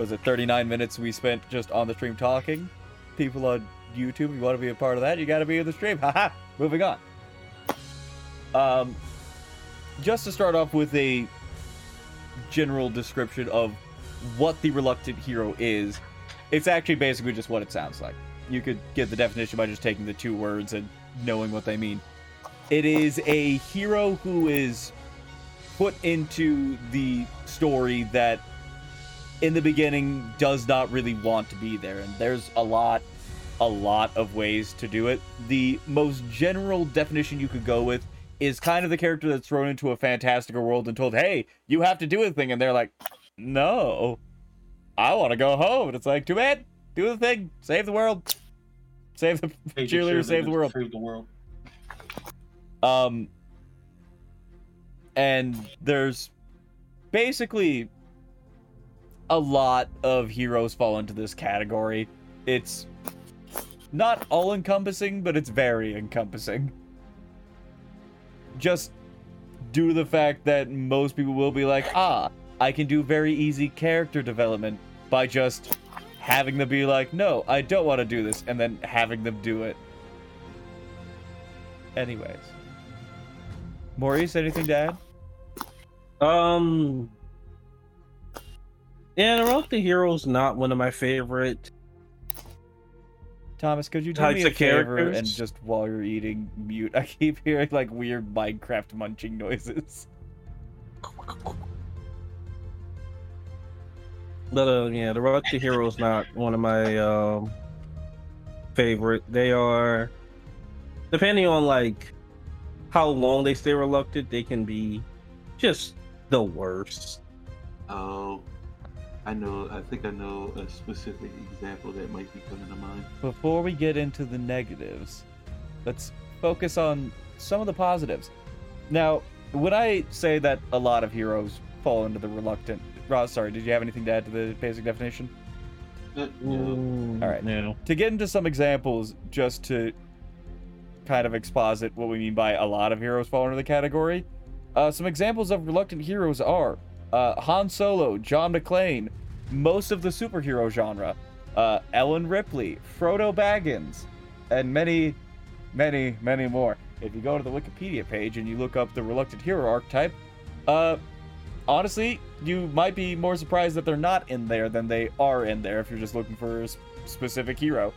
was it 39 minutes we spent just on the stream talking. People on YouTube, you want to be a part of that, you got to be in the stream. Haha. Moving on. Um, just to start off with a general description of what the reluctant hero is, it's actually basically just what it sounds like. You could get the definition by just taking the two words and knowing what they mean. It is a hero who is put into the story that in the beginning does not really want to be there and there's a lot a lot of ways to do it. The most general definition you could go with is kind of the character that's thrown into a fantastical world and told hey you have to do a thing and they're like no. I want to go home and it's like too bad. Do the thing. Save the world. Save the Hey, cheerleader save the world. Save the world. um, and there's basically a lot of heroes fall into this category. It's not all encompassing, but it's very encompassing. Just due to the fact that most people will be like, ah, I can do very easy character development by just having them be like, no, I don't want to do this, and then having them do it. Anyways. Maurice, anything to add? Um. Yeah, the reluctant hero's not one of my favorite. Thomas, could you do me a of favor and just while you're eating, mute? I keep hearing like weird Minecraft munching noises. But uh, yeah, the reluctant hero's not one of my um favorite. They are depending on like how long they stay reluctant, they can be just the worst. Oh, I know. I think I know a specific example that might be coming to mind. Before we get into the negatives, let's focus on some of the positives. Now, when I say that a lot of heroes fall into the reluctant, Ross, sorry, did you have anything to add to the basic definition? Uh, no. Mm, All right. No. to get into some examples just to kind of exposit what we mean by a lot of heroes fall into the category uh, some examples of reluctant heroes are uh, han solo john mcclane most of the superhero genre uh, ellen ripley frodo baggins and many many many more if you go to the wikipedia page and you look up the reluctant hero archetype uh, honestly you might be more surprised that they're not in there than they are in there if you're just looking for a specific hero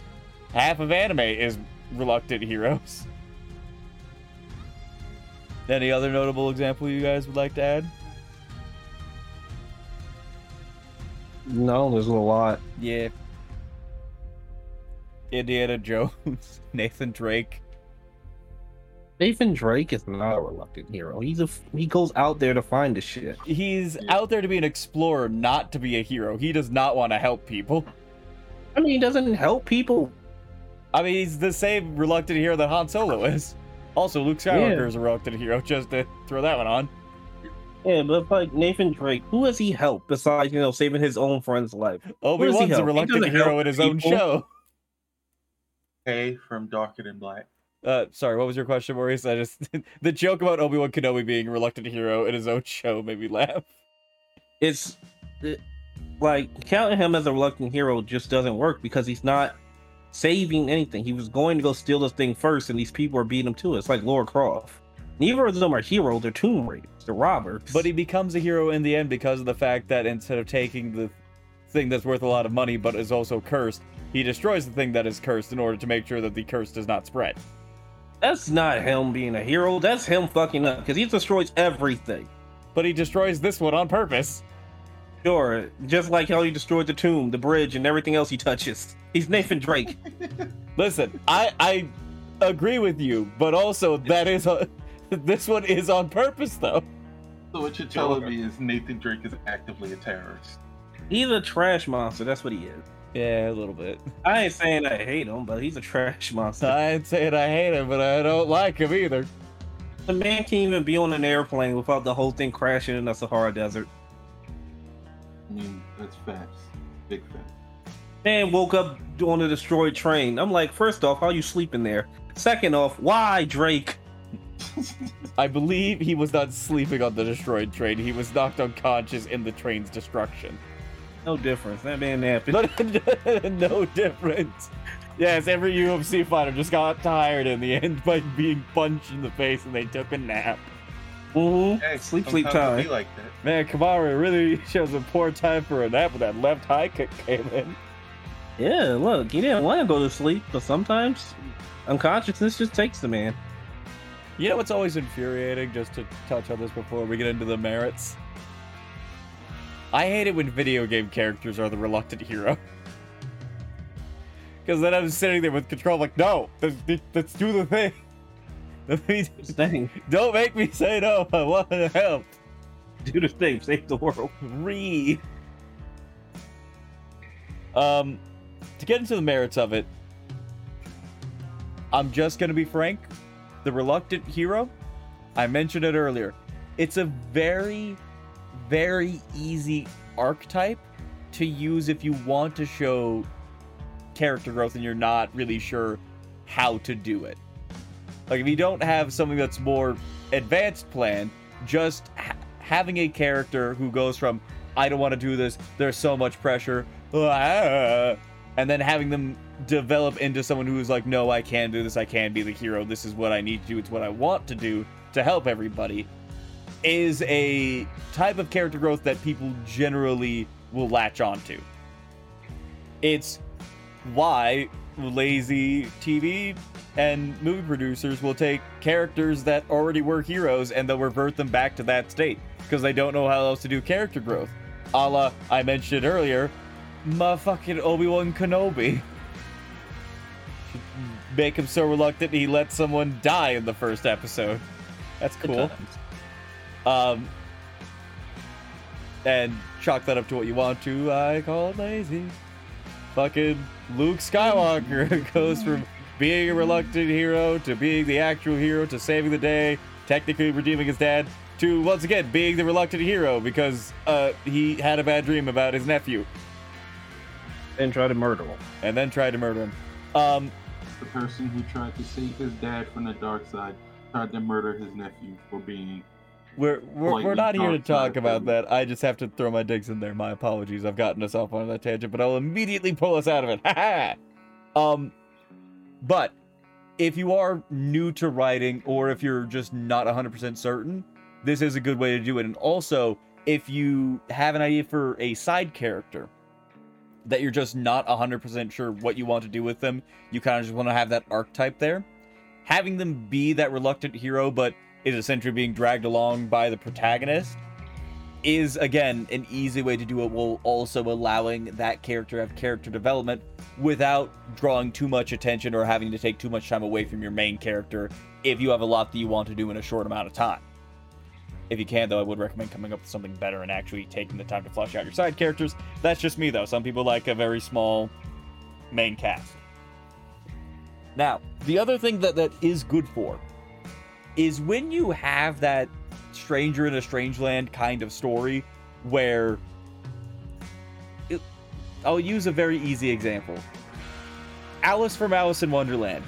half of anime is reluctant heroes. Any other notable example you guys would like to add? No, there's a lot. Yeah. Indiana Jones, Nathan Drake. Nathan Drake is not a reluctant hero. He's a he goes out there to find the shit. He's Yeah. out there to be an explorer, not to be a hero. He does not want to help people. I mean, he doesn't help people. I mean, he's the same reluctant hero that Han Solo is. Also, Luke Skywalker Yeah. is a reluctant hero, just to throw that one on. Yeah, but like Nathan Drake, who has he helped besides you know saving his own friend's life? Obi does he Wan's a help? He reluctant hero in his own show. Hei, from Darker Than Black. Uh, sorry, what was your question, Maurice? I just the joke about Obi Wan Kenobi being a reluctant hero in his own show made me laugh. It's it, like counting him as a reluctant hero just doesn't work because he's not saving anything. He was going to go steal this thing first, and these people are beating him to it. It's like Lara Croft. Neither of them are heroes. They're tomb raiders. They're robbers. But he becomes a hero in the end because of the fact that instead of taking the thing that's worth a lot of money but is also cursed, he destroys the thing that is cursed in order to make sure that the curse does not spread. that's not him being a hero. That's him fucking up because he destroys everything. But he destroys this one on purpose. Sure, just like how he destroyed the tomb, the bridge, and everything else he touches. He's Nathan Drake. Listen, I I agree with you, but also that is a, this one is on purpose though. So what you're telling me is Nathan Drake is actively a terrorist. He's a trash monster. That's what he is. Yeah, a little bit. I ain't saying I hate him, but he's a trash monster. I ain't saying I hate him, but I don't like him either. The man can't even be on an airplane without the whole thing crashing in the Sahara Desert. I mean, that's facts. Big facts. Man woke up on a destroyed train. I'm like, first off, how you sleeping there? Second off, why Drake? I believe he was not sleeping on the destroyed train. He was knocked unconscious in the train's destruction. No difference. That man napping. No, no difference. Yes, every UFC fighter just got tired in the end by being punched in the face and they took a nap. Mhm. Hey, Sleep, sleep time. Like that. Man, Kamaru really shows a poor time for a nap when that left high kick came in. Yeah, look, he didn't want to go to sleep, but sometimes unconsciousness just takes the man. You know what's always infuriating, just to touch on this before we get into the merits? I hate it when video game characters are the reluctant hero. Because then I'm sitting there with control, like, no, let's, let's do the thing. Let me- Thing, Don't make me say no, I want to help. do the thing, save the world. Read. Um, to get into the merits of it, I'm just gonna be frank. The reluctant hero, I mentioned it earlier. It's a very, very easy archetype to use if you want to show character growth and you're not really sure how to do it. Like if you don't have something that's more advanced planned, just ha- having a character who goes from I don't want to do this, there's so much pressure, and then having them develop into someone who's like, no, I can do this, I can be the hero, this is what I need to do, it's what I want to do to help everybody, is a type of character growth that people generally will latch onto. It's why lazy TV and movie producers will take characters that already were heroes and they'll revert them back to that state because they don't know how else to do character growth. A la, I mentioned earlier, motherfucking Obi Wan Kenobi. Make him so reluctant he let someone die in the first episode. That's Good cool. Um, and chalk that up to what you want to. I call it lazy. Fucking Luke Skywalker goes from being a reluctant hero to being the actual hero to saving the day, technically redeeming his dad, to once again being the reluctant hero because uh, he had a bad dream about his nephew And tried to murder him. and then tried to murder him. Um, The person who tried to save his dad from the dark side tried to murder his nephew for being. We're we're, we're not here to talk about that. I just have to throw my digs in there. My apologies. I've gotten us off on that tangent, but I'll immediately pull us out of it. Ha Um, but if you are new to writing, or if you're just not 100% certain, this is a good way to do it. And also, if you have an idea for a side character that you're just not 100% sure what you want to do with them, you kind of just want to have that archetype there. Having them be that reluctant hero, but is essentially being dragged along by the protagonist is again an easy way to do it while also allowing that character have character development without drawing too much attention or having to take too much time away from your main character if you have a lot that you want to do in a short amount of time. If you can, though, I would recommend coming up with something better and actually taking the time to flesh out your side characters. That's just me, though. Some people like a very small main cast. Now, the other thing that that is good for is when you have that stranger in a strange land kind of story where it, I'll use a very easy example. Alice from Alice in Wonderland.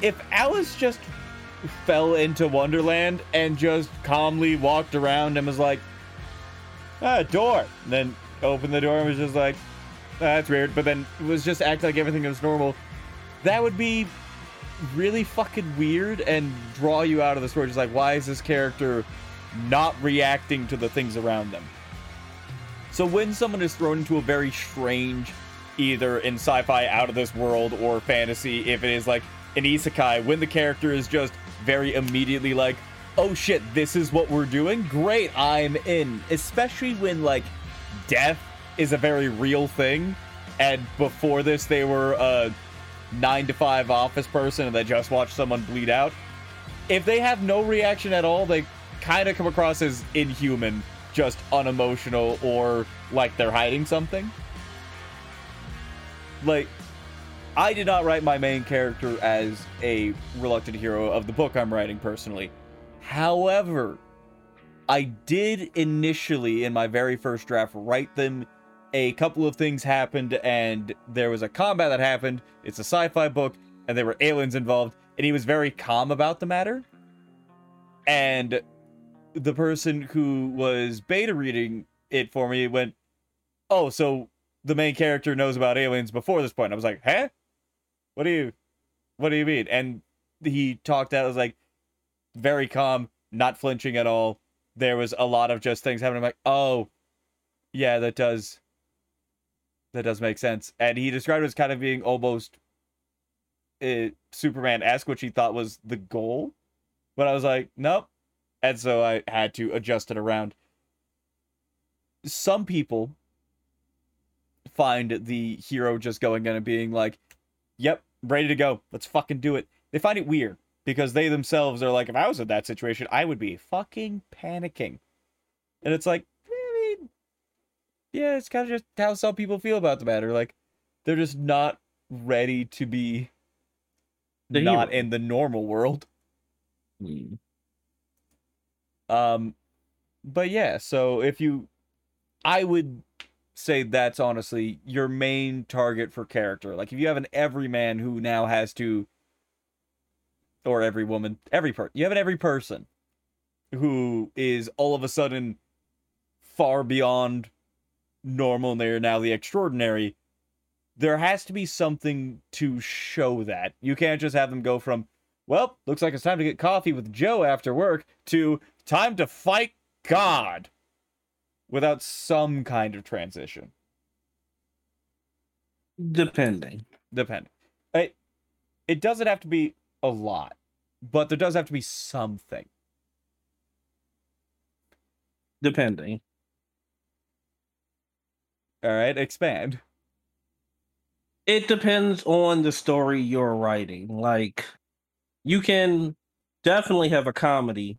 If Alice just fell into Wonderland and just calmly walked around and was like, ah, door, and then opened the door and was just like, ah, that's weird, but then was just act like everything was normal, that would be really fucking weird and draw you out of the story. Just like, why is this character not reacting to the things around them? So when someone is thrown into a very strange, either in sci-fi out of this world or fantasy, if it is like an isekai, when the character is just very immediately like, oh shit, this is what we're doing, great, I'm in. Especially when like death is a very real thing, and before this they were a nine to five office person and they just watched someone bleed out. If they have no reaction at all, they kind of come across as inhuman, just unemotional, or like they're hiding something. Like, I did not write my main character as a reluctant hero of the book I'm writing personally. However, I did initially, in my very first draft, write them. A couple of things happened, and there was a combat that happened. It's a sci fi book, and there were aliens involved, and he was very calm about the matter. And the person who was beta reading it for me went, Oh, so the main character knows about aliens before this point. I was like, huh? What do you, what do you mean? And he talked out. Was like, very calm, not flinching at all. There was a lot of just things happening. I'm like, oh, yeah, that does, that does make sense. And he described it as kind of being almost uh, Superman-esque, which he thought was the goal. But I was like, nope. And so I had to adjust it around. Some people find the hero just going in and being like, yep, ready to go. Let's fucking do it. They find it weird because they themselves are like, if I was in that situation, I would be fucking panicking. And it's like, I mean, yeah, it's kind of just how some people feel about the matter. Like, they're just not ready to be The not hero. in the normal world. Hmm. Um, but yeah, so if you, I would say that's honestly your main target for character. Like if you have an everyman who now has to, or every woman, every person, you have an every person who is all of a sudden far beyond normal and they're now the extraordinary. There has to be something to show that. You can't just have them go from, well, looks like it's time to get coffee with Joe after work to time to fight God without some kind of transition. Depending. Depending. It, it doesn't have to be a lot, but there does have to be something. Depending. All right, expand. It depends on the story you're writing. Like, you can definitely have a comedy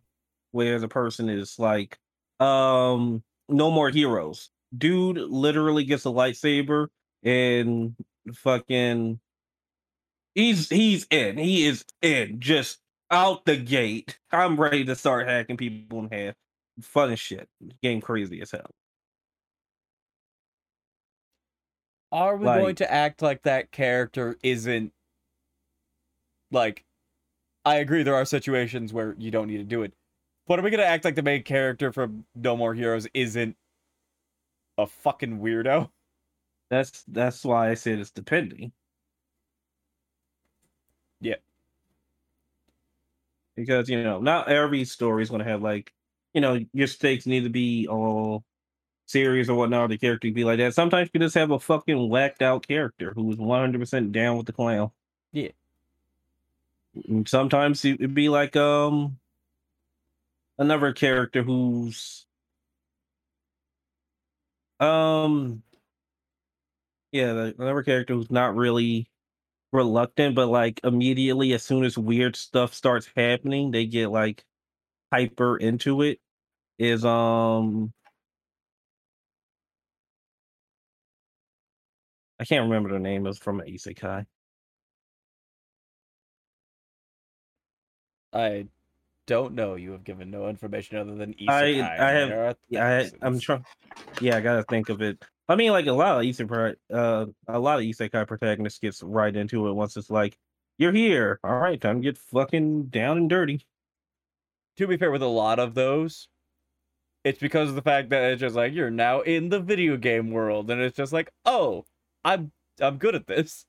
where the person is like, um, no more heroes. Dude literally gets a lightsaber and fucking he's he's in. He is in just out the gate. I'm ready to start hacking people in half. Fun as shit. Game crazy as hell. Are we Like- going to act like that character isn't like I agree there are situations where you don't need to do it. But are we going to act like the main character from No More Heroes isn't a fucking weirdo? That's that's why I said it's depending. Yeah. Because you know, not every story is gonna have like, you know, your stakes need to be all serious or whatnot. The character be like that. Sometimes you just have a fucking whacked out character who is one hundred percent down with the clown. Yeah. And sometimes it'd be like um another character who's um yeah, another character who's not really reluctant, but like immediately as soon as weird stuff starts happening, they get like hyper into it. Is um I can't remember the name. It's from Isekai. I don't know. You have given no information other than I- isekai. I have- Yeah, I, I'm thousands. trying. Yeah, I gotta think of it. I mean, like a lot of isekai, uh, a lot of isekai protagonists gets right into it once it's like, "You're here, all right, time to get fucking down and dirty." to be fair with a lot of those it's because of the fact that it's just like you're now in the video game world and it's just like oh i'm i'm good at this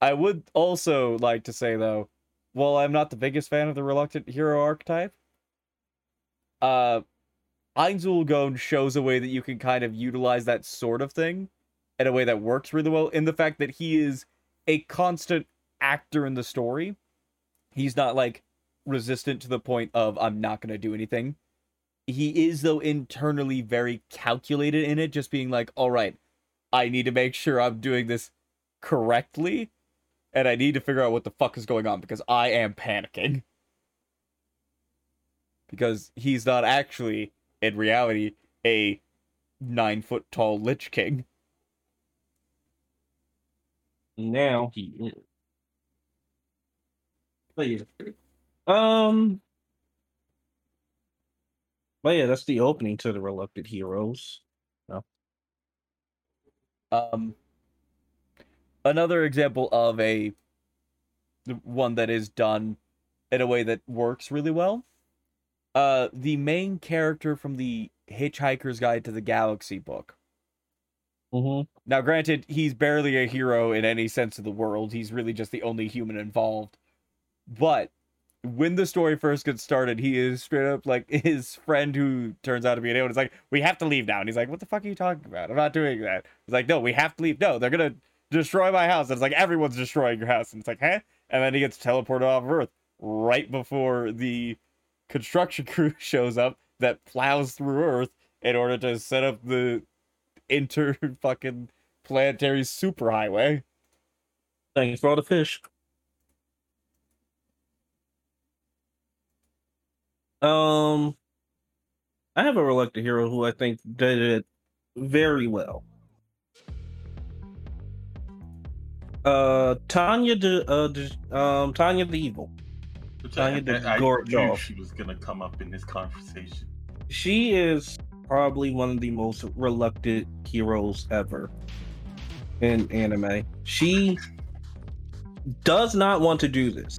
i would also like to say though while i'm not the biggest fan of the reluctant hero archetype. Uh Ainz Ooal Gown shows a way that you can kind of utilize that sort of thing in a way that works really well in the fact that he is a constant actor in the story. He's not like resistant to the point of I'm not going to do anything. He is though internally very calculated in it just being like, "All right, I need to make sure I'm doing this correctly and I need to figure out what the fuck is going on because I am panicking." Because he's not actually in reality a 9 foot tall lich king. Now he is. But yeah. Um. But yeah, that's the opening to the Reluctant Heroes. No. Um, another example of a one that is done in a way that works really well. Uh, the main character from the Hitchhiker's Guide to the Galaxy book hmm Now, granted, he's barely a hero in any sense of the world. He's really just the only human involved. But when the story first gets started, he is straight up like his friend who turns out to be an alien is like, "We have to leave now." And he's like, "What the fuck are you talking about? I'm not doing that." He's like, "No, we have to leave. No, they're gonna destroy my house." And it's like everyone's destroying your house, and it's like, "Huh?" And then he gets teleported off of Earth right before the construction crew shows up that plows through Earth in order to set up the inter fucking planetary superhighway. Thanks for all the fish. Um, I have a reluctant hero who I think did it very well. Uh, Tanya the uh, the, um Tanya the Evil. Which Tanya I, I, I knew she was gonna come up in this conversation. She is probably one of the most reluctant heroes ever in anime. She does not want to do this.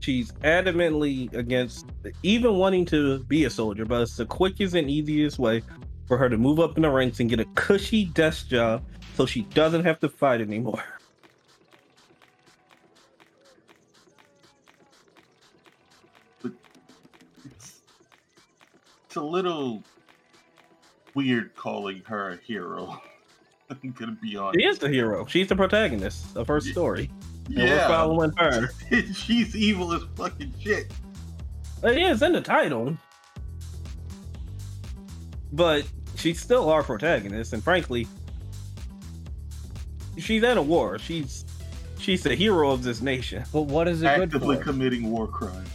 She's adamantly against even wanting to be a soldier, but it's the quickest and easiest way for her to move up in the ranks and get a cushy desk job so she doesn't have to fight anymore. It's it's a little weird calling her a hero. I'm gonna be honest. She is the hero. She's the protagonist of her story. And we're following her. she's evil as fucking shit. It is in the title. But she's still our protagonist, and frankly, she's at a war. She's she's the hero of this nation. But what is it good Actively for? committing war crimes.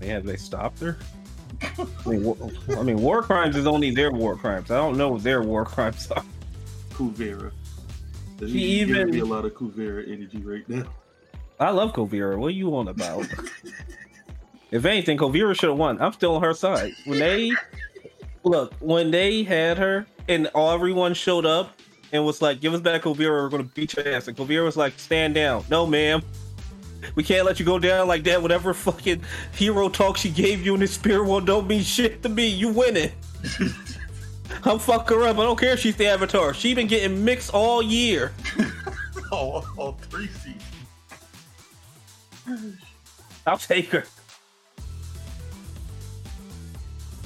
Man, they stopped her. I mean, war, I mean, war crimes is only their war crimes. I don't know what their war crimes are. Kuvira. There's She even- me a lot of Kuvira energy right now. I love Kuvira. What are you on about? if anything, Kuvira should have won. I'm still on her side. When they look, when they had her and all everyone showed up and was like, "Give us back Kuvira. We're gonna beat your ass." And Kuvira was like, "Stand down." No, ma'am. We can't let you go down like that. Whatever fucking hero talk she gave you in the spirit world don't mean shit to me. You winning. I'm fuck her up. I don't care if she's the avatar. She been getting mixed all year. all, all three seasons. I'll take her.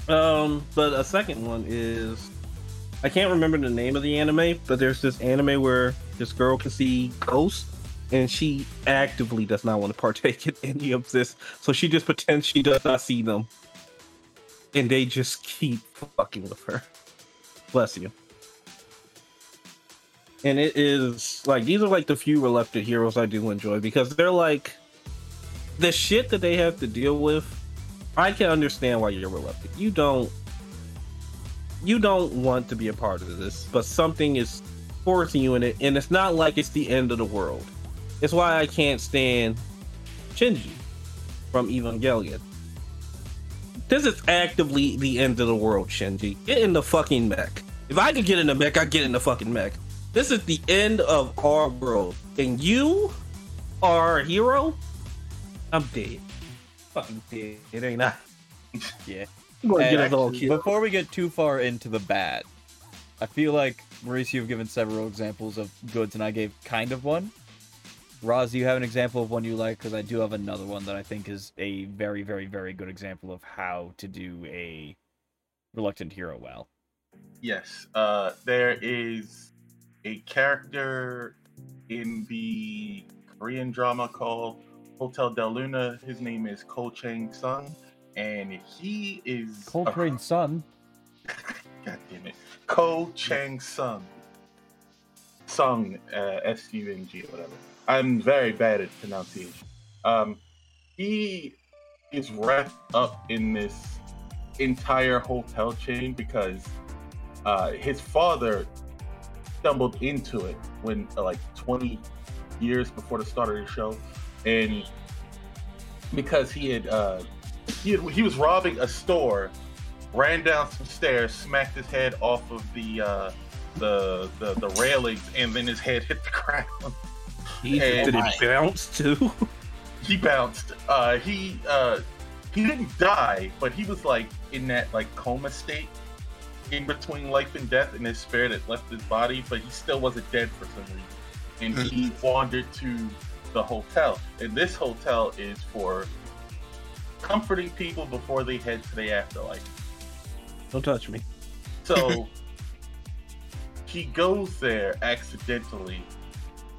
Um, but a second one is I can't remember the name of the anime, but there's this anime where this girl can see ghosts and she actively does not want to partake in any of this. So she just pretends she does not see them. And they just keep fucking with her. Bless you. And it is like these are like the few reluctant heroes I do enjoy because they're like the shit that they have to deal with, I can understand why you're reluctant. You don't you don't want to be a part of this, but something is forcing you in it, and it's not like it's the end of the world. It's why I can't stand Shinji from Evangelion. This is actively the end of the world, Shinji. Get in the fucking mech. If I could get in the mech, I'd get in the fucking mech. This is the end of our world, and you are a hero. I'm dead. Fucking dead. It ain't I. Yeah. I'm gonna And get actually. Before we get too far into the bad, I feel like Maurice, you've given several examples of goods, and I gave kind of one. Roz, do you have an example of one you like? Because I do have another one that I think is a very, very, very good example of how to do a reluctant hero well. Yes, uh, there is a character in the Korean drama called Hotel Del Luna. His name is Ko Chang Sung, and he is Coltrane son. God damn it, Ko Chang Sung. Sung, uh, S U N G or whatever. I'm very bad at pronunciation. Um, he is wrapped up in this entire hotel chain because uh, his father stumbled into it when uh, like 20 years before the start of the show, and because he had uh, he he was robbing a store, ran down some stairs, smacked his head off of the uh, the, the the railings, and then his head hit the ground. He Hey, did my- it bounce too? he bounced. Uh, he uh, he didn't die, but he was like in that like coma state in between life and death, and his spirit had left his body, but he still wasn't dead for some reason. And he wandered to the hotel. And this hotel is for comforting people before they head to the afterlife. Don't touch me. So he goes there accidentally.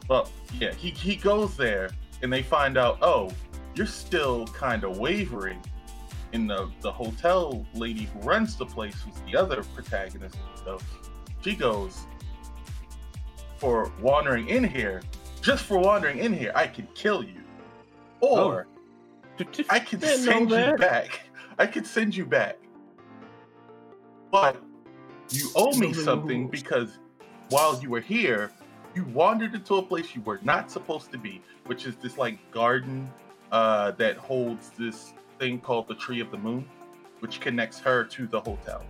Well, yeah, he, he goes there and they find out, oh, you're still kind of wavering. And the, the hotel lady who runs the place, who's the other protagonist, so she goes, for wandering in here, just for wandering in here, I can kill you. Oh. Or I can send you that. back. I can send you back. But you owe me something because while you were here, you wandered into a place you were not supposed to be, which is this like garden uh, that holds this thing called the Tree of the Moon, which connects her to the hotel.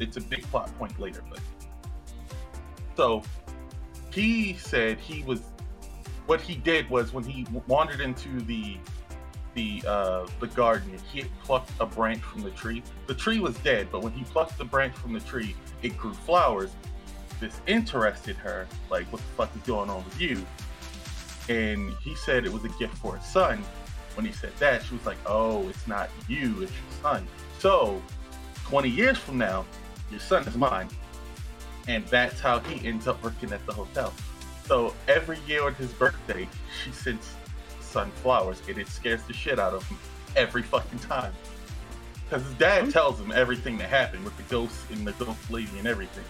It's a big plot point later, but so he said he was what he did was when he wandered into the the uh the garden he plucked a branch from the tree. The tree was dead but when he plucked the branch from the tree it grew flowers. This interested her like what the fuck is going on with you? And he said it was a gift for his son. When he said that she was like oh it's not you it's your son. So 20 years from now your son is mine. And that's how he ends up working at the hotel. So every year on his birthday, she sends son flowers, and it scares the shit out of him every fucking time. Because his dad tells him everything that happened with the ghost and the ghost lady and everything.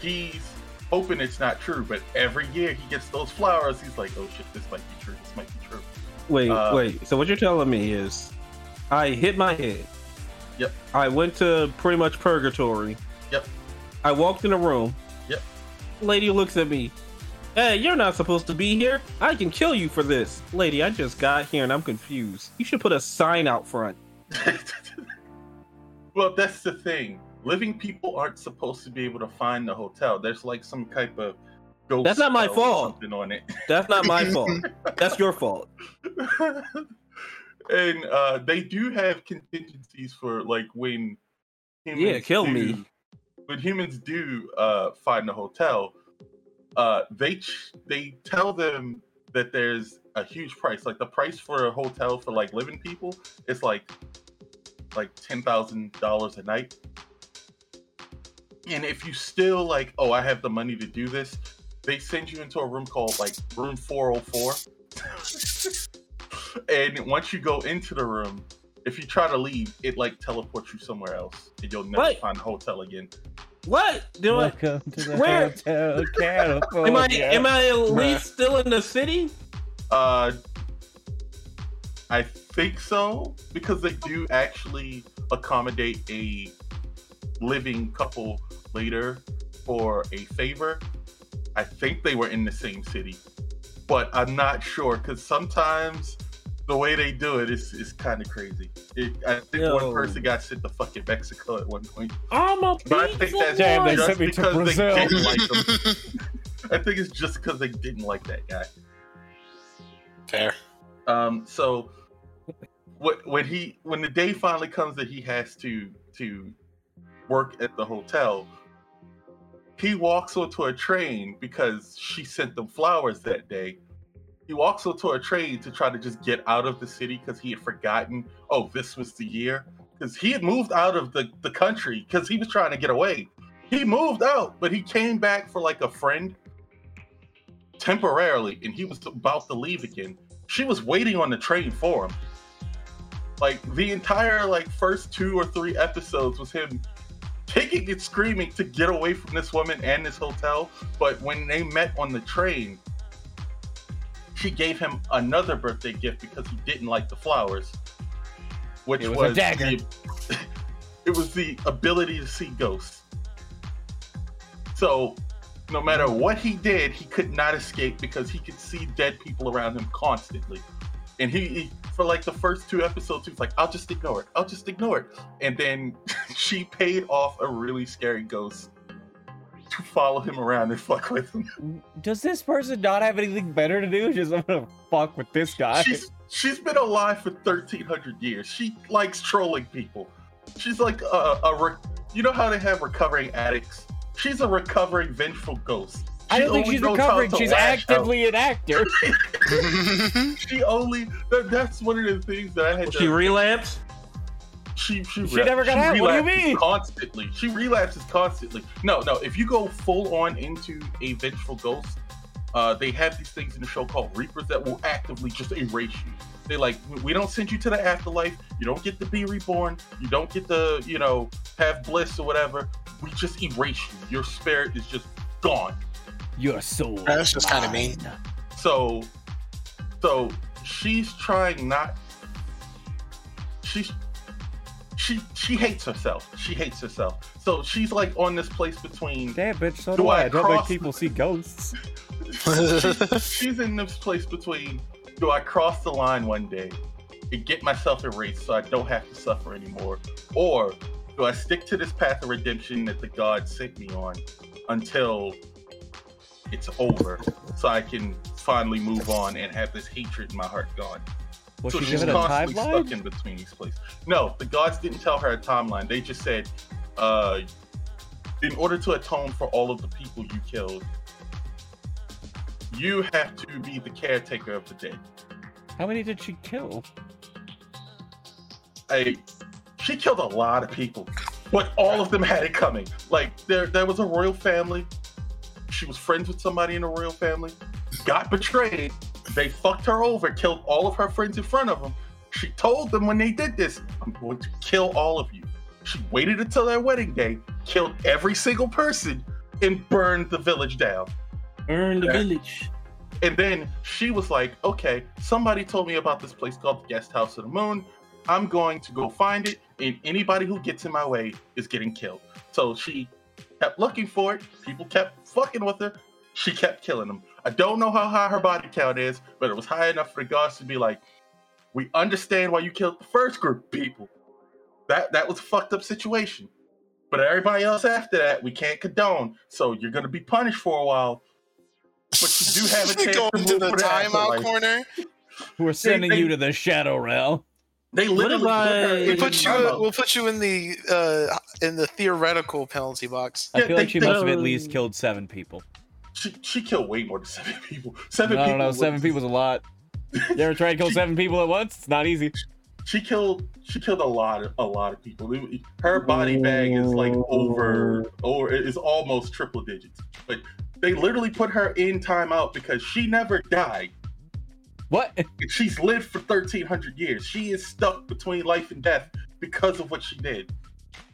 He's hoping it's not true, but every year he gets those flowers. He's like, "Oh shit, this might be true. This might be true." Wait, Uh, wait. So what you're telling me is, I hit my head. Yep. I went to pretty much purgatory. Yep. I walked in a room. Yep. Lady looks at me. Hey, you're not supposed to be here. I can kill you for this. Lady, I just got here and I'm confused. You should put a sign out front. well, that's the thing. Living people aren't supposed to be able to find the hotel. There's like some type of ghost. That's not my fault. Something on it. That's not my fault. That's your fault. and uh, they do have contingencies for like when humans Yeah, kill do- me. When humans do uh, find the hotel, uh, they ch- they tell them that there's a huge price. Like the price for a hotel for like living people is like like ten thousand dollars a night. And if you still like, oh, I have the money to do this, they send you into a room called like room 404. and once you go into the room, if you try to leave, it like teleports you somewhere else, and you'll never What? find a hotel again. What? Do I, Welcome to the Where- Hotel California. am I am I at least still in the city? Uh, I think so because they do actually accommodate a living couple later for a favor. I think they were in the same city, but I'm not sure because sometimes the way they do it is is kind of crazy. It, I think Yo. one person got sent to fucking Mexico at one point, I'm a but I think that's Damn, they sent me to because they Brazil. didn't like him. I think it's just because they didn't like that guy. Fair. Um, so wh- when he when the day finally comes that he has to to work at the hotel, he walks onto a train because she sent them flowers that day. He walks onto a train to try to just get out of the city because he had forgotten. Oh, this was the year because he had moved out of the the country because he was trying to get away. He moved out, but he came back for like a friend temporarily, and he was about to leave again she was waiting on the train for him. Like the entire like first two or three episodes was him kicking and screaming to get away from this woman and this hotel. But when they met on the train, she gave him another birthday gift because he didn't like the flowers, which It was a dagger. the- it was the ability to see ghosts. So no matter what he did, he could not escape because he could see dead people around him constantly. And he, he for like the first two episodes, he was like, I'll just ignore it. I'll just ignore it. And then she paid off a really scary ghost to follow him around and fuck with him. Does this person not have anything better to do? Just I'm gonna fuck with this guy. She's she's been alive for thirteen hundred years. She likes trolling people. She's like a, a re- you know how they have recovering addicts? She's a recovering vengeful ghost. I don't think she's recovering. She's lash out. actively an actor. She only that, that's one of the things that I had. Will to, she relapse? She she, She never got out. What do you relapses mean? Constantly, she relapses constantly. No, no. If you go full on into a vengeful ghost, uh, they have these things in the show called Reapers that will actively just erase you. They like we don't send you to the afterlife. You don't get to be reborn. You don't get to you know have bliss or whatever. We just erase you. Your spirit is just gone. Your soul. That's just kinda mean. So, so she's trying not. She's she she hates herself. She hates herself. So she's like on this place between. Damn, bitch. So Do do, I I. I don't make people see ghosts. she's, she's in this place between. Do I cross the line one day and get myself erased so I don't have to suffer anymore, or do I stick to this path of redemption that the God sent me on until it's over, so I can finally move on and have this hatred in my heart gone? Was so she she's constantly timeline? stuck in between these places. No, the gods didn't tell her a timeline. They just said, uh, in order to atone for all of the people you killed, you have to be the caretaker of the dead. How many did she kill? I, she killed a lot of people, but all of them had it coming. Like there, there was a royal family. She was friends with somebody in the royal family. Got betrayed. They fucked her over, killed all of her friends in front of them. She told them when they did this, "I'm going to kill all of you." She waited until their wedding day, killed every single person, and burned the village down. Earn the Yeah. village. And then she was like, okay, somebody told me about this place called the Guest House of the Moon. I'm going to go find it, and anybody who gets in my way is getting killed. So she kept looking for it. People kept fucking with her. She kept killing them. I don't know how high her body count is, but it was high enough for the gods to be like, we understand why you killed the first group of people. That that was a fucked up situation. But everybody else after that, we can't condone. So you're gonna be punished for a while. But you do have a chance Going to to move the for the timeout afterlife. corner. We're sending they- you to the shadow realm. They literally I- put We'll We in put you. timeout. We'll put you in the uh, in the theoretical penalty box. I Yeah, feel like she they- must have at least killed seven people. She, she killed way more than seven people. Seven I people. don't know. was- Seven people's a lot. You ever try to kill seven people at once? It's not easy. She killed. She killed a lot of a lot of people. Her body bag is like over, or it is almost triple digits. But they literally put her in timeout because she never died. What? She's lived for thirteen hundred years. She is stuck between life and death because of what she did.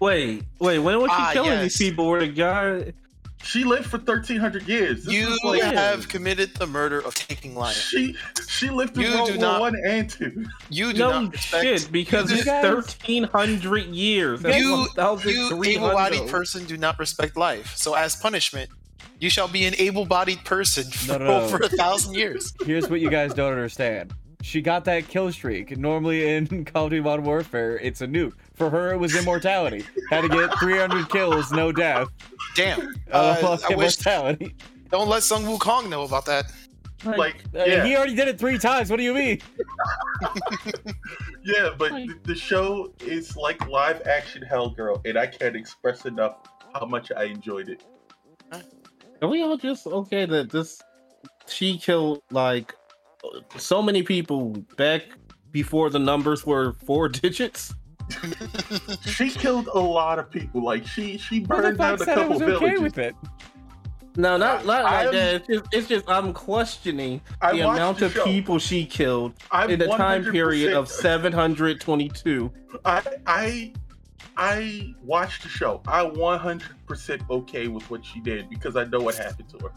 Wait, wait. When was she Ah, killing yes. these people? Where the guy? She lived for thirteen hundred years. This You like- have committed the murder of taking life. She she lived through You World do War not- One and two. You do No not respect. shit, because it's thirteen hundred years. That's you you able-bodied person do not respect life. So as punishment, you shall be an able-bodied person for No, no, no. over a thousand years. Here's what you guys don't understand. She got that kill streak. Normally in Call of Duty Modern Warfare, it's a nuke. For her, it was immortality. Had to get 300 kills, no death. Damn. Uh, Uh, I wish. immortality. Don't let Sun Wukong know about that. Like Uh, yeah. He already did it three times. What do you mean? Yeah, but Like- the, the show is like live action Hell Girl, and I can't express enough how much I enjoyed it. Are we all just okay that this? She killed like so many people back before the numbers were four digits. She killed a lot of people. Like she she burned down fuck a said I couple was okay villages. with it? No, not not I- like I'm- that. It's just, it's just I'm questioning I the amount the of show. people she killed I'm in the time period of 722. I I I watched the show. I 100% okay with what she did because I know what happened to her.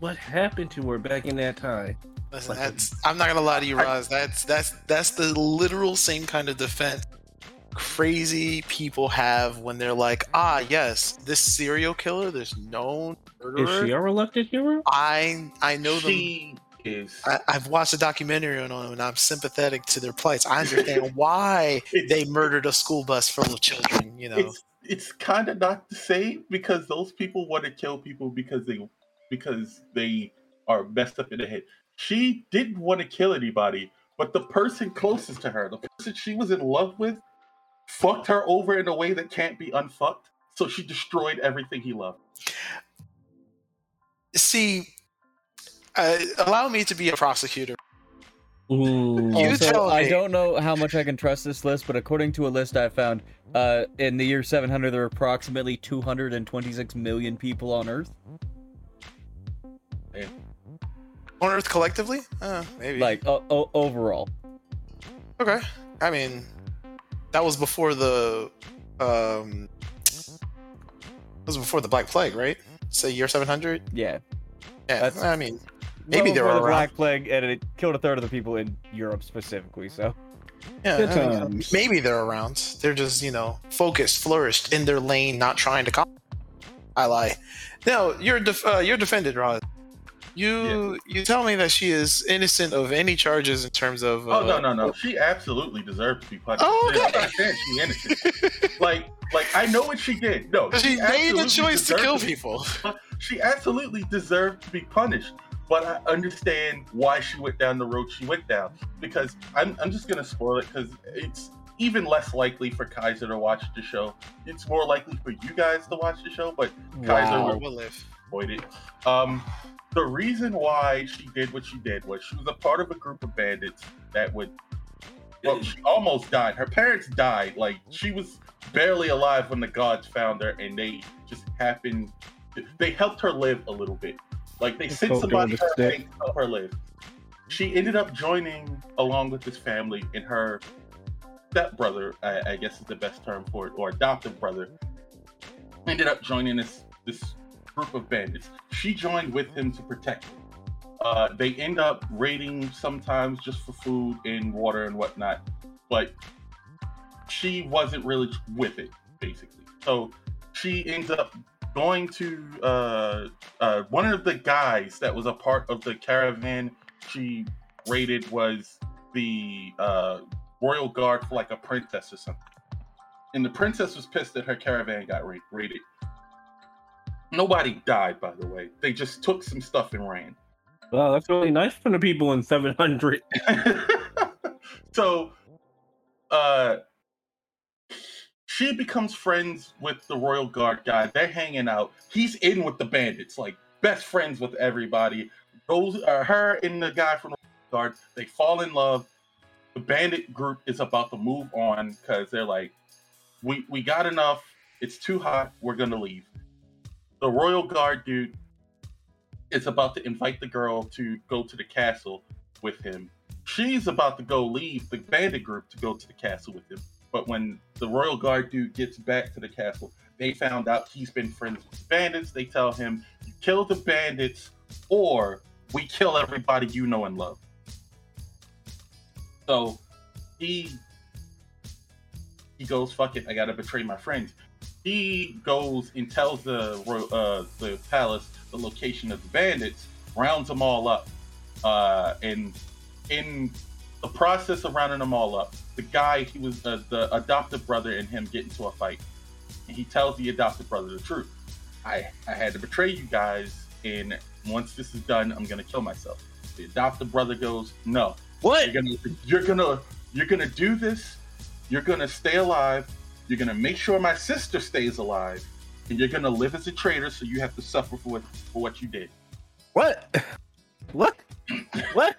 What happened to her back in that time? Listen, that's I'm not gonna lie to you, I- Roz. That's that's that's the literal same kind of defense crazy people have when they're like, ah, yes, this serial killer, this known murderer. Is murderer. she a reluctant hero? I I know them. is. I, I've watched a documentary on them, and I'm sympathetic to their plights. I understand why they murdered a school bus full of children. You know, it's it's kind of not the same because those people want to kill people because they because they are messed up in the head. She didn't want to kill anybody, but the person closest to her, the person she was in love with, fucked her over in a way that can't be unfucked. So she destroyed everything he loved. See, uh, allow me to be a prosecutor. Ooh. You also, tell I don't know how much I can trust this list, but according to a list I found, uh, in the year 700, there were approximately 226 million people on Earth. On Earth collectively? Uh, maybe. Like, o- o- overall. okay. I mean, that was before the um, that was before the Black Plague, right? Say year seven hundred. Yeah. Yeah. That's- I mean, Maybe Well, they for were the around. Black Plague, and it killed a third of the people in Europe specifically. So, yeah. I mean, maybe they're around. They're just you know focused, flourished in their lane, not trying to. Com- I lie. No, you're def- uh, you're defended, Roz. You you tell me that she is innocent of any charges in terms of. Uh, Oh no, no, no. She absolutely deserves to be punished. Oh, I'm okay. not saying she's innocent. like, like I know what she did. No, She made the choice to kill people. She absolutely deserved to be punished. But I understand why she went down the road she went down. Because I'm, I'm just gonna spoil it because it's even less likely for Kaiser to watch the show. It's more likely for you guys to watch the show, but Kaiser wow. will- We'll live. Avoid it. Um, the reason why she did what she did was she was a part of a group of bandits that would. Well, she almost died. Her parents died. Like she was barely alive when the gods found her, and they just happened. They helped her live a little bit. Like they sent somebody her a stick. way to help her live. She ended up joining along with this family, and her stepbrother, I, I guess is the best term for it, or adoptive brother, ended up joining this this group of bandits. She joined with him to protect him. Uh, they end up raiding sometimes just for food and water and whatnot, but she wasn't really with it, basically. So she ends up going to uh, uh, one of the guys that was a part of the caravan she raided was the uh, royal guard for like a princess or something. And the princess was pissed that her caravan got ra- raided. Nobody died, by the way. They just took some stuff and ran. Wow, that's really nice from the people in 700. so uh she becomes friends with the royal guard guy. They're hanging out. He's in with the bandits like best friends with everybody. Goes uh, her and the guy from the guard they fall in love. The bandit group is about to move on because they're like we we got enough. It's too hot. We're gonna leave the royal guard dude is about to invite the girl to go to the castle with him she's about to go leave the bandit group to go to the castle with him. But when the royal guard dude gets back to the castle, they found out he's been friends with bandits. They tell him, "You kill the bandits, or we kill everybody you know and love." So he he goes, "Fuck it, I gotta betray my friends." He goes and tells the uh, the palace the location of the bandits, rounds them all up, uh, and in the process of rounding them all up, the guy he was uh, the adoptive brother and him get into a fight, and he tells the adoptive brother the truth. I I had to betray you guys, and once this is done, I'm gonna kill myself. The adoptive brother goes, "No, What? you're gonna you're gonna you're gonna do this. You're gonna stay alive. You're gonna make sure my sister stays alive, and you're gonna live as a traitor, so you have to suffer for what for what you did." What? What? What?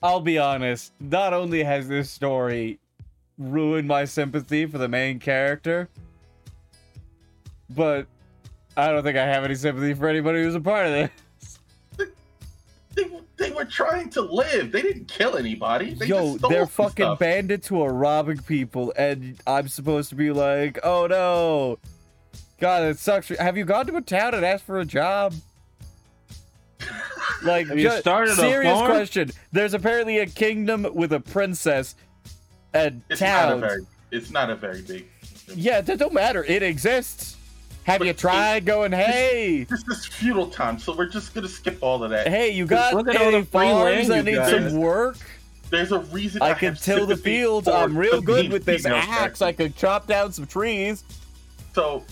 I'll be honest. Not only has this story ruined my sympathy for the main character, but I don't think I have any sympathy for anybody who's a part of this. They, they were trying to live. They didn't kill anybody. They Yo, just stole they're some fucking stuff. bandits who are robbing people, and I'm supposed to be like, oh no. God, it sucks. Have you gone to a town and asked for a job? Like, Have you ju- started a serious farm? question. There's apparently a kingdom with a princess and It's not a towns. very. It's not a very big. Yeah, that don't matter. It exists. Have But you it- tried going, hey, This is feudal time, so we're just gonna skip all of that. hey, you got look at all any the free land farms that you need got. some work? There's a reason I have can till the fields. I'm real good with this axe. character. I could chop down some trees. So,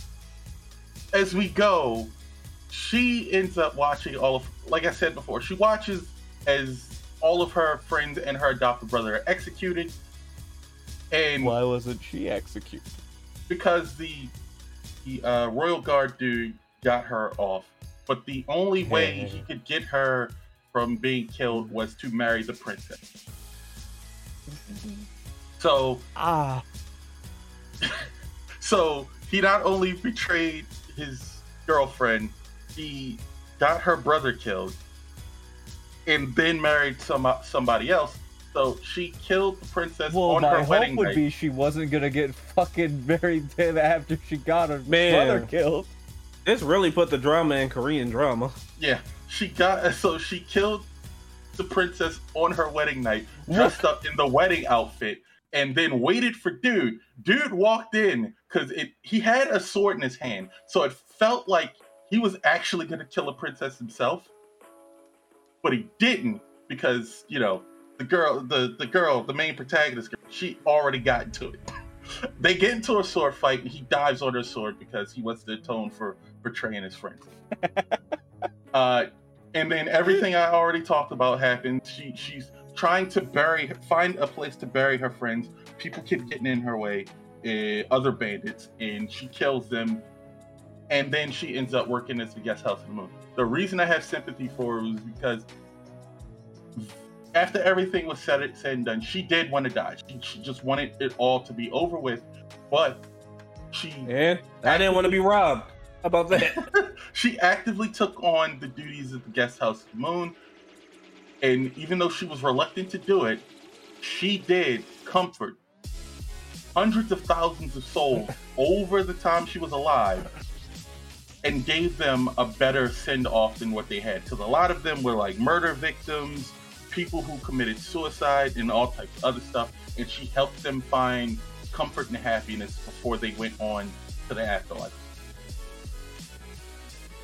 as we go, she ends up watching all of. Like I said before, she watches as all of her friends and her adopted brother are executed, And Why wasn't she executed? because the the uh, royal guard dude got her off, but the only way he could get her from being killed was to marry the princess. So Ah, So he not only betrayed his girlfriend, he got her brother killed, and then married some somebody else. So she killed the princess well, on my her hope wedding would night. be she wasn't gonna get fucking married then after she got her Man. brother killed. This really put the drama in Korean drama. Yeah, she got so she killed the princess on her wedding night, dressed up in the wedding outfit, and then waited for dude. Dude walked in because it he had a sword in his hand, so it felt like he was actually gonna kill a princess himself, but he didn't because you know the girl, the the girl, the main protagonist, girl, she already got into it. They get into a sword fight, and he dives on her sword because he wants to atone for betraying his friends. uh, and then everything I already talked about happens. She she's trying to bury, find a place to bury her friends. People keep getting in her way, uh, other bandits, and she kills them. And then she ends up working as the guest house of the moon. The reason I have sympathy for her was because after everything was said, said and done, she did want to die. She, she just wanted it all to be over with, but she And I didn't want to be robbed. How about that? she actively took on the duties of the guest house the moon. And even though she was reluctant to do it, she did comfort hundreds of thousands of souls over the time she was alive and gave them a better send off than what they had. Because a lot of them were like murder victims, people who committed suicide, and all types of other stuff. And she helped them find comfort and happiness before they went on to the afterlife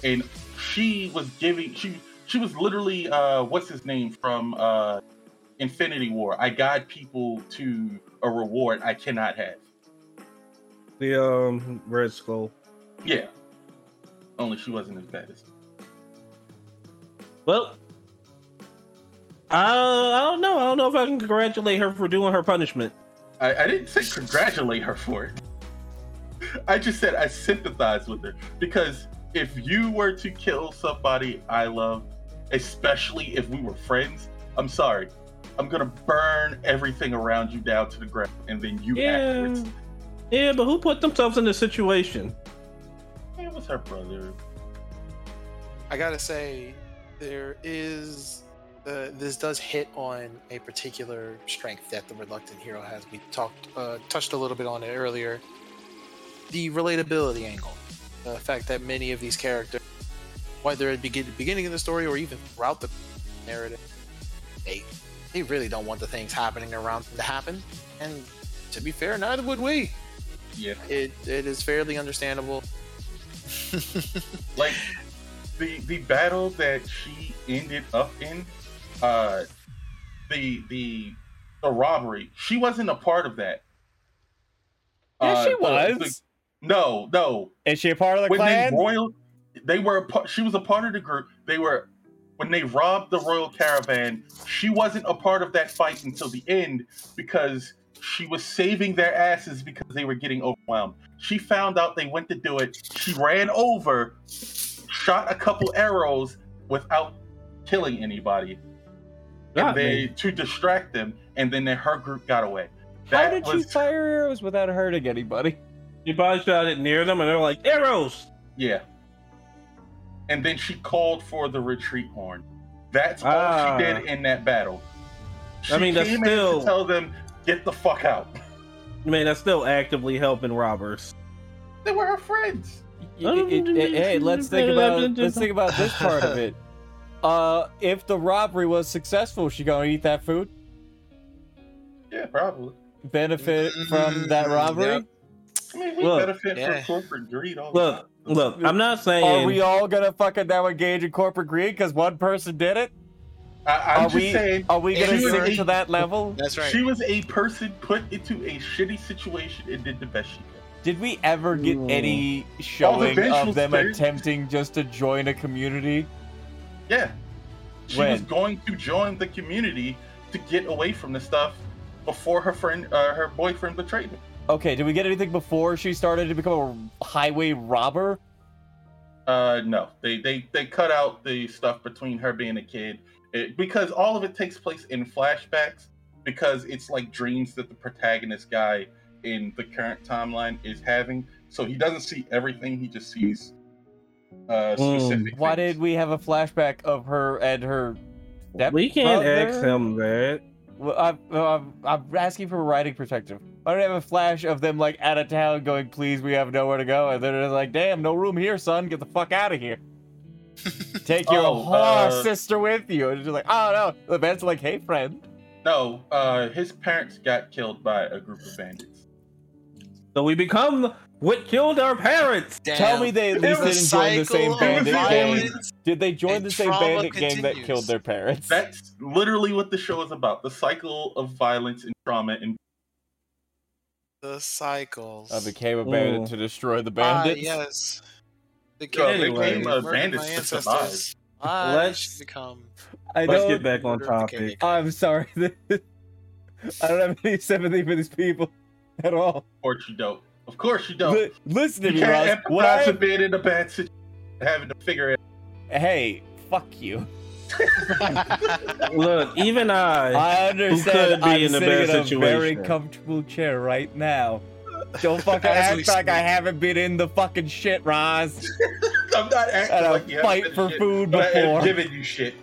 and she was giving she she was literally uh what's his name from uh Infinity War. I guide people to a reward I cannot have. the um Red Skull. Yeah. Only she wasn't as bad as Well, I, I don't know. I don't know if I can congratulate her for doing her punishment. I, I didn't say congratulate her for it. I just said I sympathize with her because if you were to kill somebody I love, especially if we were friends, I'm sorry. I'm gonna burn everything around you down to the ground, and then you Yeah, afterwards. yeah, but who put themselves in this situation? It was her brother. I gotta say, there is uh, this does hit on a particular strength that the reluctant hero has. We talked, uh, touched a little bit on it earlier. The relatability angle, the fact that many of these characters, whether at the begin- beginning of the story or even throughout the narrative, they they really don't want the things happening around them to happen. And to be fair, neither would we. Yeah. It it is fairly understandable. like the the battle that she ended up in uh the the the robbery. She wasn't a part of that. Yeah, Uh, she was. the- no no. Is she a part of the when clan? they royal they were a part she was a part of the group. They were when they robbed the royal caravan she wasn't a part of that fight until the end because she was saving their asses because they were getting overwhelmed. She found out they went to do it. She ran over shot a couple arrows without killing anybody and they me. to distract them and then her group got away How That did she was- fire arrows without hurting anybody? You probably shot it near them, and they're like arrows. Yeah. And then she called for the retreat horn. That's all Ah. she did in that battle. She I mean, that's came in still- to tell them, get the fuck out. I mean, that's still actively helping robbers. They were her friends. Y- y- it- it- hey, let's think about let's think about this part of it. Uh, if the robbery was successful, she gonna eat that food? Yeah, probably. Benefit from that Mm, robbery? yep. I mean, we Look, benefit yeah. from corporate greed all Look, the time. look. I'm not saying. Are we all gonna fucking now engage in corporate greed because one person did it? I, I'm Are just we saying, are we gonna was sink to that level? That's right. she was a person put into a shitty situation and did the best she could. Did we ever get Hmm. any showing visual of them attempting just to join a community? Yeah. She When? was going to join the community to get away from the stuff, before her friend, uh, her boyfriend betrayed her. Okay, did we get anything before she started to become a highway robber? Uh, no, they they they cut out the stuff between her being a kid it, because all of it takes place in flashbacks because it's like dreams that the protagonist guy in the current timeline is having. So he doesn't see everything; he just sees uh, Mm. specific. Why things. did we have a flashback of her and her step we can't brother? ask him that. Well, I'm, I'm, I'm asking for a writing perspective. Why don't I have a flash of them like out of town going, please, we have nowhere to go? And then it's like, damn, no room here, son. Get the fuck out of here. Take your Oh, whore uh, sister with you. And it's just like, oh no. The band's like, hey, friend. No, uh, his parents got killed by a group of bandits. So we become what killed our parents. Tell me they at least didn't join the same cycle bandit gang. Did they join the same trauma bandit gang that killed their parents? That's literally what the show is about: the cycle of violence and trauma. And The cycles. I became a bandit Ooh. to destroy the Ah, bandits. yes. The So they Anyway. became murdered bandits my to survive. I Let's- become. I Let's get back on Order of the topic. I'm sorry. I don't have any sympathy for these people at all. Of course you don't. Of course you don't. Li- listen to you me, can't Ross. What I empathize with being in a bad situation, having to figure it. hey, fuck you. Look, even I. I could understand. be I'm in a sitting bad in a very comfortable chair right now. Don't fucking As we act like I haven't been in the fucking shit, Roz. I'm not acting And I like you haven't fight been for shit, food but I am before. giving you shit.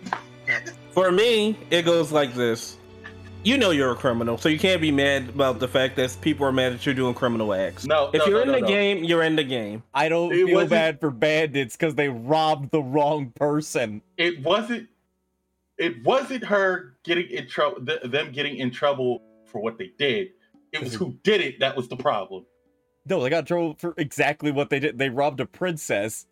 For me, it goes like this. You know you're a criminal, so you can't be mad about the fact that people are mad that you're doing criminal acts. No, If no, you're no, in no, the no. game, you're in the game. I don't It feel bad for bandits because they robbed the wrong person. it wasn't. It wasn't her getting in trouble. Th- them getting in trouble for what they did. It was who did it that was the problem. No, they got in trouble for exactly what they did. They robbed a princess,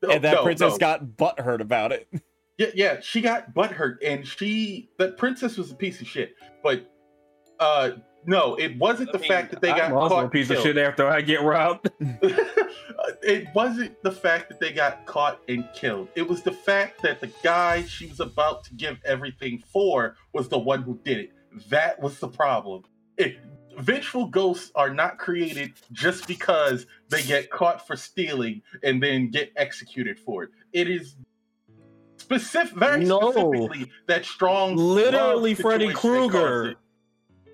No, and that no, princess no. got butthurt about it. Yeah, yeah, she got butthurt, and she that princess was a piece of shit. But uh no, it wasn't the mean, fact that they got I'm also caught a piece and of shit after I get robbed. it wasn't the fact that they got caught and killed. It was the fact that the guy she was about to give everything for was the one who did it. That was the problem. It, vengeful ghosts are not created just because they get caught for stealing and then get executed for it. It is specific, very No. specifically that strong. Literally Freddy situation that caused Krueger.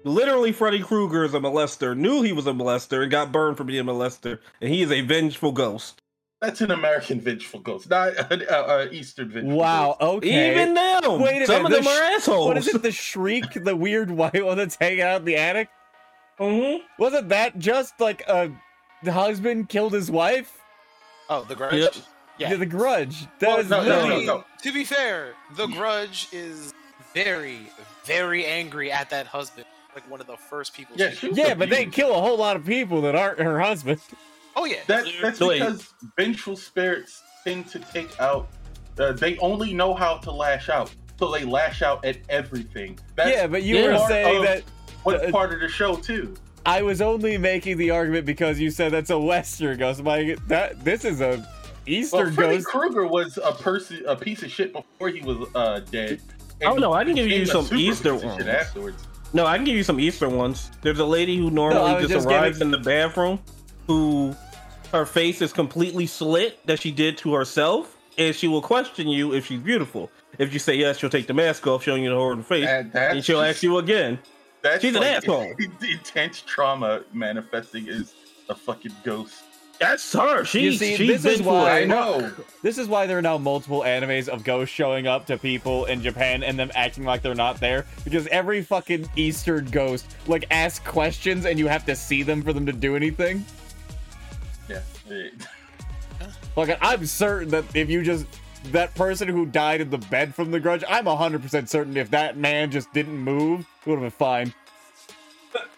Literally, Freddy Krueger is a molester, knew he was a molester, and got burned for being a molester, and he is a vengeful ghost. That's an American vengeful ghost, not an uh, uh, Eastern vengeful. Wow. ghost. Okay. Even now, Wait a some minute, of them the are assholes. what is it? The shriek, the weird white one that's hanging out in the attic. Mhm. Wasn't that just like a the husband killed his wife? Oh, the grudge. Yep. Yeah. Yeah, the grudge. That Well, was no, no, literally- no, I no. To be fair, the grudge is very, very angry at that husband. Like one of the first people. Yeah, she- she was Yeah, but they kill a whole lot of people that aren't her husband. Oh yeah. That, that's Wait. because vengeful spirits tend to take out. Uh, they only know how to lash out, so they lash out at everything. That's yeah, but you were saying that what's uh, part of the show too. I was only making the argument because you said that's a Western ghost. I'm like, that this is a Well, Eastern Freddy ghost. Krueger was a person, a piece of shit before he was uh, dead. Oh, no, I can give you some Easter piece of shit ones. afterwards. No, I can give you some Easter ones. There's a lady who normally was just, just arrives giving- in the bathroom who her face is completely slit that she did to herself, and she will question you if she's beautiful. If you say yes, she'll take the mask off, showing you the whole face, And and she'll just- ask you again. That's she's an asshole. Intense trauma manifesting as a fucking ghost. That's her. She's, see, she's this is why- I know. This is why there are now multiple animes of ghosts showing up to people in Japan and them acting like they're not there. Because every fucking Eastern ghost like asks questions and you have to see them for them to do anything. Yeah. Like I'm certain that if you just that person who died in the bed from the grudge, I'm 100% certain if that man just didn't move, it would have been fine.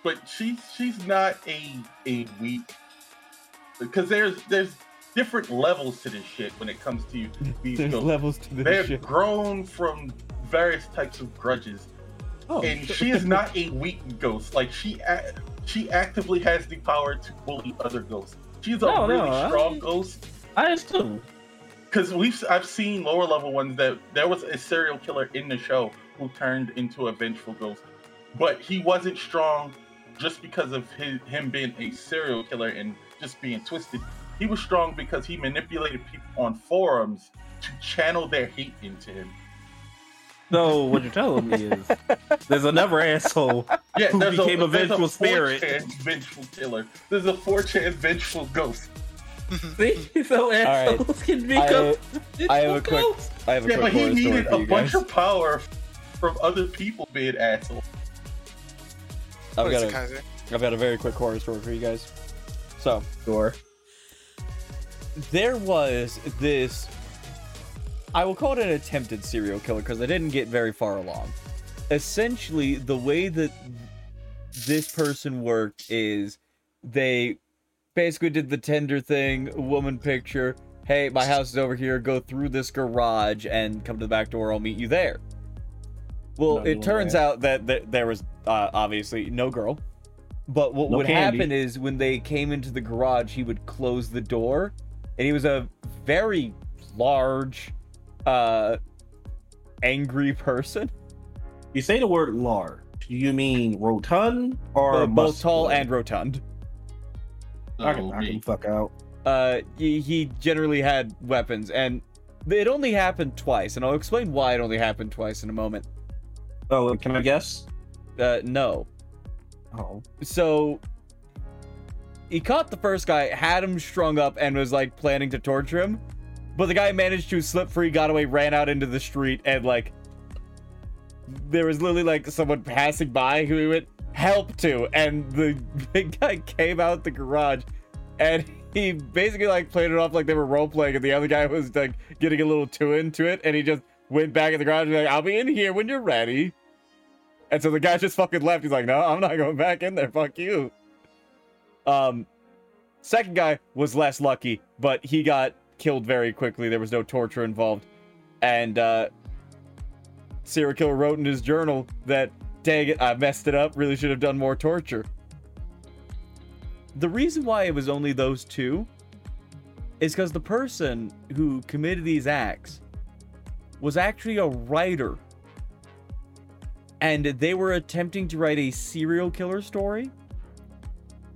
but she's she's not a a weak because there's there's different levels to this shit when it comes to these There's levels to this shit. They've shit. grown from various types of grudges, Oh, and she is not a weak ghost. Like she she actively has the power to bully other ghosts. She's a No, no, really I- strong ghost. I assume. Because we've I've seen lower level ones that there was a serial killer in the show who turned into a vengeful ghost. but he wasn't strong just because of his, him being a serial killer and just being twisted. He was strong because he manipulated people on forums to channel their hate into him. So what you're telling me is there's another asshole Yeah, Who became a there's vengeful spirit. 4chan vengeful killer. There's a 4chan vengeful ghost. See, so assholes can I, become. I have a quick, ghosts. I have a Yeah, quick but he needed a bunch guys. of power from other people being assholes. I've got it, a, Kaiser? I've got a very quick horror story for you guys. So Sure. there was this I will call it an attempted serial killer because I didn't get very far along. Essentially, the way that this person worked is they basically did the Tinder thing, woman picture. Hey, my house is over here. Go through this garage and come to the back door. I'll meet you there. Well, Not it turns out that th- there was uh, obviously no girl. But what No would candy. happen is when they came into the garage, he would close the door, and he was a very large, uh, angry person. You say the word large. Do you mean rotund or Uh, both tall and rotund. I can knock him fuck out. Uh, he, he generally had weapons, and it only happened twice, and I'll explain why it only happened twice in a moment. Oh, can I guess? Uh, no. Oh, So he caught the first guy, had him strung up, and was like planning to torture him. But the guy managed to slip free, got away, ran out into the street, and like there was literally like someone passing by who he went help to, and the big guy came out the garage, and he basically like played it off like they were role playing, and the other guy was like getting a little too into it, and he just went back in the garage and like, "I'll be in here when you're ready." And so the guy just fucking left. He's like, "No, I'm not going back in there. Fuck you." Um, second guy was less lucky, but he got killed very quickly. There was no torture involved, and uh, serial killer wrote in his journal that, "Dang it, I messed it up. Really should have done more torture." The reason why it was only those two is because the person who committed these acts was actually a writer and they were attempting to write a serial killer story.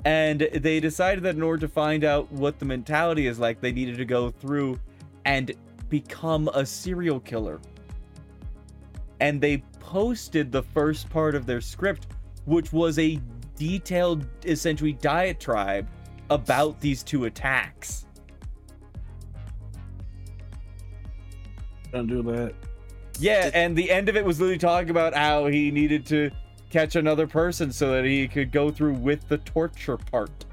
And they decided that in order to find out what the mentality is like, they needed to go through and become a serial killer. And they posted the first part of their script, which was a detailed, essentially, diatribe about these two attacks. don't do that. Yeah, Did- and the end of it was literally talking about how he needed to catch another person so that he could go through with the torture part.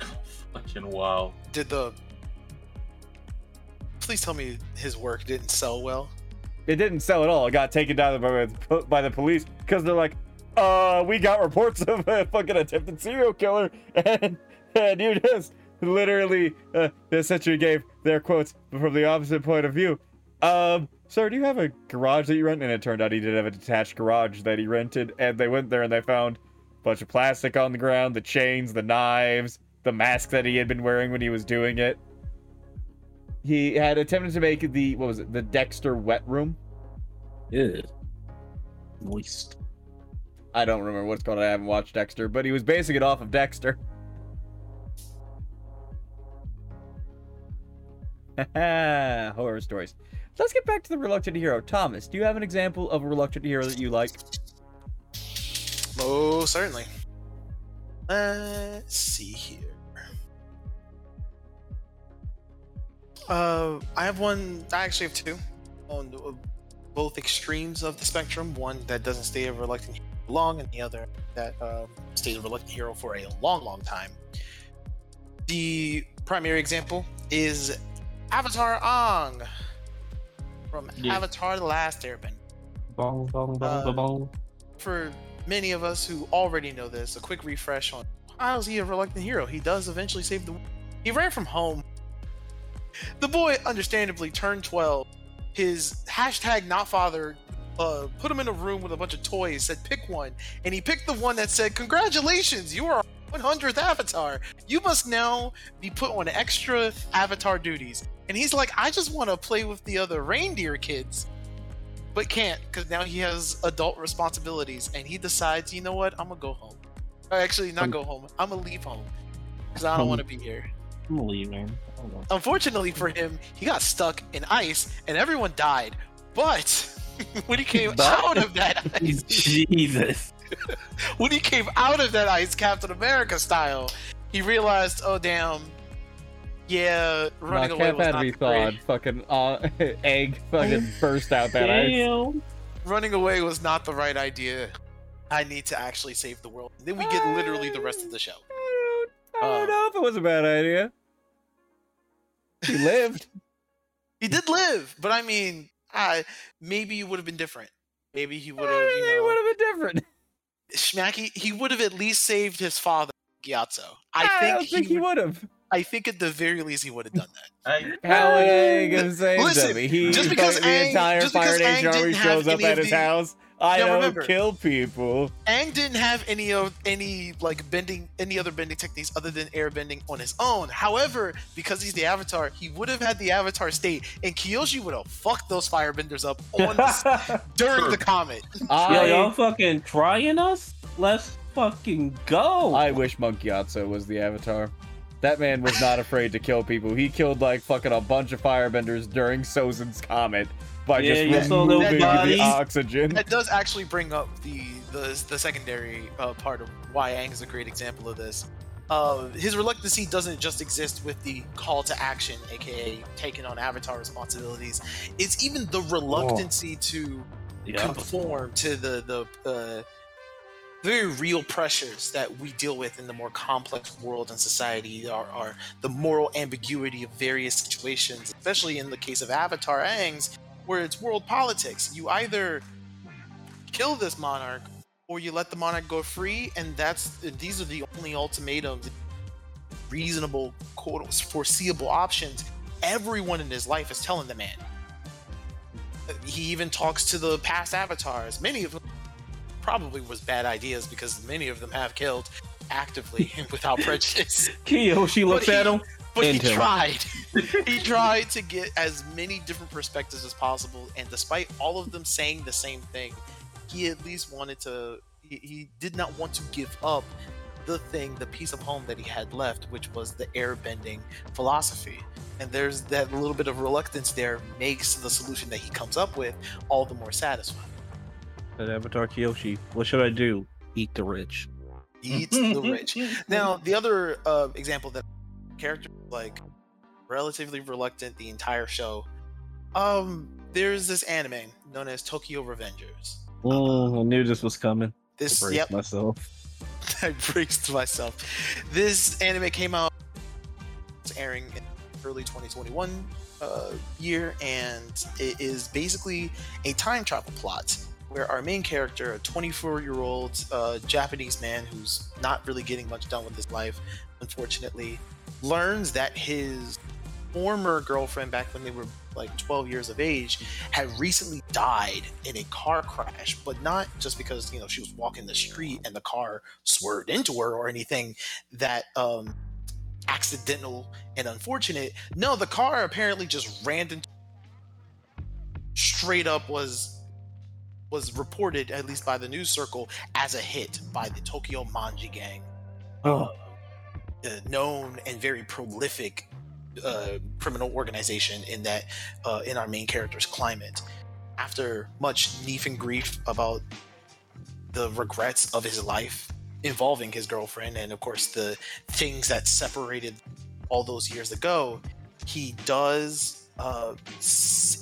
Fucking wow. Did the? Please tell me his work didn't sell well. It didn't sell at all. It got taken down by, by the police because they're like, uh, we got reports of a fucking attempted serial killer, and, and you just literally uh, essentially gave their quotes from the opposite point of view. Um, sir, do you have a garage that you rent? And it turned out he did have a detached garage that he rented, and they went there and they found a bunch of plastic on the ground, the chains, the knives, the mask that he had been wearing when he was doing it. He had attempted to make the what was it, the Dexter wet room. Yeah. Moist. I don't remember what it's called. I haven't watched Dexter, but he was basing it off of Dexter. Ha, horror stories. Let's get back to the reluctant hero. Thomas, do you have an example of a reluctant hero that you like? Oh, certainly. Let's see here. Uh, I have one. I actually have two on uh, both extremes of the spectrum. One that doesn't stay a reluctant hero long, and the other that uh, stays a reluctant hero for a long, long time. The primary example is Avatar Aang from Yeah. Avatar: The Last Airbender. Bong, bong, bong, Uh, bong, for many of us who already know this, a quick refresh on how is he a reluctant hero? He does eventually save the. He ran from home. The boy, understandably, turned 12. His hashtag not father uh, put him in a room with a bunch of toys, said pick one, and he picked the one that said, Congratulations, you are 100th avatar. You must now be put on extra avatar duties. And he's like, I just want to play with the other reindeer kids. but can't because now he has adult responsibilities, and he decides, you know what, I'm gonna go home. Or actually, not go home. I'm gonna leave home because I don't want to be here. I'm leaving. Unfortunately for him, he got stuck in ice, and everyone died. But when he came But- out of that ice, Jesus. when he came out of that ice, Captain America style, he realized, oh damn, yeah, running Nah, away Cap was had not to be the great- thawed. Fucking uh, egg fucking burst out that ice. Damn. running away was not the right idea. I need to actually save the world. Then we get literally the rest of the show. I don't, I don't Uh, know if it was a bad idea. He lived. He did live, but I mean, I maybe it would have been different. Maybe he would I have, think it you would have been different. Schmacky. He would have at least saved his father, Gyatso. I I, think, don't think he he would. would have. I think at the very least he would have done that. I, How would Aang have saved Listen, him? He just because fucking- Aang- the entire just Fire because Nation army didn't have shows up at his the- house. I Now don't remember- kill people. Aang didn't have any of any like bending any other bending techniques other than air bending on his own. However, because he's the Avatar, he would have had the Avatar state, and Kyoshi would have fucked those firebenders up on the, during the comet. Yo, I, y'all fucking trying us? Let's fucking go. I wish Monk Gyatso was the Avatar. That man was not afraid to kill people. He killed like fucking a bunch of firebenders during Sozin's comet by Yeah, just saw those removing the bodies? oxygen. That does actually bring up the the, the secondary uh, part of why Aang is a great example of this. Uh, his reluctancy doesn't just exist with the call to action, aka taking on Avatar responsibilities. It's even the reluctancy to yeah. conform to the the uh, very real pressures that we deal with in the more complex world and society are, are the moral ambiguity of various situations especially in the case of avatar Aang's where it's world politics you either kill this monarch or you let the monarch go free and that's these are the only ultimatums reasonable quote foreseeable options everyone in his life is telling the man he even talks to the past avatars. Many of them probably was bad ideas because many of them have killed actively and without prejudice. Kyoshi looks But at him. But he him. tried. he tried to get as many different perspectives as possible, and despite all of them saying the same thing, he at least wanted to. He, he did not want to give up the thing, the piece of home that he had left, which was the airbending philosophy. And there's that little bit of reluctance there makes the solution that he comes up with all the more satisfying. That Avatar Kyoshi, What should I do? Eat the rich. Eat the rich. Now, the other uh, example that character like relatively reluctant the entire show. Um, there's this anime known as Tokyo Revengers. Mm, I knew this was coming. This, Brace yep, myself. I braced myself. This anime came out, it's airing in early 2021 uh, year, and it is basically a time travel plot where our main character, a 24 year old uh, Japanese man who's not really getting much done with his life, unfortunately, learns that his former girlfriend, back when they were like 12 years of age, had recently died in a car crash, but not just because you know she was walking the street and the car swerved into her or anything that um accidental and unfortunate. No, the car apparently just ran into straight up was was reported at least by the news circle as a hit by the Tokyo Manji gang Oh, known and very prolific uh, criminal organization in that uh, in our main character's climate. After much grief and grief about the regrets of his life involving his girlfriend and of course the things that separated all those years ago, he does uh,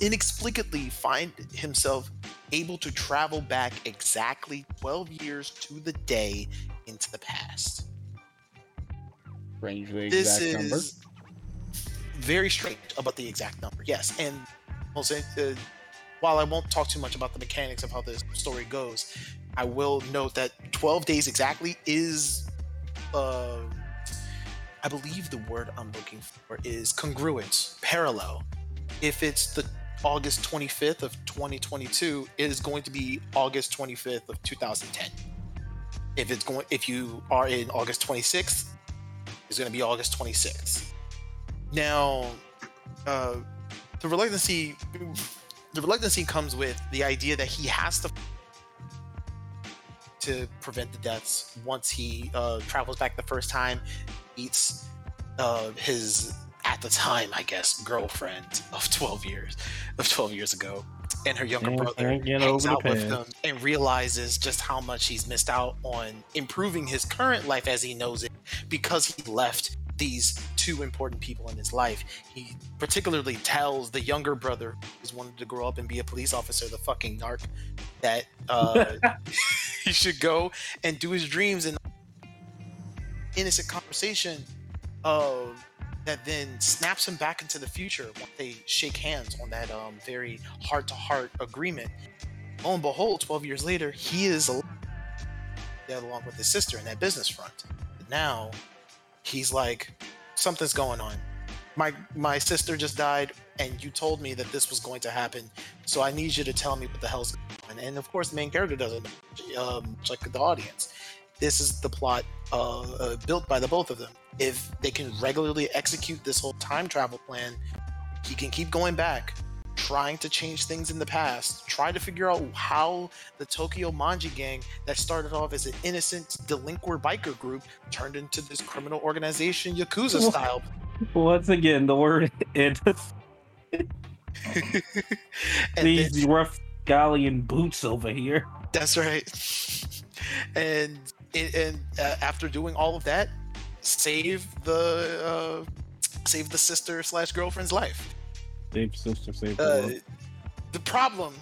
inexplicably find himself able to travel back exactly 12 years to the day into the past Strangely this exact is number. very strange about the exact number. Yes, and I'll uh, while I won't talk too much about the mechanics of how this story goes, I will note that 12 days exactly is, uh, I believe the word I'm looking for is congruent, parallel. If it's the August 25th of 2022, it is going to be August 25th of 2010. If it's going, if you are in August 26th, is going to be August 26th. Now, uh, the reluctancy the reluctancy comes with the idea that he has to to prevent the deaths once he uh, travels back the first time, eats uh, his at the time, I guess, girlfriend of 12 years of 12 years ago, and her younger brother hangs out with them and realizes just how much he's missed out on improving his current life as he knows it because he left these two important people in his life. He particularly tells the younger brother who's wanted to grow up and be a police officer, the fucking narc, that uh, he should go and do his dreams and innocent conversation uh, that then snaps him back into the future once they shake hands on that um, very heart-to-heart agreement. Lo and behold, 12 years later, he is along with his sister in that business front. Now, he's like, something's going on. My my sister just died, and you told me that this was going to happen. So I need you to tell me what the hell's going on. And of course, the main character doesn't, um, like the audience. This is the plot uh, uh, built by the both of them. If they can regularly execute this whole time travel plan, he can keep going back, trying to change things in the past, try to figure out how the Tokyo Manji gang that started off as an innocent delinquent biker group turned into this criminal organization, Yakuza style. Once again, the word and these then- rough galleon boots over here. That's right. And and, and uh, after doing all of that, save the uh, save the sister slash girlfriend's life. Save sister, save the Uh, the problem,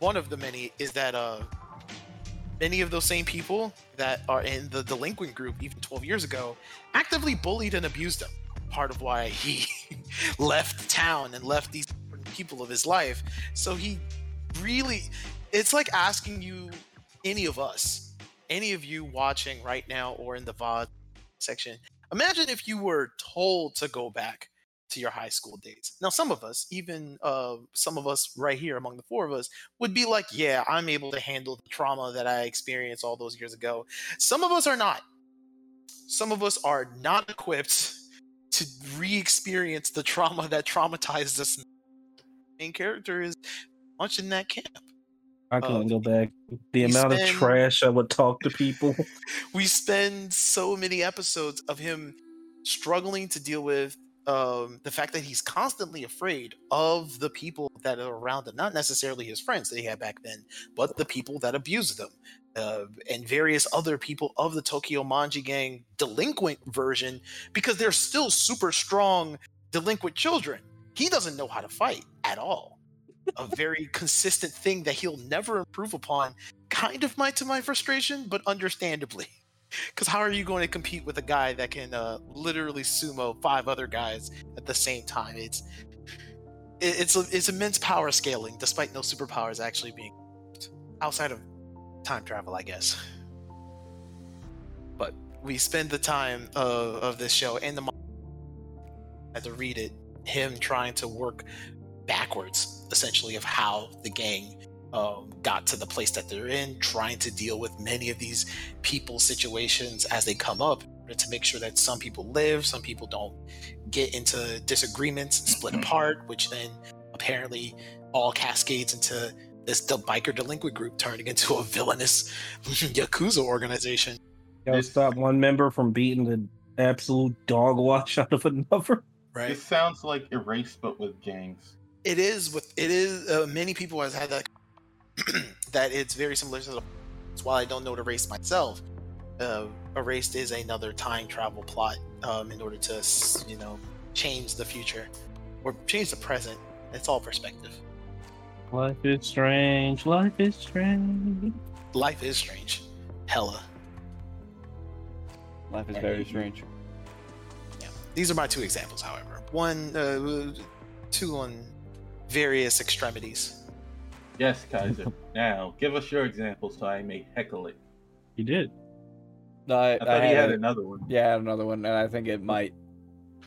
one of the many, is that uh, many of those same people that are in the delinquent group, even 12 years ago, actively bullied and abused him. Part of why he left town and left these people of his life. So he really, it's like asking you, any of us, any of you watching right now or in the VOD section, imagine if you were told to go back to your high school days. Now, some of us, even uh, some of us right here among the four of us, would be like, yeah, I'm able to handle the trauma that I experienced all those years ago. Some of us are not. Some of us are not equipped to re experience the trauma that traumatized us. main character is much in that camp. I couldn't uh, go back. The amount of trash I would talk to people. we spend so many episodes of him struggling to deal with um, the fact that he's constantly afraid of the people that are around him, not necessarily his friends that he had back then, but the people that abuse them. Uh, and various other people of the Tokyo Manji gang delinquent version because they're still super strong delinquent children. He doesn't know how to fight at all. A very consistent thing that he'll never improve upon, kind of my to my frustration, but understandably. Because how are you going to compete with a guy that can uh, literally sumo five other guys at the same time? It's it- it's it's immense power scaling, despite no superpowers actually being outside of time travel, I guess. But we spend the time of, of this show and the I had to read it, him trying to work backwards, essentially, of how the gang um, got to the place that they're in, trying to deal with many of these people's situations as they come up to make sure that some people live, some people don't get into disagreements and split apart, which then apparently all cascades into this the biker delinquent group turning into a villainous yakuza organization. Gotta stop one member from beating the absolute dog wash out of another. Right. This sounds like Erased, but with gangs. It is with it is uh, many people has had that that it's very similar to the. That's why I don't know to race myself. Uh, Erased is another time travel plot um, in order to you know change the future or change the present. It's all perspective. Life is strange. Life is strange. Life is strange. Hella. Life is very strange. Yeah. These are my two examples, however. One, uh, two on various extremities. Yes, Kaiser. now, give us your examples so I may heckle it. You did. No, I, I thought he had had another one. Yeah, I had another one, and I think it might.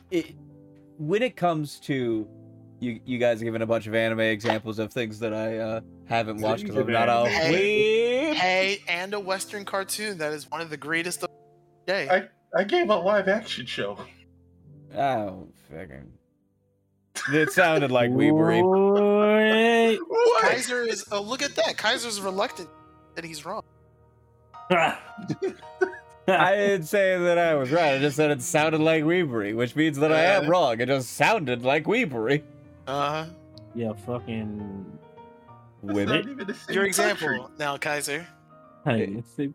It when it comes to you, you guys are giving a bunch of anime examples of things that I uh, haven't watched because I'm not a Hey. Hey, and a Western cartoon that is one of the greatest of the day. I- I gave a live action show. Oh, fucking. It sounded like we were. Wait. Kaiser is. Oh, look at that. Kaiser's reluctant that he's wrong. I didn't say that I was right. I just said it sounded like Weebury, which means that I am wrong. It just sounded like Weebury. Uh huh. yeah, fucking. It's Women. not even the same Your country. example now, Kaiser. Hey, Th-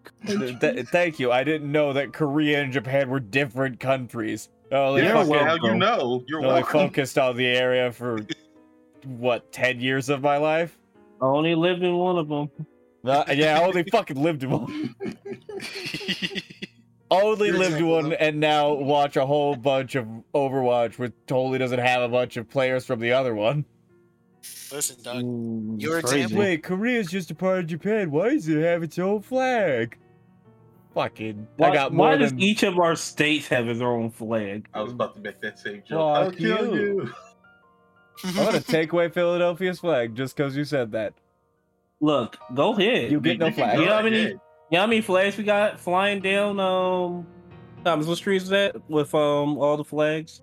th- thank you. I didn't know that Korea and Japan were different countries. Oh, they Yeah, fucking well, how you know? You're only welcome. focused on the area for what ten years of my life. I only lived in one of them. Uh, yeah, I only fucking lived in one. Only Your lived one, though. and now watch a whole bunch of Overwatch, which totally doesn't have a bunch of players from the other one. Listen, Doug. Mm, Your crazy. example- Wait, Korea's just a part of Japan. Why does it have its own flag? Fucking, Why, I got why more does than. each of our states have its own flag? I was about to make that same joke. Fuck I'll kill you. you. I'm gonna take away Philadelphia's flag just because you said that. Look, go ahead. You get no flag. You know how many- ahead. You know how many flags we got flying down? Um, Thomas, what street is that with um all the flags?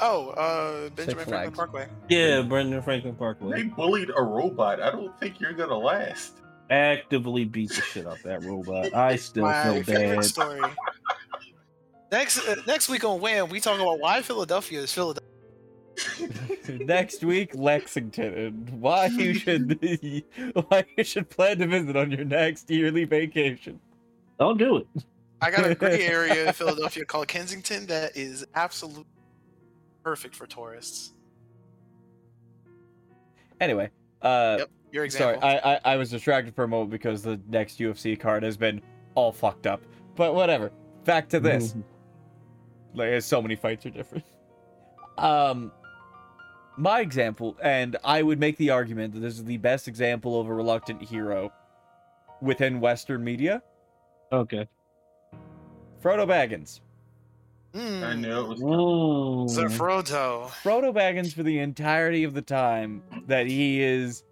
Oh, uh, Benjamin Franklin. Parkway. Yeah, Brendan Franklin Parkway. They bullied a robot. I don't think you're gonna last. Actively beat the shit out that robot. I still My feel bad. story. Next uh, next week on WAMM, we talk about why Philadelphia is Philadelphia. Next week, Lexington, and why you should why you should plan to visit on your next yearly vacation. Don't do it. I got a great area in Philadelphia called Kensington that is absolutely perfect for tourists. Anyway, uh, Yep, Your sorry. I, I I was distracted for a moment because the next UFC card has been all fucked up. But whatever. Back to this. Like, so many fights are different. Um, my example, and I would make the argument that this is the best example of a reluctant hero within Western media. Okay. Frodo Baggins. Mm. I knew it was. Mm. Sir Frodo. Frodo Baggins for the entirety of the time that he is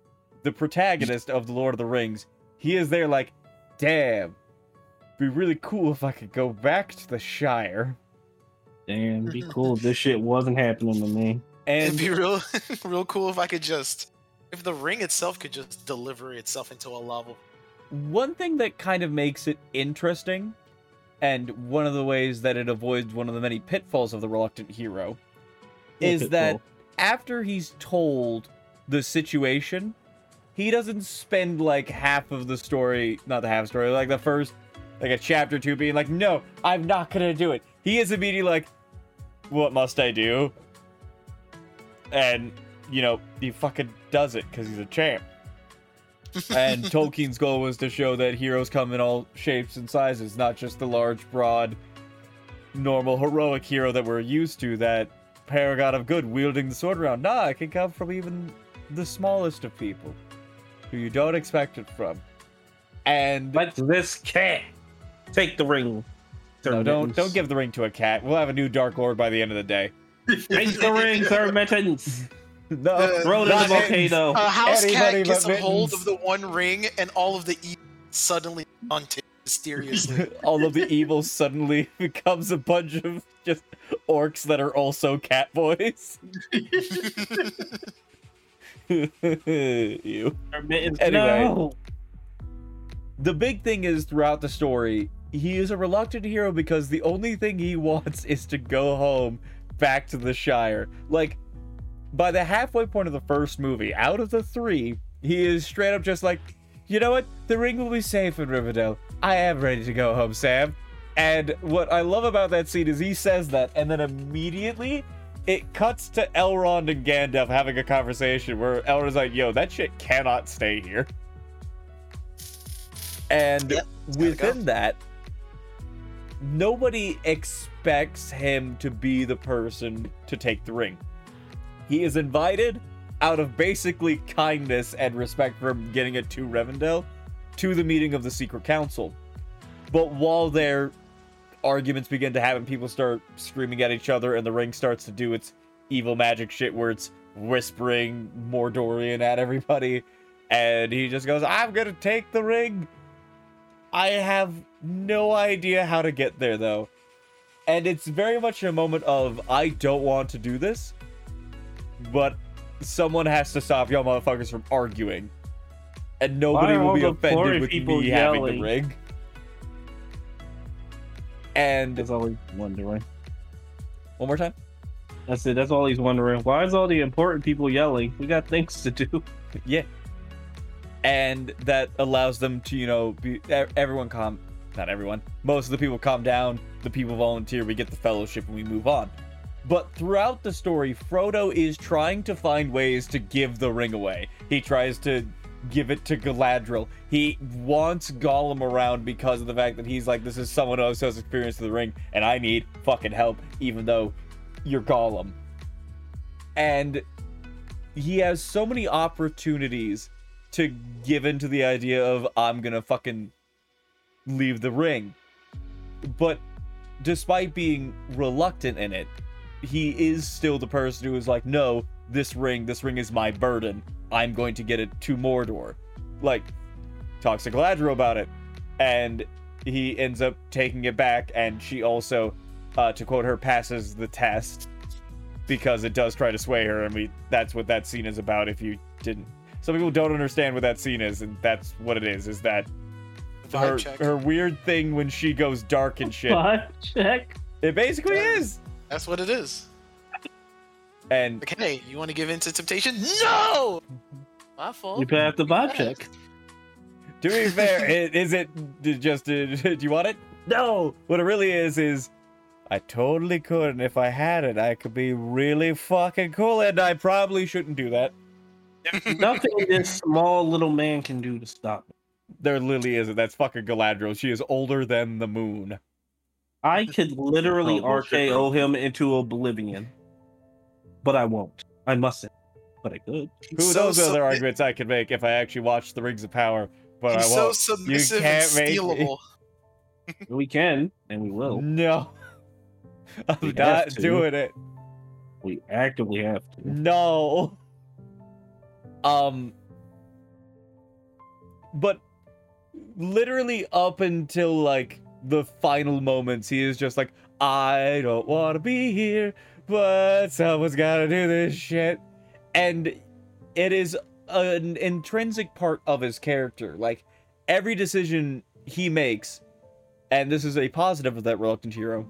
the protagonist of The Lord of the Rings, he is there like, damn, be really cool if I could go back to the Shire. Damn, be cool if this shit wasn't happening to me. It'd And be real, real cool if I could just, if the ring itself could just deliver itself into a level. one thing that kind of makes it interesting, and one of the ways that it avoids one of the many pitfalls of the reluctant hero, is Pitfall. that after he's told the situation, he doesn't spend like half of the story, not the half story, like the first, like a chapter two being like, no, I'm not gonna do it. He is immediately like, what must I do? And, you know, he fucking does it because he's a champ. and Tolkien's goal was to show that heroes come in all shapes and sizes, not just the large, broad, normal, heroic hero that we're used to, that paragon of good wielding the sword around. Nah, it can come from even the smallest of people who you don't expect it from. And Like this cat. Take the ring. No, don't don't give the ring to a cat. We'll have a new Dark Lord by the end of the day. Take the ring, Sir Mittens. No, Uh, Throw it in the volcano. A house Anybody cat gets but a hold of the one ring, and all of the evil suddenly unted mysteriously. all of the evil suddenly becomes a bunch of just orcs that are also cat boys. Mittens. Anyway. No. The big thing is throughout the story, he is a reluctant hero because the only thing he wants is to go home back to the Shire. Like, by the halfway point of the first movie, out of the three, he is straight up just like, you know what? The ring will be safe in Rivendell. I am ready to go home, Sam. And what I love about that scene is he says that, and then immediately it cuts to Elrond and Gandalf having a conversation where Elrond's like, yo, that shit cannot stay here. And Yep, within that, nobody expects him to be the person to take the ring. He is invited out of basically kindness and respect for getting it to Rivendell to the meeting of the Secret Council. But while their arguments begin to happen, people start screaming at each other, and the ring starts to do its evil magic shit where it's whispering Mordorian at everybody. And he just goes, I'm gonna take the ring. I have no idea how to get there though. And it's very much a moment of I don't want to do this, but someone has to stop y'all motherfuckers from arguing. and nobody will be offended with me having the ring. And That's all he's wondering. one more time. That's it. That's all he's wondering. Why is all the important people yelling? We got things to do. Yeah. And that allows them to, you know, be everyone calm. Not everyone. Most of the people calm down. The people volunteer. We get the fellowship and we move on. But throughout the story, Frodo is trying to find ways to give the ring away. He tries to give it to Galadriel. He wants Gollum around because of the fact that he's like, this is someone else who has experience with the ring, and I need fucking help, even though you're Gollum. And he has so many opportunities to give into the idea of I'm gonna fucking leave the ring. But despite being reluctant in it, he is still the person who is like, no, this ring, this ring is my burden. I'm going to get it to Mordor. Like, talks to Galadriel about it, and he ends up taking it back, and she also, uh, to quote her, passes the test because it does try to sway her, and we that's what that scene is about. If you didn't, some people don't understand what that scene is, and that's what it is. Is that her check. her weird thing when she goes dark and shit? Five check. It basically is. That's what it is. And Like, hey, you want to give in to temptation? No! My fault. You passed the vibe check. to be fair, it, is it just? uh, do you want it? No. What it really is is, I totally could, and if I had it, I could be really fucking cool, and I probably shouldn't do that. Nothing this small little man can do to stop it. There literally isn't. That's fucking Galadriel. She is older than the moon. I could literally Oh, RKO him into oblivion, but I won't. I mustn't, but I could. Who So those other arguments I could make if I actually watched the Rings of Power, but I He's so won't. submissive and can't make me. stealable. We can, and we will. No. I'm We not doing it. We actively have to. No. Um but literally up until like the final moments he is just like I don't want to be here, but someone's got to do this shit. And it is an intrinsic part of his character. Like every decision he makes and this is a positive of that reluctant hero.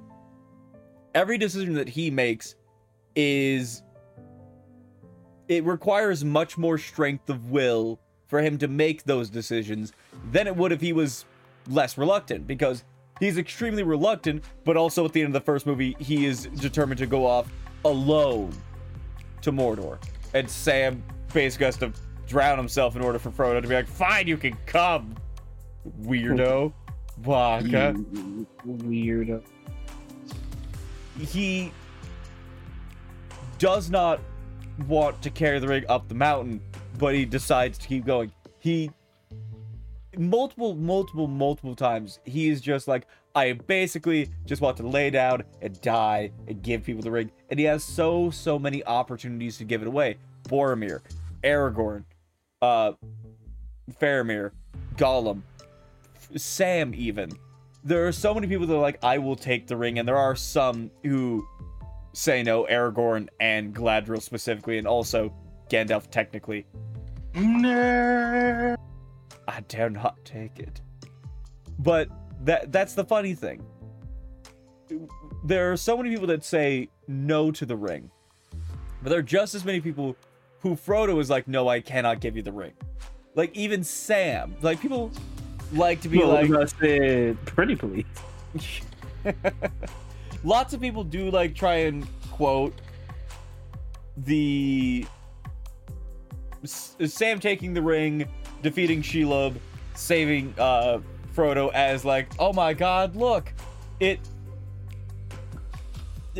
Every decision that he makes is it requires much more strength of will for him to make those decisions than it would if he was less reluctant because he's extremely reluctant but also at the end of the first movie he is determined to go off alone to Mordor and Sam basically has to drown himself in order for Frodo to be like fine you can come weirdo Baka You Weird. he does not want to carry the ring up the mountain, but he decides to keep going. He multiple, multiple, multiple times he is just like, I basically just want to lay down and die and give people the ring. And he has so, so many opportunities to give it away. Boromir, Aragorn, uh, Faramir, Gollum, Sam even. There are so many people that are like, I will take the ring, and there are some who say no, Aragorn and Galadriel specifically, and also Gandalf technically. Nerd. I dare not take it. But that that's the funny thing. There are so many people that say no to the ring. But there are just as many people who Frodo is like, no, I cannot give you the ring. Like even Sam. Like people like to be Well, like I said, pretty please. lots of people do like try and quote the S- Sam taking the ring, defeating Shelob, saving uh Frodo as like, oh my god, look, it.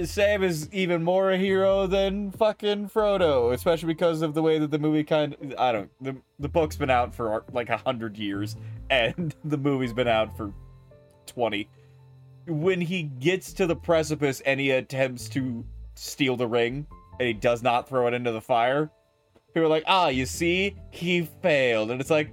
Sam is even more a hero than fucking Frodo, especially because of the way that the movie kind of, I don't, the, the book's been out for like a hundred years, and the movie's been out for 20 when he gets to the precipice and he attempts to steal the ring and he does not throw it into the fire, people are like, ah, you see, he failed. And it's like,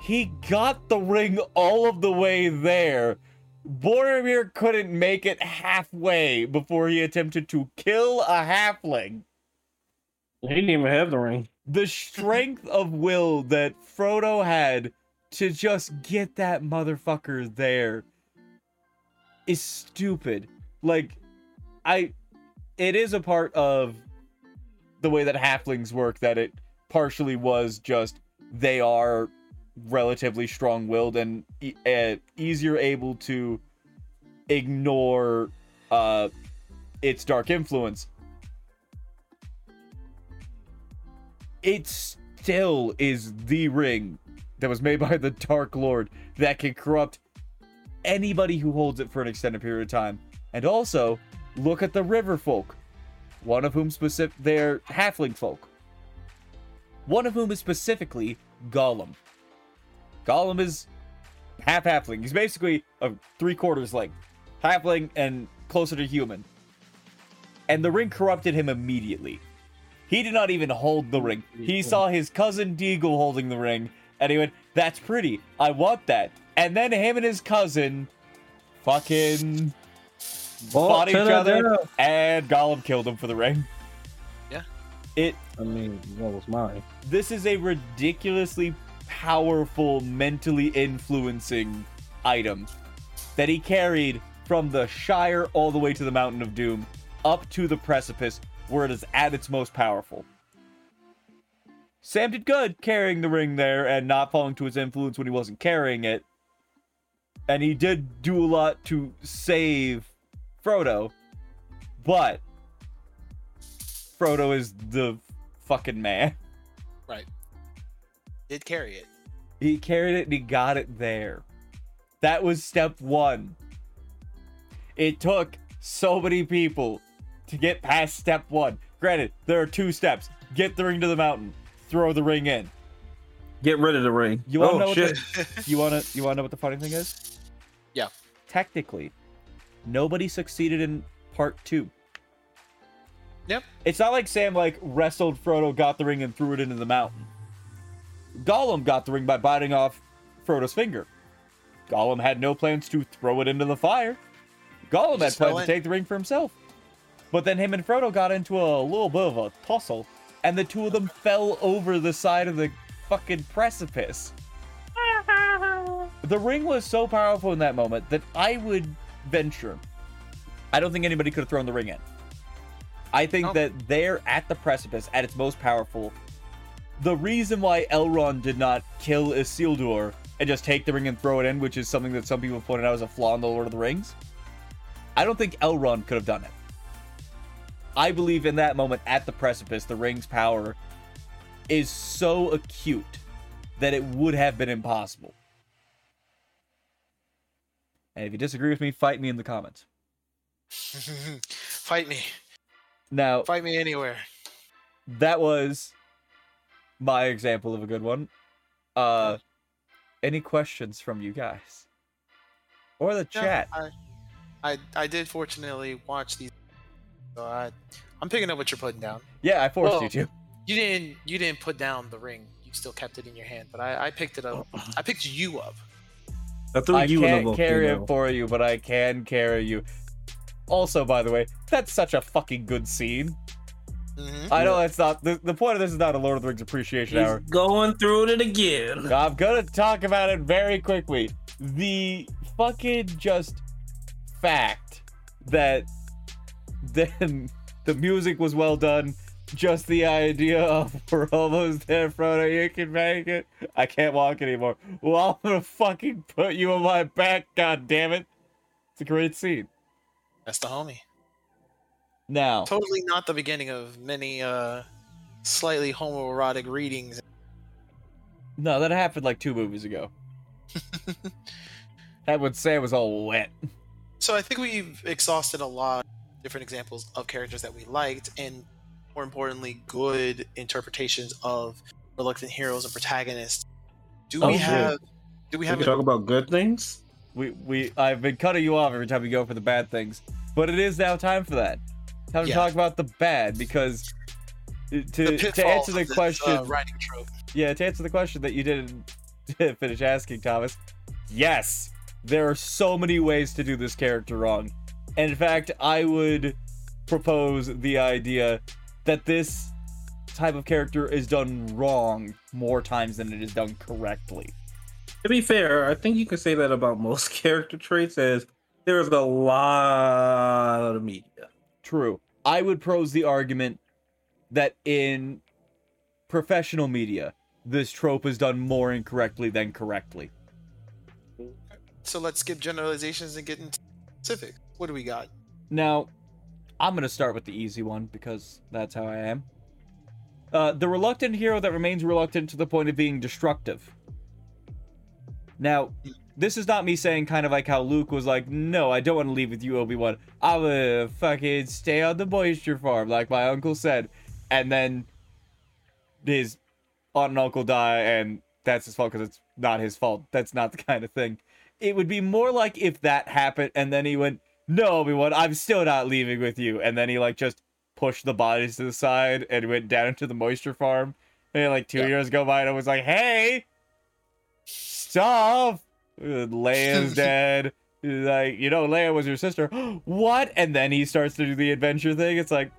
he got the ring all of the way there. Boromir couldn't make it halfway before he attempted to kill a halfling. He didn't even have the ring. the strength of will that Frodo had to just get that motherfucker there is stupid. Like, I, it is a part of the way that halflings work that it partially was just they are relatively strong-willed and e- uh, easier able to ignore uh its dark influence. It still is the ring that was made by the dark lord that can corrupt anybody who holds it for an extended period of time. And also look at the river folk one of whom specific they're halfling folk one of whom is specifically Gollum. Gollum is half halfling. He's basically a three quarters like halfling and closer to human. And the ring corrupted him immediately. He did not even hold the ring. He saw his cousin Déagol holding the ring, and he went, "That's pretty. I want that." And then him and his cousin, fucking, fought each other, and Gollum killed him for the ring. Yeah. It I mean, what was mine? this is a ridiculously powerful, mentally influencing item that he carried from the Shire all the way to the Mountain of Doom, up to the precipice where it is at its most powerful. Sam did good carrying the ring there and not falling to its influence when he wasn't carrying it. And he did do a lot to save Frodo, but Frodo is the fucking man. Right. Did carry it. He carried it and he got it there. That was step one. It took so many people to get past step one. Granted, there are two steps get the ring to the mountain, throw the ring in. Get rid of the ring. You wanna oh know what shit! You wanna you wanna know what the funny thing is? Yeah. Technically, nobody succeeded in part two. Yep. It's not like Sam like wrestled Frodo, got the ring, and threw it into the mountain. Gollum got the ring by biting off Frodo's finger. Gollum had no plans to throw it into the fire. Gollum had Just plans to take the ring for himself. But then him and Frodo got into a little bit of a tussle, and the two of them fell over the side of the fucking precipice. The ring was so powerful in that moment that I would venture. I don't think anybody could have thrown the ring in. I think No. that there at the precipice, at its most powerful, the reason why Elrond did not kill Isildur and just take the ring and throw it in, which is something that some people pointed out as a flaw in the Lord of the Rings, I don't think Elrond could have done it. I believe in that moment at the precipice, the ring's power is so acute that it would have been impossible. And if you disagree with me, fight me in the comments. Fight me. Now, Fight me anywhere. that was my example of a good one. Uh any questions from you guys? Or the chat? I, I I did fortunately watch these. So I, I'm picking up what you're putting down. Yeah, I forced Well, you to. You didn't you didn't put down the ring. You still kept it in your hand, but I, I picked it up. I picked you up. I threw I you in can't the carry volcano. it for you, but I can carry you. Also, by the way, that's such a fucking good scene. hmm I know that's not the, the point of this is not a Lord of the Rings appreciation He's hour. going through it again. I'm gonna talk about it very quickly. The fucking just fact that then the music was well done. Just the idea of we're almost there, Frodo. You can make it. I can't walk anymore. Well, I'm gonna fucking put you on my back. God damn it! It's a great scene. That's the homie. Now, Totally not the beginning of many uh slightly homoerotic readings. no, that happened like two movies ago. that would say it was all wet. So I think we've exhausted a lot of different examples of characters that we liked, and more importantly, good interpretations of reluctant heroes and protagonists. Do Oh, we shit. have? Do we We have? can A, talk about good things. We we I've been cutting you off every time you go for the bad things, but it is now time for that. Time to Yeah. talk about the bad because to to answer the of this, question, uh, writing trope. yeah, to answer the question that you didn't finish asking, Thomas. Yes, there are so many ways to do this character wrong, and in fact, I would propose the idea that this type of character is done wrong more times than it is done correctly. To be fair, I think you can say that about most character traits as there's a lot of media. True. I would pose the argument that in professional media, this trope is done more incorrectly than correctly. So let's skip generalizations and get into specific. What do we got? Now, I'm going to start with the easy one because that's how I am. Uh, the reluctant hero that remains reluctant to the point of being destructive. Now, this is not me saying kind of like how Luke was like, no, I don't want to leave with you, Obi Wan. I will fucking stay on the moisture farm, like my uncle said. And then his aunt and uncle die, and that's his fault because it's not his fault. That's not the kind of thing. It would be more like if that happened, and then he went, no, Obi Wan, I'm still not leaving with you. And then he like just pushed the bodies to the side and went down into the moisture farm. And like two Yeah. years go by, and I was like, hey, stop. Leia's dead. Like, you know, Leia was your sister. what? And then he starts to do the adventure thing. It's like,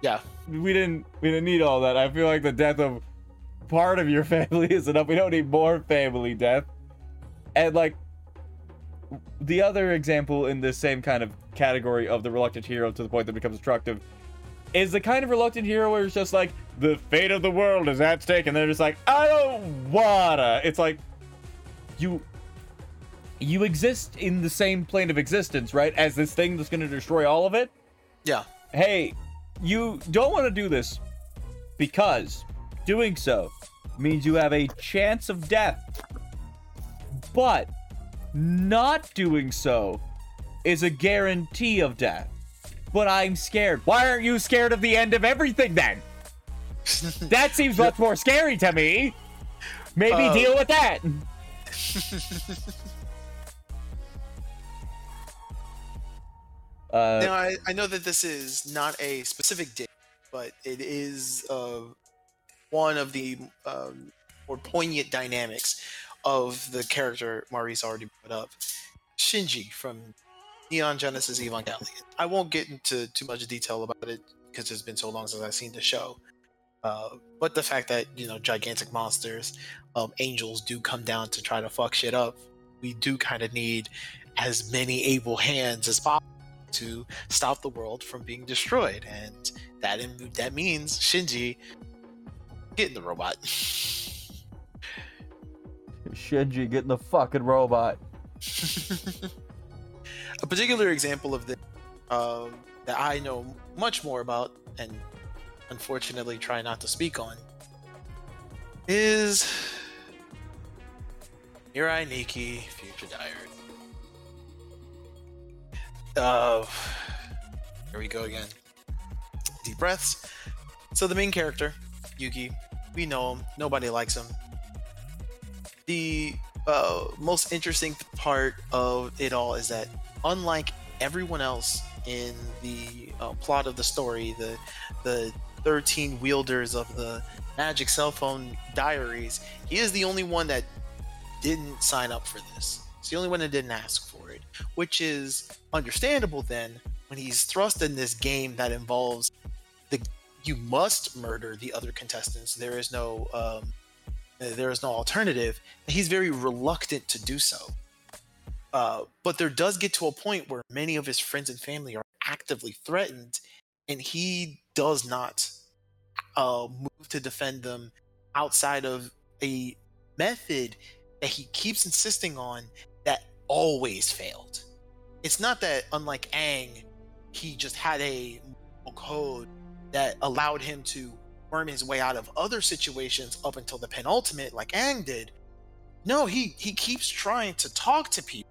Yeah. we didn't we didn't need all that. I feel like the death of part of your family is enough. We don't need more family death. And like the other example in this same kind of category of the reluctant hero to the point that becomes destructive is the kind of reluctant hero where it's just like the fate of the world is at stake and they're just like I don't wanna. It's like you you exist in the same plane of existence, right? As this thing that's going to destroy all of it Yeah. hey, you don't want to do this because doing so means you have a chance of death. But not doing so is a guarantee of death. But I'm scared. Why aren't you scared of the end of everything then? That seems much more scary to me. Maybe Uh, deal with that. Uh, now I, I know that this is not a specific date, but it is uh, one of the um, more poignant dynamics of the character Maurice already brought up, Shinji from Neon Genesis Evangelion. I won't get into too much detail about it because it's been so long since I've seen the show. Uh, but the fact that you know gigantic monsters, um, angels do come down to try to fuck shit up, we do kind of need as many able hands as possible to stop the world from being destroyed, and that that means Shinji getting the robot. Shinji getting the fucking robot. a particular example of this um, that I know much more about and unfortunately try not to speak on is Mirai Nikki Future Diary. Uh, here we go again. Deep breaths. So the main character, Yuki, we know him. Nobody likes him. The uh, most interesting part of it all is that unlike everyone else in the uh, plot of the story, the the 13 wielders of the magic cell phone diaries, he is the only one that didn't sign up for this. He's the only one that didn't ask for it, which is understandable then when he's thrust in this game that involves the you must murder the other contestants. There is no um, there is no alternative. He's very reluctant to do so. Uh, but there does get to a point where many of his friends and family are actively threatened, and he does not uh, move to defend them outside of a method that he keeps insisting on that always failed. It's not that, unlike Aang, he just had a code that allowed him to worm his way out of other situations up until the penultimate, like Aang did. No, he he keeps trying to talk to people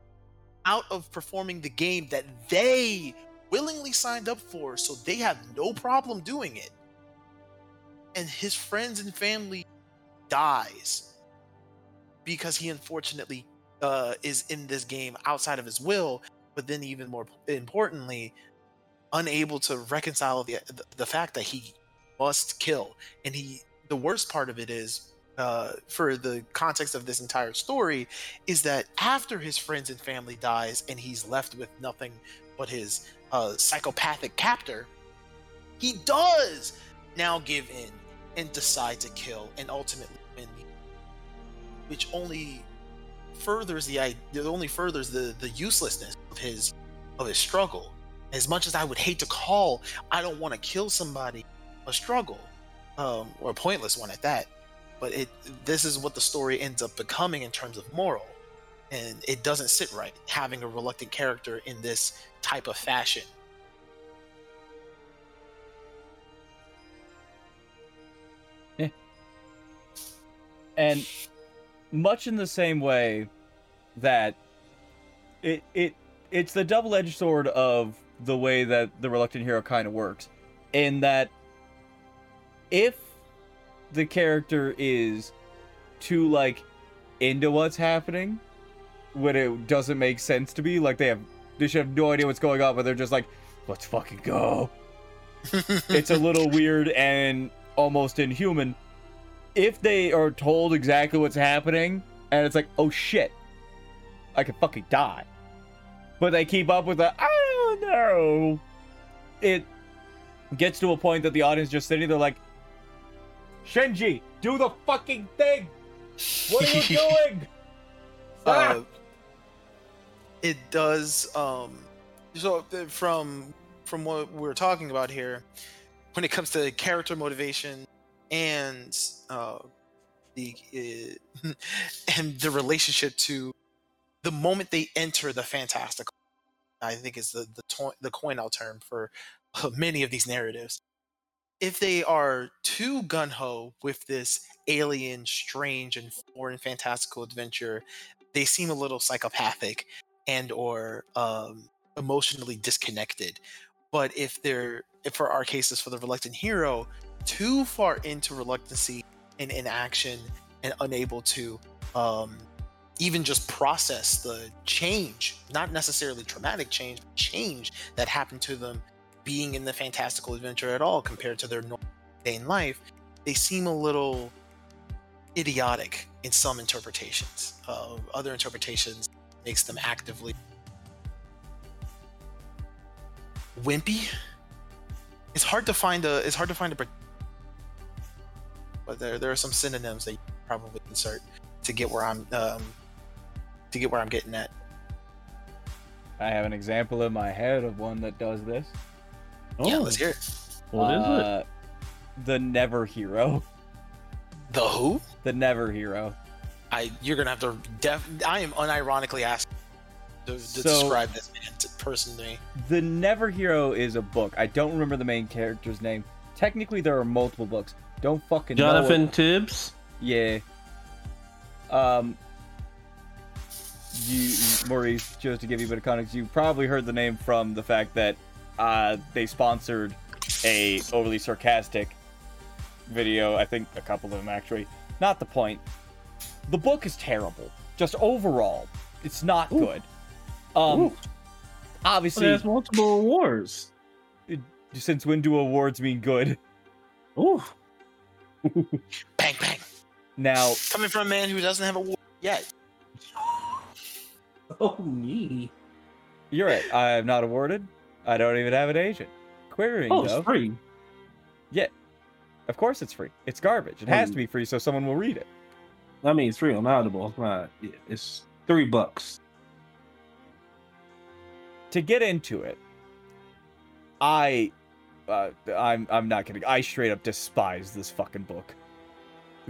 out of performing the game that they willingly signed up for, so they have no problem doing it. And his friends and family dies because he unfortunately uh, is in this game outside of his will, but then even more importantly, unable to reconcile the, the fact that he must kill. And he, the worst part of it is, uh, for the context of this entire story, is that after his friends and family dies and he's left with nothing but his uh, psychopathic captor, he does now give in and decide to kill and ultimately win, which only furthers the idea, only furthers the the uselessness of his of his struggle. As much as I would hate to call, I don't want to kill somebody a struggle, um, or a pointless one at that. But it this is what the story ends up becoming in terms of moral, and it doesn't sit right having a reluctant character in this type of fashion. and much in the same way that it it it's the double-edged sword of the way that the reluctant hero kind of works in that if the character is too like into what's happening when it doesn't make sense to be like they have they should have no idea what's going on but they're just like let's fucking go. It's a little weird and almost inhuman. If they are told exactly what's happening and it's like oh shit. I could fucking die. But they keep up with the i don't know. It gets to a point that the audience just sitting there like shinji do the fucking thing. What are you doing? Uh, it does um so uh, from from what we're talking about here when it comes to character motivation and uh the uh, and the relationship to the moment they enter the fantastical i think is the the, to- the coin out term for uh, many of these narratives if they are too gun-ho with this alien strange and foreign fantastical adventure they seem a little psychopathic and or um, emotionally disconnected. But if they're if for our cases for the reluctant hero too far into reluctancy and inaction and unable to um, even just process the change not necessarily traumatic change but change that happened to them being in the fantastical adventure at all compared to their normal day in life they seem a little idiotic in some interpretations. Uh, other interpretations makes them actively wimpy. It's hard to find a it's hard to find a but there there are some synonyms that you can probably insert to get where i'm um, to get where i'm getting at. I have an example in my head of one that does this yeah Oh, let's hear it What is it? Uh, the never hero the who the never hero i you're gonna have to def i am unironically asking to, to So- describe this man to, person to me The Never Hero is a book. I don't remember the main character's name. Technically, there are multiple books. Don't fucking Jonathan it. Tibbs. Yeah. Um. You, Maurice, just to give you a bit of context, you probably heard the name from the fact that uh, they sponsored a overly sarcastic video. I think a couple of them actually. Not the point. The book is terrible. Just overall, it's not Ooh. good. Um, Ooh, obviously, it has multiple awards. since when do awards mean good? Ooh. bang bang Now, coming from a man who doesn't have a war yet Oh me. you're right. I am not awarded. I don't even have an agent. Querying Oh, though, it's free. Yeah. Of course it's free. It's garbage. It has Hmm. to be free so someone will read it. I mean, it's free on Audible. It's not. It's three bucks. To get into it, I, uh, I'm, I'm not kidding. I straight up despise this fucking book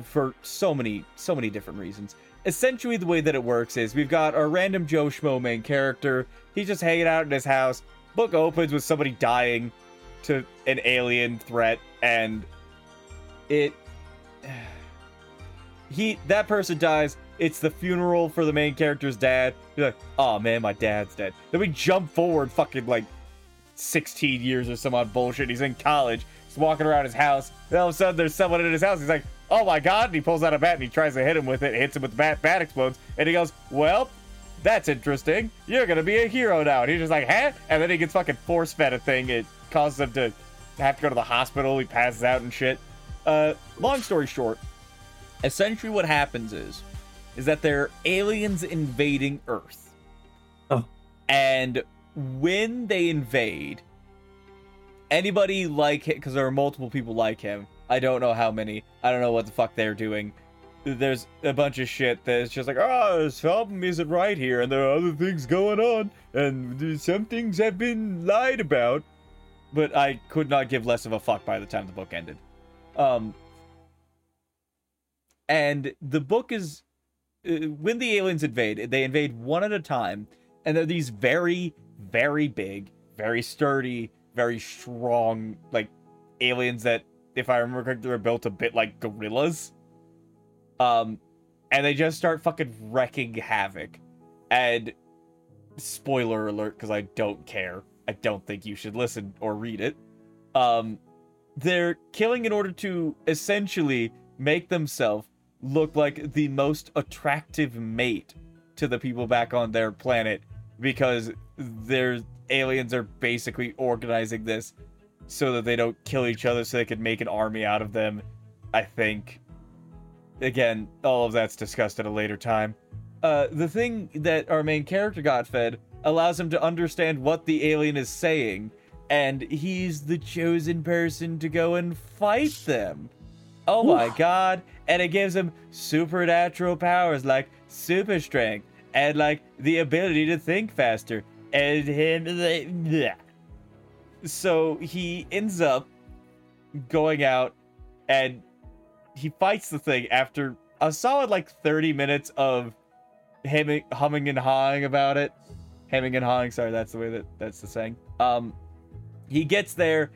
for so many, so many different reasons. Essentially, the way that it works is we've got our random Joe Schmo main character. He's just hanging out in his house. Book opens with somebody dying to an alien threat, and it. He that person dies. It's the funeral for the main character's dad. You're like, oh man, my dad's dead. Then we jump forward, fucking like 16 years or some odd bullshit. He's in college. He's walking around his house. And all of a sudden, there's someone in his house. He's like, oh my god. And he pulls out a bat and he tries to hit him with it. Hits him with the bat. Bat explodes. And he goes, well, that's interesting. You're gonna be a hero now. And he's just like, huh? And then he gets fucking force fed a thing. It causes him to have to go to the hospital. He passes out and shit. Uh, long story short, essentially what happens is, is that there are aliens invading Earth. Oh. And when they invade, anybody like him, because there are multiple people like him, I don't know how many. I don't know what the fuck they're doing. There's a bunch of shit that's just like, oh, this album isn't right here, and there are other things going on, and some things have been lied about. But I could not give less of a fuck by the time the book ended. Um, and the book is uh, when the aliens invade, they invade one at a time, and they're these very, very big, very sturdy, very strong, like aliens that, if I remember correctly, were built a bit like gorillas. Um, and they just start fucking wrecking havoc. And spoiler alert, because I don't care. I don't think you should listen or read it. Um, they're killing in order to essentially make themselves look like the most attractive mate to the people back on their planet because their aliens are basically organizing this so that they don't kill each other so they can make an army out of them i think again all of that's discussed at a later time. Uh, the thing that our main character got fed allows him to understand what the alien is saying and he's the chosen person to go and fight them. Oh my god. And it gives him supernatural powers like super strength and like the ability to think faster. And him bleh. so he ends up going out and he fights the thing after a solid like 30 minutes of him humming and hawing about it hemming and hawing sorry that's the way that that's the saying um he gets there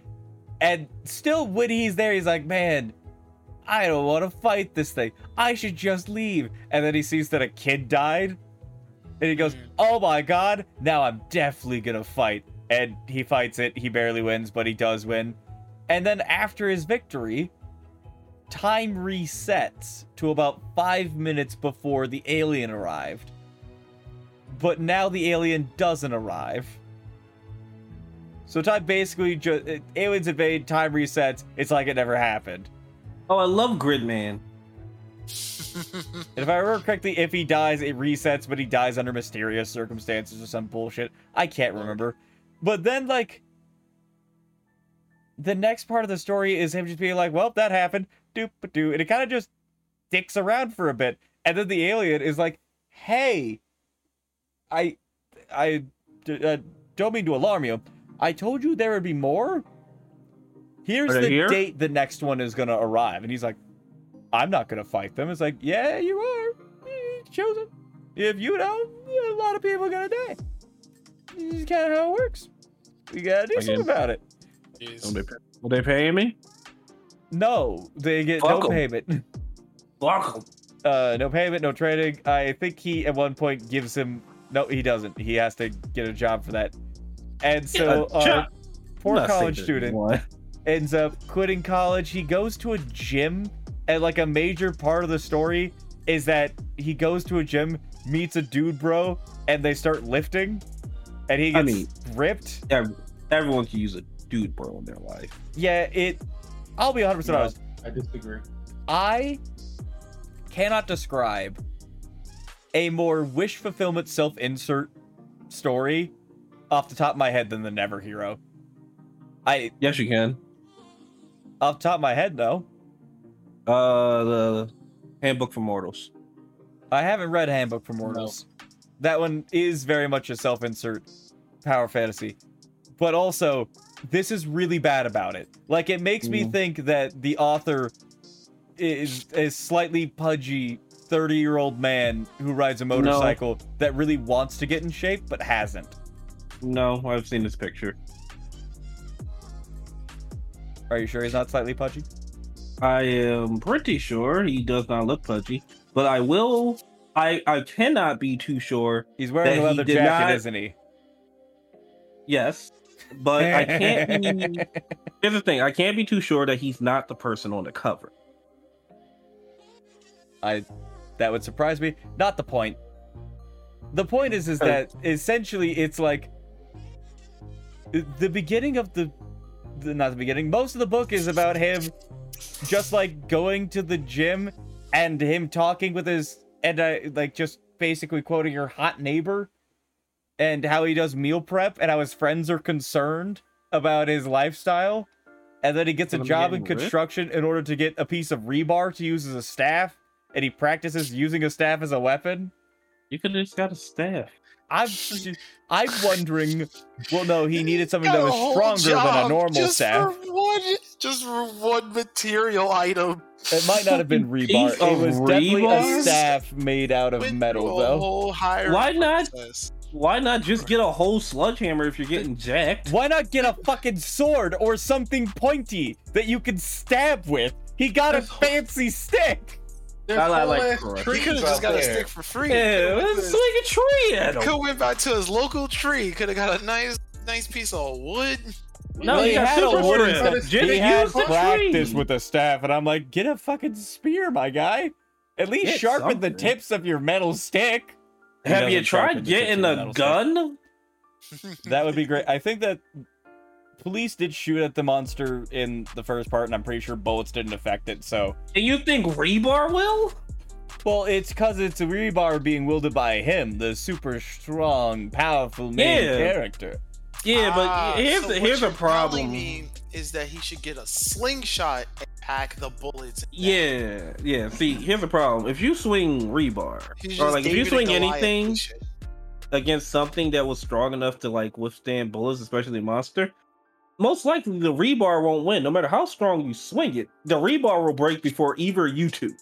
and still when he's there he's like man I don't want to fight this thing. I should just leave. And then he sees that a kid died. And he goes, Oh my god, now I'm definitely gonna fight. And he fights it. He barely wins, but he does win. And then after his victory, time resets to about five minutes before the alien arrived. But now the alien doesn't arrive. So time basically just aliens invade, time resets. It's like it never happened. Oh, I love Gridman. if I remember correctly, if he dies, it resets, but he dies under mysterious circumstances or some bullshit. I can't remember. But then, like, the next part of the story is him just being like, well, that happened. Doop a doo. And it kind of just dicks around for a bit. And then the alien is like, hey, I, I uh, don't mean to alarm you. I told you there would be more. Here's the here? date the next one is gonna arrive. And he's like, I'm not gonna fight them. It's like, yeah, you are. You chosen. If you don't, a lot of people are gonna die. This is kind of how it works. We gotta do something about it. Jeez. Will they, pay, will they pay me? No, they get Fuck no 'em. payment. Fuck 'em. Uh, no payment, no trading. I think he at one point gives him. No, he doesn't. He has to get a job for that. And so, A our job. poor I'm saying college that student one. ends up quitting college. He goes to a gym, and like a major part of the story is that he goes to a gym, meets a dude bro, and they start lifting, and he I gets mean- ripped. Ev- Everyone can use a dude bro in their life. Yeah, it. I'll be 100 percent No. honest. I disagree. I cannot describe a more wish fulfillment self insert story off the top of my head than the Never Hero. I Yes, you can. off the top of my head though, Uh, the Handbook for Mortals. I haven't read Handbook for Mortals. That one is very much a self insert power fantasy. But also, this is really bad about it. Like it makes me Mm. think that the author is a slightly pudgy 30 year old man who rides a motorcycle that really wants to get in shape but hasn't. No, I've seen this picture. Are you sure he's not slightly pudgy? I am pretty sure he does not look pudgy, but I will. I I cannot be too sure. He's wearing a he leather jacket, not- isn't he? Yes, but I can't be. Here's the thing: I can't be too sure that he's not the person on the cover. I that would surprise me. Not the point. The point is is Uh, that essentially it's like the beginning of the, the not the beginning. Most of the book is about him just like going to the gym and him talking with his and uh, like just basically quoting your hot neighbor and how he does meal prep and how his friends are concerned about his lifestyle and then he gets a job in getting rich? construction in order to get a piece of rebar to use as a staff, and he practices using a staff as a weapon. You could have just got a staff. I'm I'm wondering. Well, no, he needed something that was stronger than a job normal just staff. For one, just for one material item. It might not have been rebar. It of was definitely a staff made out of Went metal, though. Why not? process. Why not just get a whole sledgehammer if you're getting jacked? Why not get a fucking sword or something pointy that you can stab with? He got a This whole- fancy stick. There's I- I like ass Cross. He could have just out got a stick for free. Yeah, let's swing a tree at Could him. went back to his local tree. Could have got a nice, nice piece of wood. No, he he had a super wooden strength. staff. He had use the practice tree. with a staff, and I'm like, get a fucking spear, my guy. At least Get sharpen the tips of your metal stick. He Have you tried the tips of getting the a gun? That would be great. I think that police did shoot at the monster in the first part, and I'm pretty sure bullets didn't affect it. So, And you think rebar will? well, it's because it's a rebar being wielded by him, the super strong, powerful main Yeah. character. Yeah, but Ah, here's so here's a you're telling problem. me is that he should get a slingshot and pack the bullets. in. Yeah, yeah. See, here's the problem. If you swing rebar, or just like if you swing anything against something that was strong enough to like withstand bullets, especially monster, most likely the rebar won't win. No matter how strong you swing it, the rebar will break before either you two.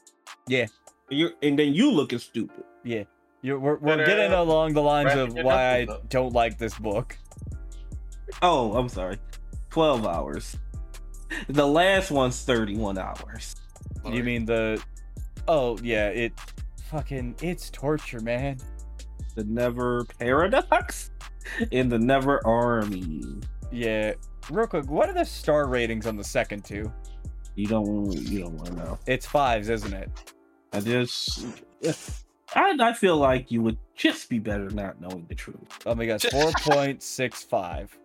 Yeah. And, you and then you looking stupid. Yeah, You're, we're we're Better getting along the lines of why I don't like this book. Oh, I'm sorry. 12 hours. The last one's 31 hours. You mean the? Oh yeah, it fucking it's torture, man. The Never Paradox in the Never Army. Yeah. Real quick, what are the star ratings on the second two? You don't you don't want to know. It's fives, isn't it? I just I, I feel like you would just be better not knowing the truth. Oh my god, four point six five.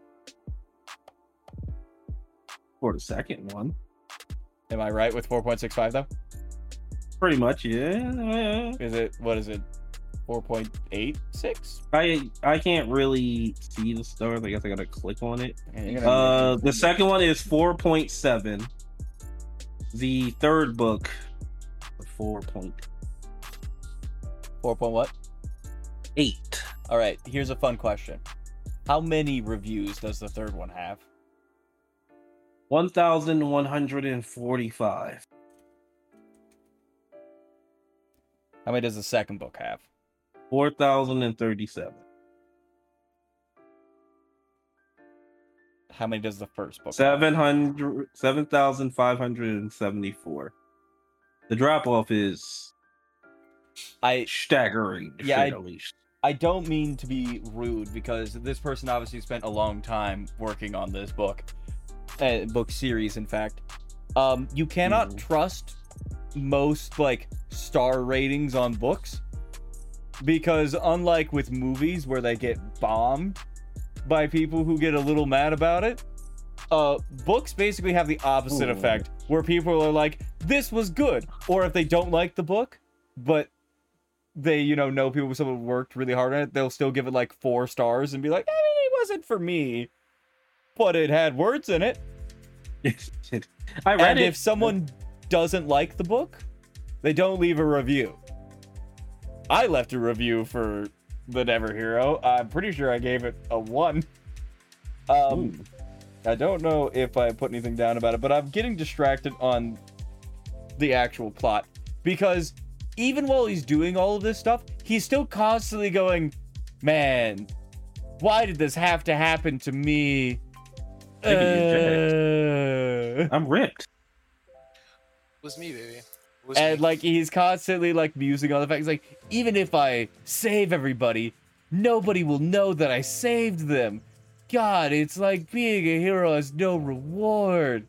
The second one. Am I right with four point six five though? Pretty much, yeah. Is it what is it? Four point eight six? I I can't really see the stars. I guess I gotta click on it. Uh, the second one is four point seven. The third book, four point four point what? eight. All right. Here's a fun question. How many reviews does the third one have? One thousand one hundred and forty-five. How many does the second book have? Four thousand and thirty-seven. How many does the first book? have? Seven hundred, seven thousand five hundred and seventy-four. The drop-off is I staggering. Yeah, I- the least. I don't mean to be rude because this person obviously spent a long time working on this book, uh, book series, in fact. Um, you cannot Mhm. trust most like star ratings on books because unlike with movies where they get bombed by people who get a little mad about it, uh, books basically have the opposite Ooh. effect where people are like, "This was good," or if they don't like the book, but they you know know people someone worked really hard on it they'll still give it like four stars and be like eh, it wasn't for me but it had words in it I read and it. if someone doesn't like the book they don't leave a review i left a review for the never hero i'm pretty sure i gave it a one um Ooh. I don't know if I put anything down about it, but I'm getting distracted on the actual plot because even while he's doing all of this stuff, he's still constantly going, "Man, why did this have to happen to me?" Maybe you're Uh," I'm ripped. was me, baby. Was and me. like he's constantly like musing on the fact, he's like, even if I save everybody, nobody will know that I saved them. God, it's like being a hero has no reward.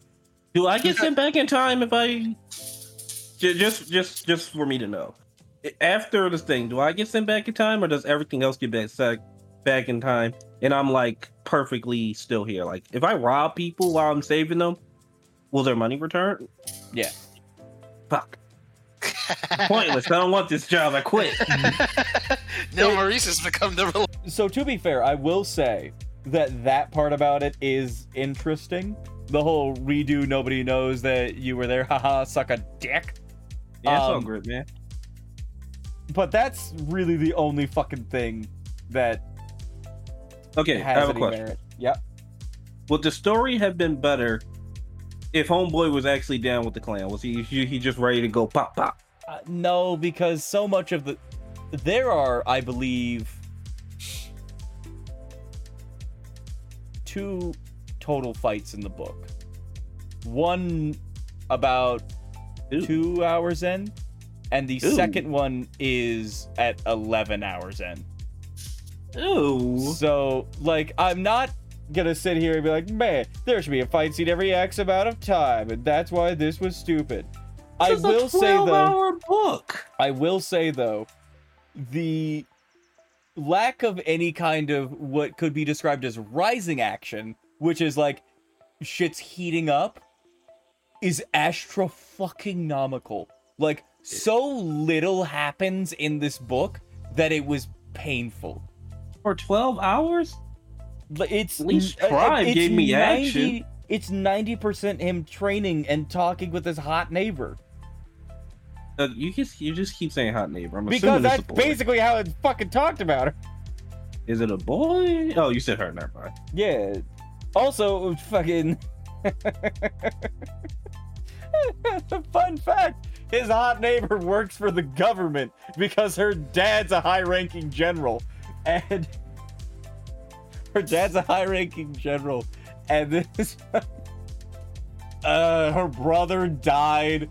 Do I get sent back in time if I just just just for me to know? After this thing, do I get sent back in time, or does everything else get back back back in time, and I'm like perfectly still here? Like, if I rob people while I'm saving them, will their money return? Yeah. Fuck. Pointless. I don't want this job. I quit. now Maurice has become the rel- so to be fair, I will say that that part about it is interesting the whole redo. Nobody knows that you were there. Haha, suck a dick. Yeah, it's all Um, good, man. But that's really the only fucking thing that Okay, I have a question. merit. Yep. Would the story have been better if Homeboy was actually down with the clan? Was he he, just ready to go pop pop? Uh, no, because so much of the there are, I believe, two total fights in the book. One about Ooh. two hours in, and the Ooh. second one is at eleven hours in. Ooh. So, like, I'm not gonna sit here and be like, man, there should be a fight scene every X amount of time, and that's why this was stupid. I This is a will say though. 12-hour book. I will say though, the lack of any kind of what could be described as rising action, which is like shit's heating up, is astro fucking nomical. Like so little happens in this book that it was painful. For 12 hours? It's At least uh, Tribe it's gave me 90 action. It's ninety percent him training and talking with his hot neighbor. Uh, you just you just keep saying hot neighbor. I'm Because that's it's a boy. basically how it's fucking talked about. Is it a boy? Oh, you said her. Never mind. Yeah. Also, fucking. Fun fact his hot neighbor works for the government because her dad's a high ranking general. And. Her dad's a high ranking general. And this. uh, her brother died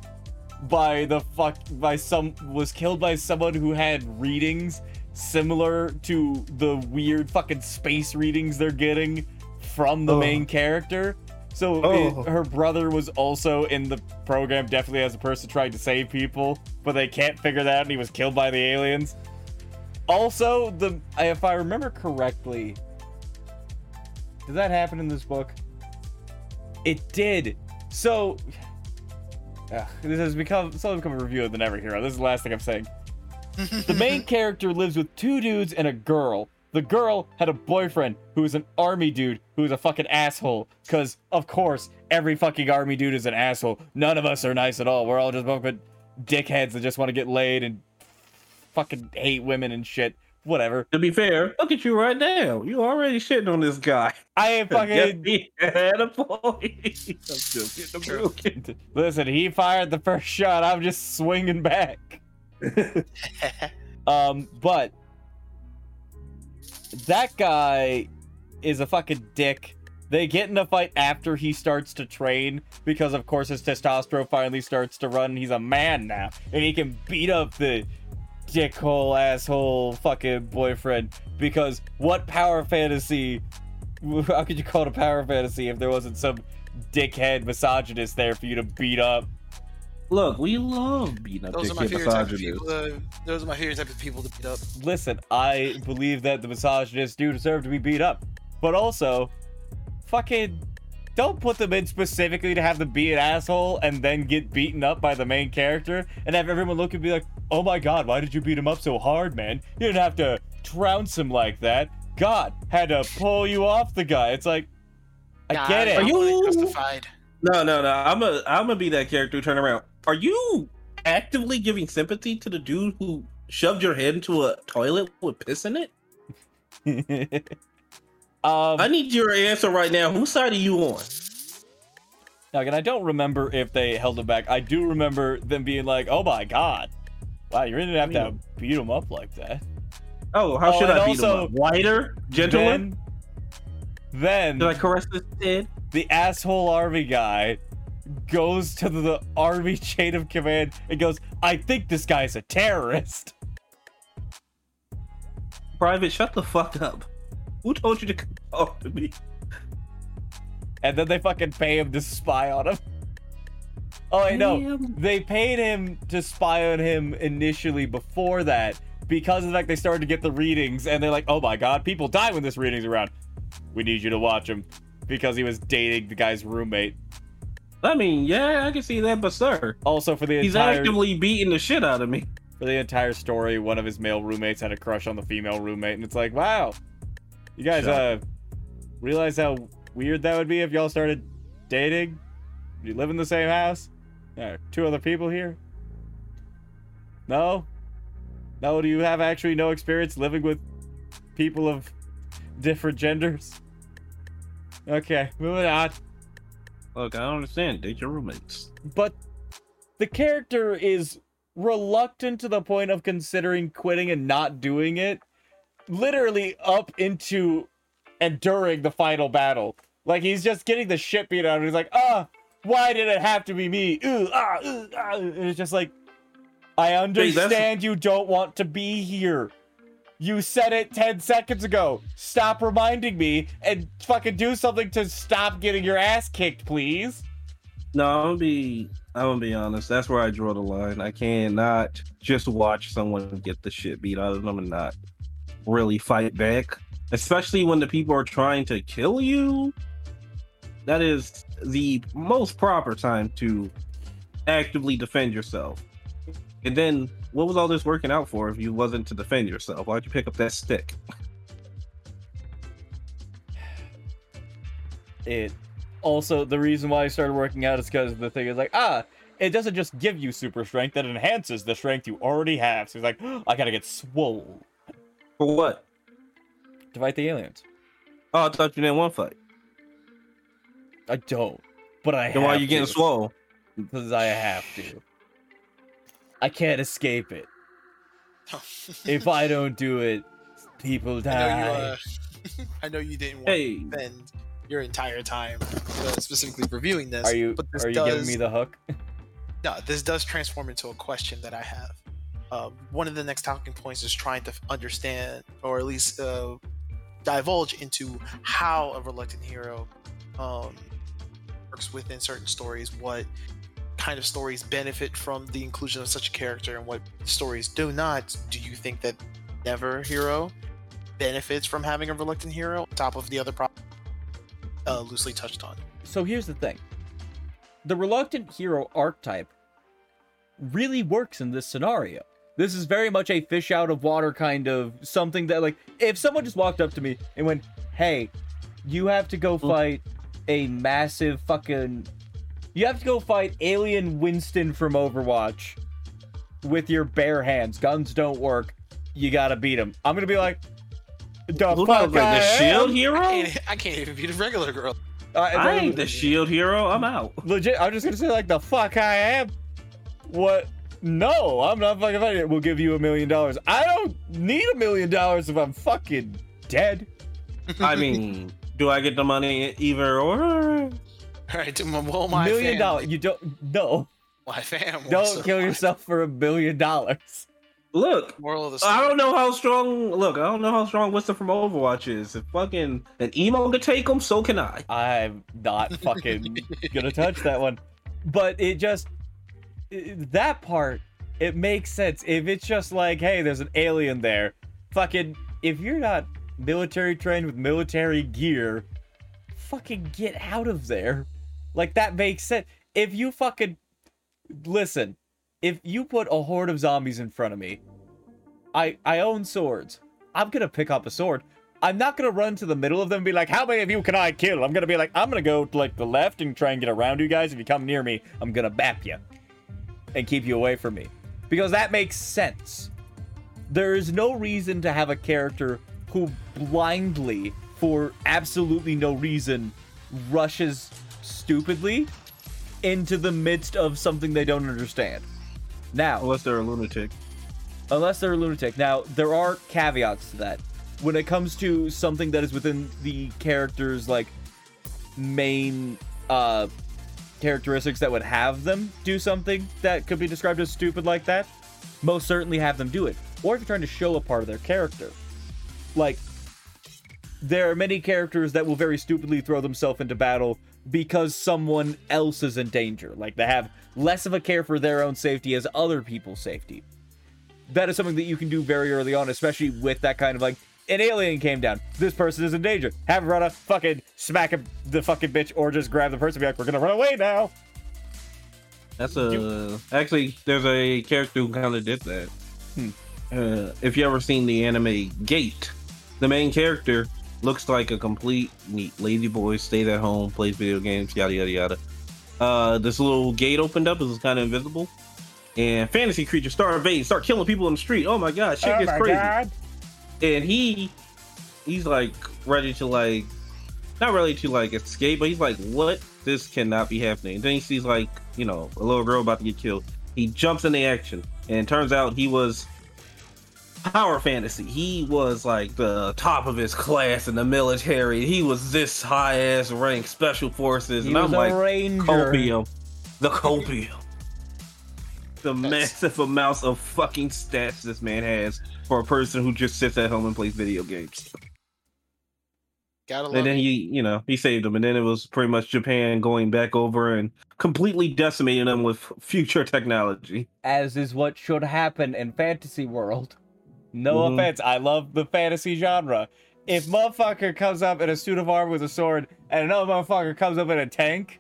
by the fuck. By some. Was killed by someone who had readings similar to the weird fucking space readings they're getting from the Oh. main character. So Oh. it- her brother was also in the program, definitely as a person trying to save people, but they can't figure that out, and he was killed by the aliens. Also, the if I remember correctly, did that happen in this book? It did. So, Ugh, this has become so become a review of the Never Hero. This is the last thing I'm saying. The main character lives with two dudes and a girl. The girl had a boyfriend who was an army dude who was a fucking asshole. Cause of course, every fucking army dude is an asshole. None of us are nice at all. We're all just fucking dickheads that just want to get laid and fucking hate women and shit. Whatever. To be fair, look at you right now. You already shitting on this guy. I ain't fucking he had a point. I'm just getting broken. listen. He fired the first shot. I'm just swinging back. Um, but that guy is a fucking dick. They get in a fight after he starts to train because, of course, his testosterone finally starts to run. He's a man now, and he can beat up the dickhole asshole fucking boyfriend. Because what power fantasy? How could you call it a power fantasy if there wasn't some dickhead misogynist there for you to beat up? Look, we love beating up Those are my dickhead favorite type of misogynists. people. Uh, those are my favorite type of people to beat up. listen, I believe that the misogynists do deserve to be beat up, but also, fucking, don't put them in specifically to have them be an asshole and then get beaten up by the main character and have everyone look and be like, oh my god, why did you beat him up so hard, man? You didn't have to trounce him like that. God had to pull you off the guy. It's like, I Nah, get it. Are you- justified? No, no, no. I'm a I'm gonna be that character who turn around. Are you actively giving sympathy to the dude who shoved your head into a toilet with piss in it? um, I need your answer right now. Whose side are you on? Now, again, I don't remember if they held him back. I do remember them being like, "Oh my god, wow, you really didn't have to beat him up like that." Oh, how Oh, should I beat also- him up? Gentler. Then, then Did I caress his head? the asshole army guy goes to the army chain of command and goes, "I think this guy's a terrorist." Private, shut the fuck up. Who told you to come talk to me? And then they fucking pay him to spy on him. Oh, I know. They paid him to spy on him initially before that because of the fact they started to get the readings and they're like, oh my god, people die when this reading's around. We need you to watch him because he was dating the guy's roommate. I mean, yeah, I can see that, but sir, Also, for the he's entire actively beating the shit out of me. for the entire story, one of his male roommates had a crush on the female roommate, and it's like, wow, you guys uh realize how weird that would be if y'all started dating? You live in the same house? There two other people here? No? No, do you have actually no experience living with people of different genders? Okay, moving on. Look, I don't understand. Date your roommates. But the character is reluctant to the point of considering quitting and not doing it, literally up into and during the final battle. Like he's just getting the shit beat out of him. He's like, ah, why did it have to be me? Ooh, ah, ooh, ah. And it's just like, I understand you don't want to be here. You said it 10 seconds ago. Stop reminding me and fucking do something to stop getting your ass kicked, please. No, I'm gonna be I'm gonna be honest. That's where I draw the line. I cannot just watch someone get the shit beat out of them and not really fight back. Especially when the people are trying to kill you. That is the most proper time to actively defend yourself. And then what was all this working out for if you wasn't to defend yourself? Why'd you pick up that stick? it also the reason why I started working out is because the thing is like ah it doesn't just give you super strength it enhances the strength you already have so he's like I gotta get swole For what? to fight the aliens Oh, I thought you didn't want to fight. I don't but I Then why are have you getting slow? because I have to I can't escape it if I don't do it people I die know you. Uh, I know you didn't want Hey. to spend your entire time uh, specifically reviewing this. are you But this are you does, giving me the hook No, this does transform into a question that I have. Um, one of the next talking points is trying to understand, or at least uh, divulge into how a reluctant hero um, works within certain stories. What kind of stories benefit from the inclusion of such a character, and what stories do not? Do you think that never hero benefits from having a reluctant hero on top of the other problems uh, loosely touched on? so here's the thing the reluctant hero archetype really works in this scenario this is very much a fish out of water kind of something that like if someone just walked up to me and went hey you have to go fight a massive fucking you have to go fight alien winston from overwatch with your bare hands guns don't work you gotta beat him i'm gonna be like the Who fuck knows, like I the am?" shield hero? I can't, I can't even beat a regular girl. I, I ain't the shield hero. I'm out. legit i'm just gonna say like the fuck i am what no i'm not fucking fighting it we'll give you a million dollars i don't need a million dollars if i'm fucking dead I mean, do I get the money either or? All right, well, my million fam- dollars you don't no My fam. wants don't to kill yourself for a billion dollars Look, Moral of the story. I don't know how strong. Look, I don't know how strong Winston from Overwatch is. If fucking an emo can take him, so can I. i'm not fucking gonna touch that one but it just i- that part it makes sense. If it's just like hey there's an alien there fucking if you're not military trained with military gear fucking get out of there. Like that makes sense. If you fucking listen if you put a horde of zombies in front of me i i own swords. I'm gonna pick up a sword. I'm not gonna run to the middle of them and be like, "How many of you can I kill?" I'm gonna be like, "I'm gonna go to like the left and try and get around you guys. If you come near me, I'm gonna bap you and keep you away from me," because that makes sense. There is no reason to have a character who blindly, for absolutely no reason, rushes stupidly into the midst of something they don't understand. Now, Unless they're a lunatic. unless they're a lunatic. Now, there are caveats to that. When it comes to something that is within the character's like main uh characteristics that would have them do something that could be described as stupid like that, most certainly have them do it. Or if you're trying to show a part of their character. Like there are many characters that will very stupidly throw themselves into battle because someone else is in danger. Like they have less of a care for their own safety as other people's safety that is something that you can do very early on, especially with that kind of like an alien came down. This person is in danger. Have a run up, fucking smack him, the fucking bitch, or just grab the person and be like, we're gonna run away now. That's a actually. There's a character who kind of did that. Hmm. Uh, if you ever seen the anime Gate, the main character looks like a complete NEET lazy boy, stays at home, plays video games, yada yada yada. Uh, this little gate opened up. It was kind of invisible, and fantasy creatures start invading, start killing people in the street. Oh my god, shit gets crazy. And he, he's like ready to like, not really to like escape, but he's like, what? This cannot be happening. then he sees like, you know, a little girl about to get killed. He jumps into action, and it turns out he was power fantasy. He was like the top of his class in the military. He was this high ass rank special forces, He and I'm like ranger. copium, the copium, the massive amounts of fucking stats this man has for a person who just sits at home and plays video games. Gotta And then it. he, you know, he saved them, and then it was pretty much Japan going back over and completely decimating them with future technology. As is what should happen in fantasy world. No Mhm. offense, I love the fantasy genre. If motherfucker comes up in a suit of armor with a sword, and another motherfucker comes up in a tank,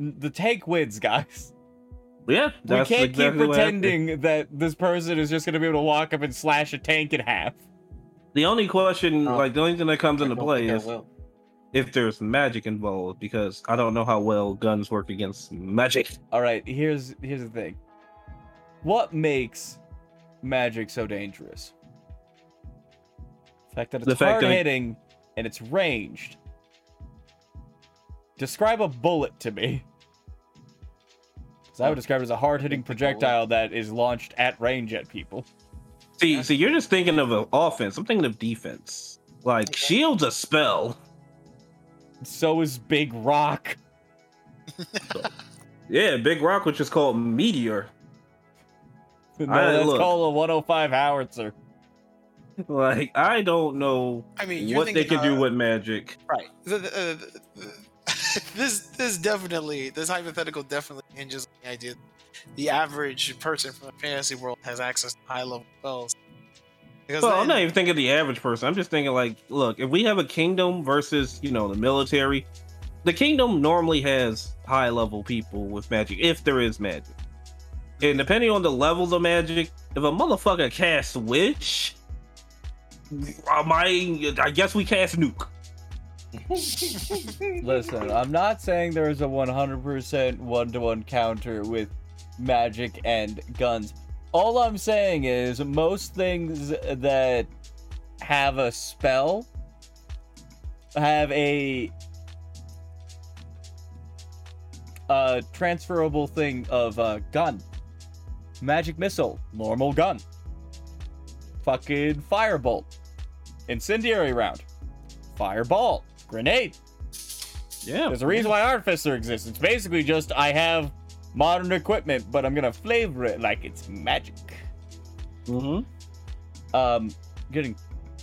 the tank wins, guys. Yeah, we can't exactly keep what happened. pretending that this person is just gonna be able to walk up and slash a tank in half. The only question, Oh. like the only thing that comes I into oh, play is will. if there's magic involved, because I don't know how well guns work against magic. All right, here's here's the thing. What makes magic so dangerous? The fact that it's The fact hard that it- hitting and it's ranged. Describe a bullet to me. 'Cause I would describe it as a hard hitting Think the bullet. projectile that is launched at range at people. See, see, you're just thinking of an offense. I'm thinking of defense. Like shield's a spell. So is Big Rock. Yeah, Big Rock, which is called Meteor. No, I- that's look. called a 105 howitzer. Like I don't know I mean, you're what they thinking, can do uh, with magic. Right. The- the- the- this this definitely this hypothetical definitely hinges on the idea that the average person from the fantasy world has access to high level spells. Because Well, then- I'm not even thinking the average person. I'm just thinking like, look, if we have a kingdom versus, you know, the military, the kingdom normally has high level people with magic, if there is magic. And depending on the levels of magic, if a motherfucker casts witch, I I guess we cast nuke. Listen, I'm not saying there is a 100% one to one counter with magic and guns. All I'm saying is most things that have a spell have a uh transferable thing of uh gun. Magic missile, normal gun. Fucking firebolt. Incendiary round. Fireball. Grenade. Yeah. There's a reason why Artificer exists. It's basically just I have modern equipment, but I'm gonna flavor it like it's magic. Mm hmm Um, getting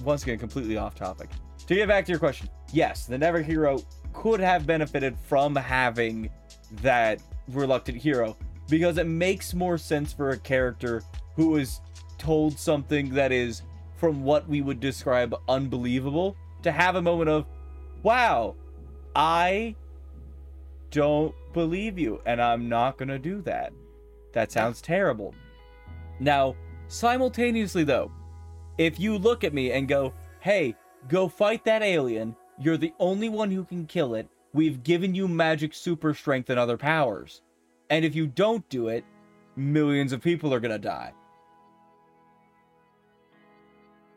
once again completely off topic. To get back to your question, yes, the Never Hero could have benefited from having that reluctant hero because it makes more sense for a character who is told something that is, from what we would describe, unbelievable to have a moment of, wow, I don't believe you, and I'm not gonna do that. That sounds terrible. Now, simultaneously, though, if you look at me and go, hey, go fight that alien, you're the only one who can kill it, we've given you magic super strength and other powers. And if you don't do it, millions of people are gonna die.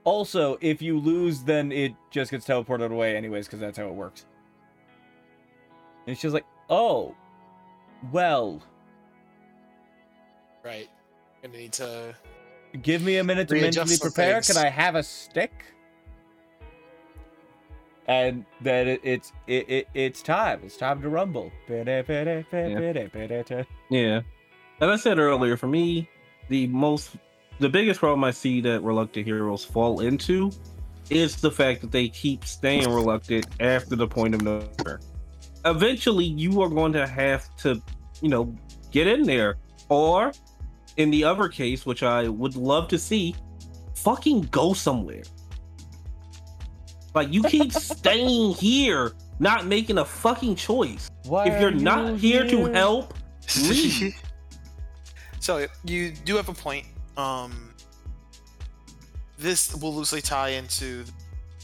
Also, if you lose, then it just gets teleported away anyways, because that's how it works. And she's like, oh, well, right. Gonna need to. give me a minute to mentally prepare. things. Can I have a stick? And then it, it's it, it it's time. It's time to rumble. Yeah. As I said earlier, for me, the most, the biggest problem I see that reluctant heroes fall into is the fact that they keep staying reluctant after the point of no return. Eventually, you are going to have to, you know, get in there. Or, in the other case, which I would love to see, fucking go somewhere. Like, you keep staying here, not making a fucking choice. Why if you're are not you here to help, Leave. so you do have a point. Um, this will loosely tie into the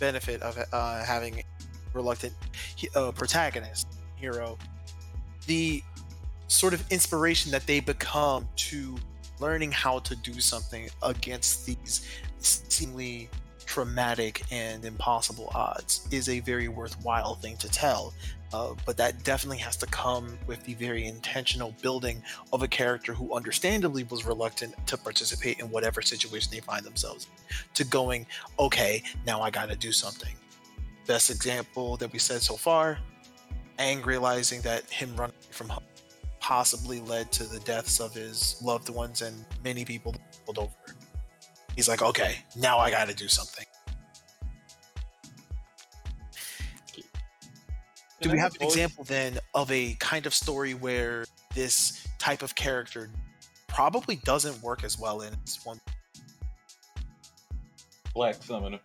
benefit of uh, having reluctant uh, protagonist hero the sort of inspiration that they become to learning how to do something against these seemingly traumatic and impossible odds is a very worthwhile thing to tell. Uh, but that definitely has to come with the very intentional building of a character who understandably was reluctant to participate in whatever situation they find themselves in, to going, okay, now I got to do something. Best example that we said so far, Aang realizing that him running from home possibly led to the deaths of his loved ones and many people pulled over. He's like, okay, now I got to do something. Do we have an example then of a kind of story where this type of character probably doesn't work as well in this one Black Summoner.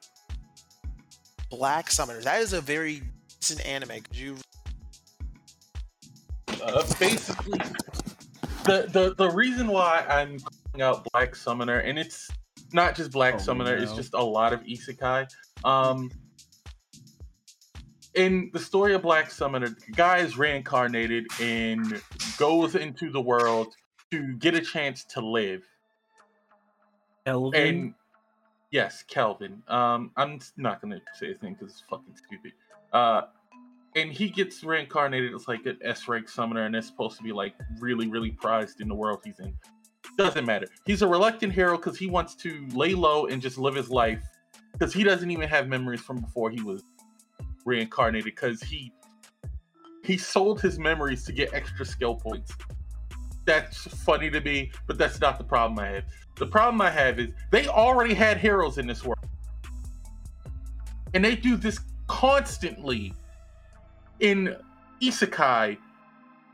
Black Summoner? That is a very decent anime. Could you Uh, basically, the, the the reason why I'm calling out Black Summoner, and it's not just Black Oh, Summoner, it's just a lot of isekai. Um, in the story of Black Summoner, the guy is reincarnated and goes into the world to get a chance to live. Elvin. And yes, Kelvin. Um, I'm not gonna say his name because it's fucking stupid. Uh, and he gets reincarnated as like an S rank summoner, and it's supposed to be like really, really prized in the world he's in. Doesn't matter. He's a reluctant hero because he wants to lay low and just live his life because he doesn't even have memories from before he was reincarnated because he he sold his memories to get extra skill points. That's funny to me, but that's not the problem I have. The problem I have is they already had heroes in this world. And they do this constantly in Isekai,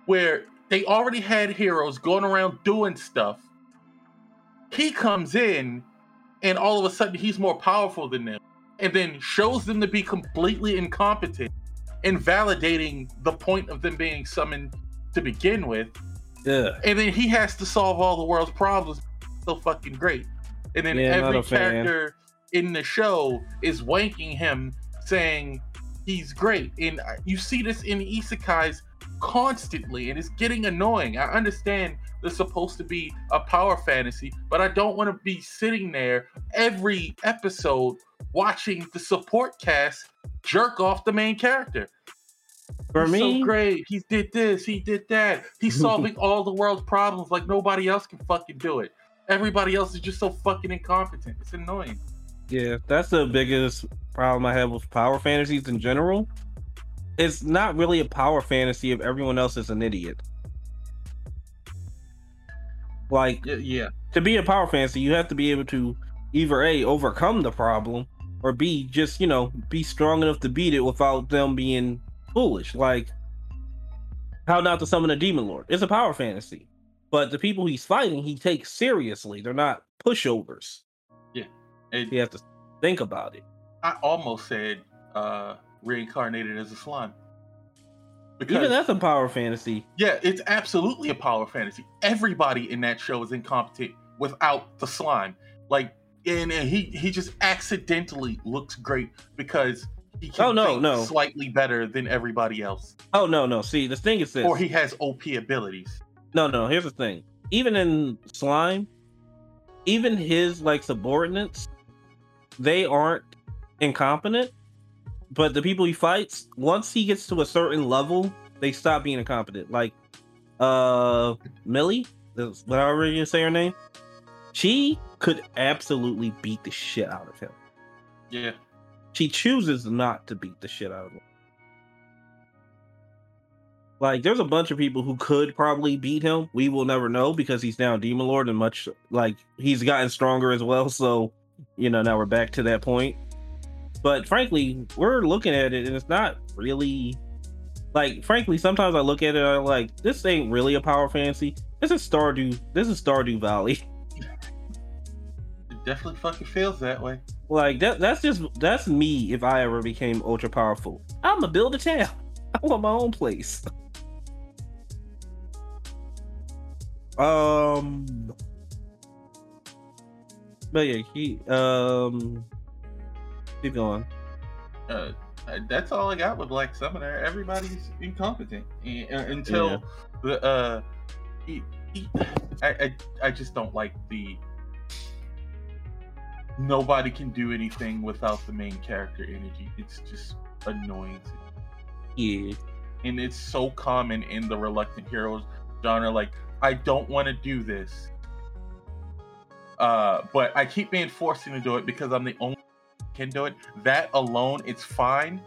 where they already had heroes going around doing stuff. He comes in, and all of a sudden he's more powerful than them, and then shows them to be completely incompetent, invalidating the point of them being summoned to begin with yeah. and then he has to solve all the world's problems. So fucking great. And then Yeah, every a fan. character in the show is wanking him, saying he's great. And you see this in isekais constantly, and it's getting annoying. I understand there's supposed to be a power fantasy, but I don't want to be sitting there every episode watching the support cast jerk off the main character. For He's me, so great. He did this. He did that. He's solving all the world's problems like nobody else can fucking do it. Everybody else is just so fucking incompetent. It's annoying. Yeah, that's the biggest problem I have with power fantasies in general. It's not really a power fantasy if everyone else is an idiot. Like Yeah, yeah. to be a power fantasy, you have to be able to either a overcome the problem or b just you know be strong enough to beat it without them being foolish. Like how not to summon a demon lord. It's a power fantasy, but the people he's fighting, he takes seriously. They're not pushovers. And You have to think about it. I almost said uh reincarnated as a slime. Because Even that's a power fantasy. yeah, it's absolutely a power fantasy. Everybody in that show is incompetent without the slime. Like and, and he he just accidentally looks great because he can Oh, no, think no. slightly better than everybody else. Oh no, no. See, the thing is this. Or he has OP abilities. No, no. Here's the thing. Even in slime, even his like subordinates, they aren't incompetent. But the people he fights, once he gets to a certain level, they stop being incompetent. Like, uh, Milim, is whatever you say her name, she could absolutely beat the shit out of him. Yeah. She chooses not to beat the shit out of him. Like, there's a bunch of people who could probably beat him. We will never know because he's now Demon Lord and much like he's gotten stronger as well. So, you know, now we're back to that point. But frankly, we're looking at it and it's not really like frankly, sometimes I look at it and I'm like, this ain't really a power fantasy. This is Stardew. This is Stardew Valley. It definitely fucking feels that way. Like that that's just that's me if I ever became ultra powerful. I'ma build a town. I want my own place. Um But yeah, he um keep going. Uh, that's all I got with Black Summoner. Everybody's incompetent uh, until the uh, he, he, I, I I just don't like the nobody can do anything without the main character energy. It's just annoying. Yeah. and it's so common in the reluctant heroes genre like i don't want to do this uh but i keep being forced to do it because i'm the only one who can do it that alone it's fine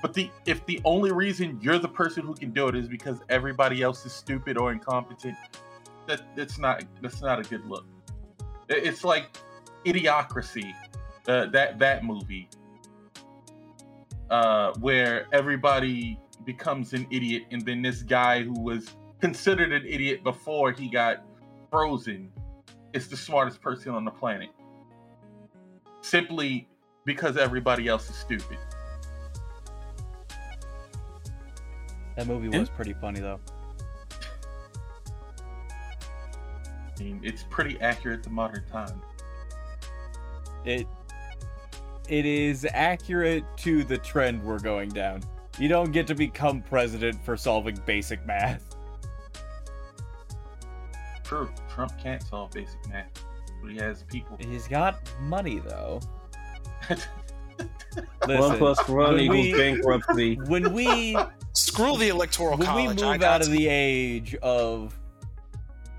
but the if the only reason you're the person who can do it is because everybody else is stupid or incompetent that that's not that's not a good look It- it's like idiocracy uh, that that movie uh, where everybody becomes an idiot, and then this guy who was considered an idiot before he got frozen is the smartest person on the planet. Simply because everybody else is stupid. That movie was pretty funny though. I mean, it's pretty accurate to modern time. It it is accurate to the trend we're going down. You don't get to become president for solving basic math. True, Trump can't solve basic math, but he has people. He's got money though. One Listen, plus one when equals we- bankruptcy. when we Screw the electoral when we college. move I got out of the age of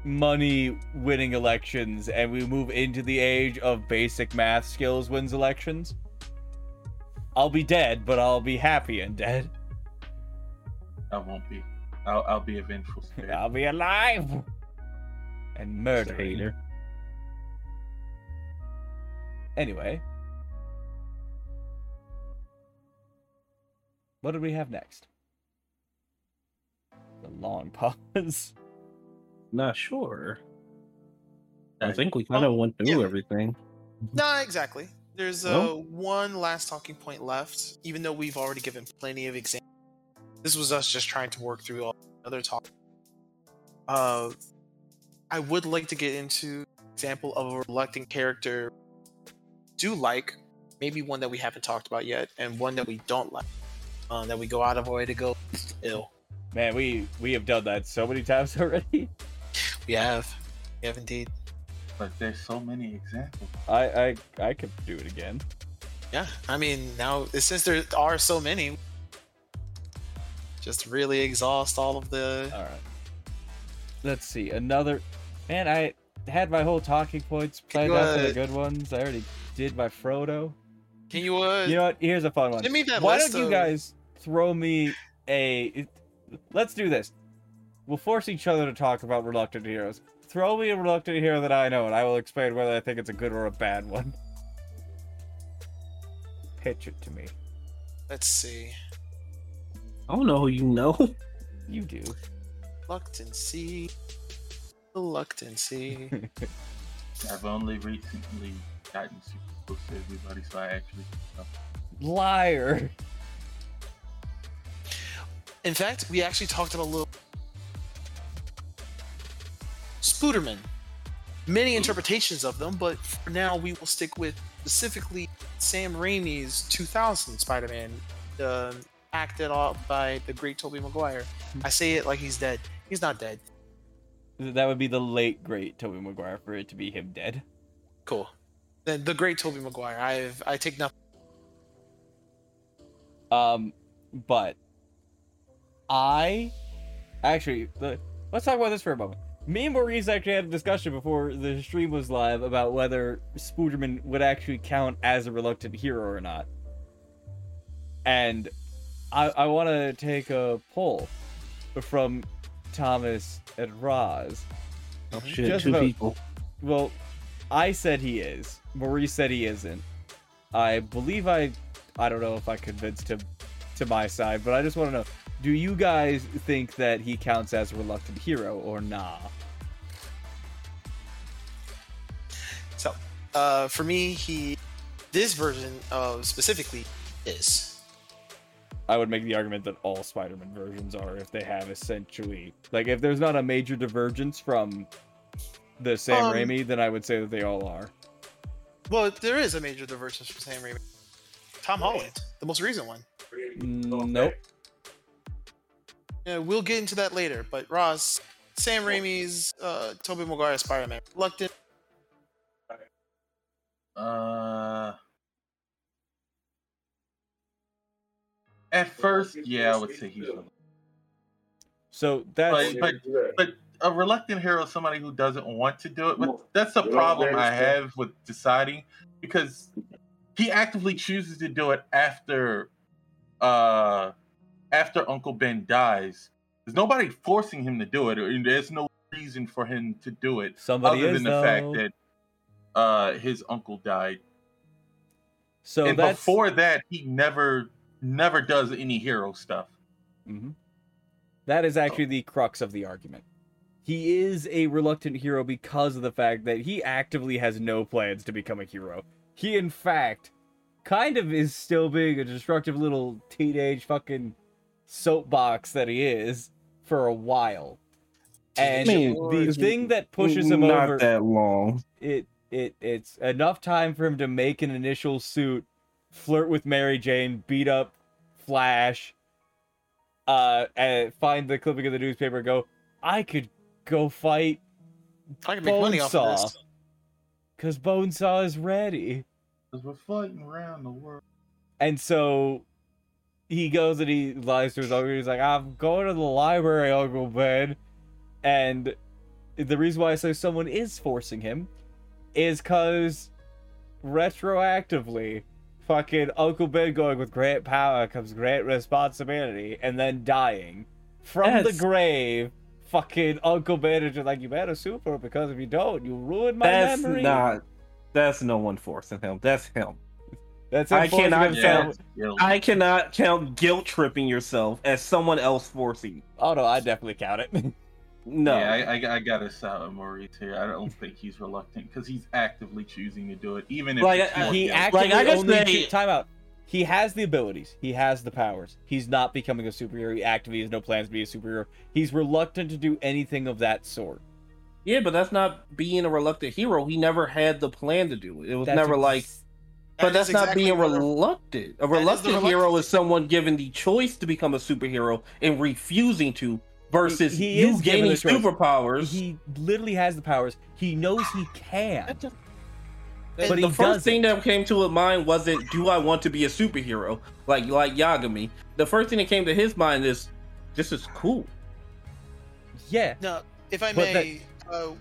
money winning elections and we move into the age of basic math skills wins elections, I'll be dead, but I'll be happy and dead. I won't be. I'll, I'll be a vengeful spirit. I'll be alive and murdering. Hater. Anyway, what do we have next? The long pause. Not sure. I think we kind of went through yeah. everything. No, exactly. There's uh, No? one last talking point left, even though we've already given plenty of examples. This was us just trying to work through all the other talk. Uh, I would like to get into example of a reluctant character. Do like maybe one that we haven't talked about yet, and one that we don't like. Uh, that we go out of our way to go ill. Man, we we have done that so many times already. We have, we have indeed. But there's so many examples. I I I could do it again. Yeah, I mean now since there are so many, just really exhaust all of the. All right. Let's see another. Man, I had my whole talking points planned you, out for the uh, good ones. I already did my Frodo. Can you uh? You know what? Here's a fun one. Give me that Why list don't you guys throw me a? Let's do this. We'll force each other to talk about reluctant heroes. Throw me a reluctant hero that I know, and I will explain whether I think it's a good or a bad one. Pitch it to me. Let's see. I don't know who you know. You do. Reluctancy. Reluctancy. I've only recently gotten super close to everybody, so I actually. Liar. In fact, we actually talked about a little. Spooderman. Many interpretations of them, but for now we will stick with specifically Sam Raimi's 2000 Spider-Man, uh, acted off by the great Tobey Maguire. I say it like he's dead. He's not dead. That would be the late great Tobey Maguire for it to be him dead. Cool. Then the great Tobey Maguire. I've I take nothing. Um, but I actually the, let's talk about this for a moment. Me and Maurice actually had a discussion before the stream was live about whether Spooderman would actually count as a reluctant hero or not. And I, I want to take a poll from Thomas and Roz. Oh shit, Just two about- people. Well, I said he is. Maurice said he isn't. I believe I I don't know if I convinced him to my side, but I just want to know, do you guys think that he counts as a reluctant hero or nah? Uh, for me, he this version of specifically is. I would make the argument that all Spider-Man versions are if they have essentially like if there's not a major divergence from the Sam Um, Raimi, then I would say that they all are. Well, there is a major divergence from Sam Raimi. Tom Holland, the most recent one. Mm, Nope. Yeah, we'll get into that later. But Ross, Sam Raimi's uh, Tobey Maguire Spider-Man, reluctant. Uh, at first, yeah, I would say he's. reluctant. So that's But, but but a reluctant hero is somebody who doesn't want to do it. But that's the problem I have with deciding because he actively chooses to do it after uh after Uncle Ben dies. There's nobody forcing him to do it, or there's no reason for him to do it somebody other is than the though. fact that uh his uncle died. so and that's before that, he never never does any hero stuff. Mhm. That is actually the crux of the argument. He is a reluctant hero because of the fact that he actively has no plans to become a hero. He, in fact, kind of is still being a destructive little teenage fucking soapbox that he is for a while. And I mean, the thing that pushes him not over that long. it it it's enough time for him to make an initial suit, flirt with Mary Jane, beat up Flash, uh, and find the clipping of the newspaper. and Go, I could go fight I can make money off of Bonesaw. this. because Bonesaw is ready. Because we're fighting around the world. And so he goes and he lies to his uncle. He's like, I'm going to the library, Uncle Ben. And the reason why I say someone is forcing him is because retroactively, fucking Uncle Ben going with great power comes great responsibility and then dying from the grave. Fucking Uncle Ben is just like, you better super because if you don't, you'll ruin my That's memory. not. That's no one forcing him. That's him. That's I him forcing cannot himself. Yeah, yeah. I cannot count guilt tripping yourself as someone else forcing. Oh no, I definitely count it. No. Yeah, I, I, I gotta side with Maurice here. I don't think he's reluctant because he's actively choosing to do it, even if Like, it's uh, he guilt. actively Like, I just only say- choo- time out. He has the abilities. He has the powers. He's not becoming a superhero. He actively has no plans to be a superhero. He's reluctant to do anything of that sort. Yeah, but that's not being a reluctant hero. He never had the plan to do it. It was That's never ex- like. But That that's is not exactly being what a- reluctant. A is reluctant hero is someone given the choice to become a superhero and refusing to, versus He you is given gaining the superpowers. He literally has the powers. He knows he can. That's just- But the first doesn't. thing that came to his mind wasn't, "Do I want to be a superhero?" Like like Yagami. The first thing that came to his mind is, "This is cool." Yeah. Now, if I But may, uh,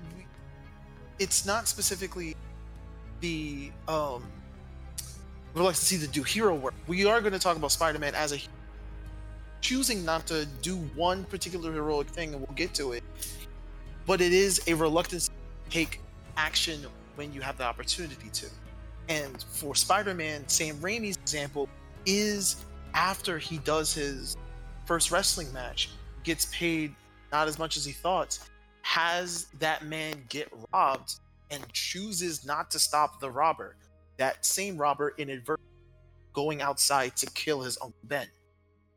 it's not specifically the um, reluctancy to see the do hero work. We are going to talk about Spider-Man as a hero. Choosing not to do one particular heroic thing, and we'll get to it. But it is a reluctance to take action when you have the opportunity to. And for Spider-Man, Sam Raimi's example is after he does his first wrestling match, gets paid not as much as he thought, has that man get robbed and chooses not to stop the robber. That same robber inadvertently going outside to kill his Uncle Ben.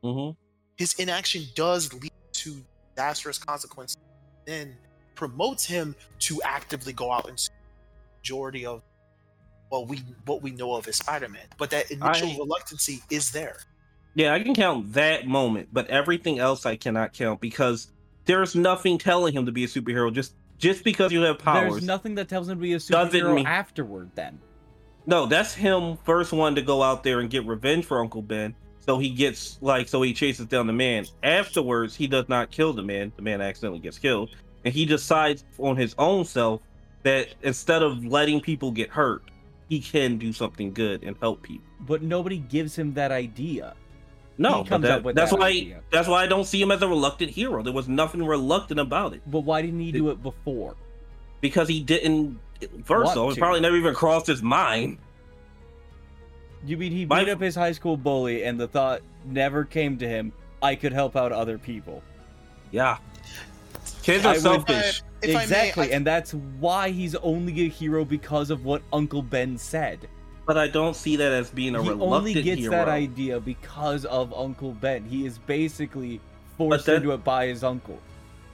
Mm-hmm. His inaction does lead to disastrous consequences, then promotes him to actively go out and sue the majority of well we what we know of as Spider-Man. But that initial I- reluctancy is there. Yeah, I can count that moment, but everything else I cannot count because there's nothing telling him to be a superhero. Just just because you have powers. There's nothing that tells him to be a superhero mean- afterward. Then No, that's him first one to go out there and get revenge for Uncle Ben. So he gets like so he chases down the man. Afterwards, he does not kill the man. The man accidentally gets killed. And he decides on his own self that instead of letting people get hurt, he can do something good and help people. but nobody gives him that idea. No, He comes that- up with that's that why idea. that's why I don't see him as a reluctant hero. There was nothing reluctant about it But why didn't he do it before? because he didn't. First Want off, it probably never even crossed his mind. You mean he My- beat up his high school bully, and the thought never came to him, I could help out other people. Yeah, kids I are would- selfish. If I may, exactly, I- and that's why he's only a hero because of what Uncle Ben said. But I don't see that as being a he reluctant only gets hero. that idea because of Uncle Ben. He is basically forced that- into it by his uncle.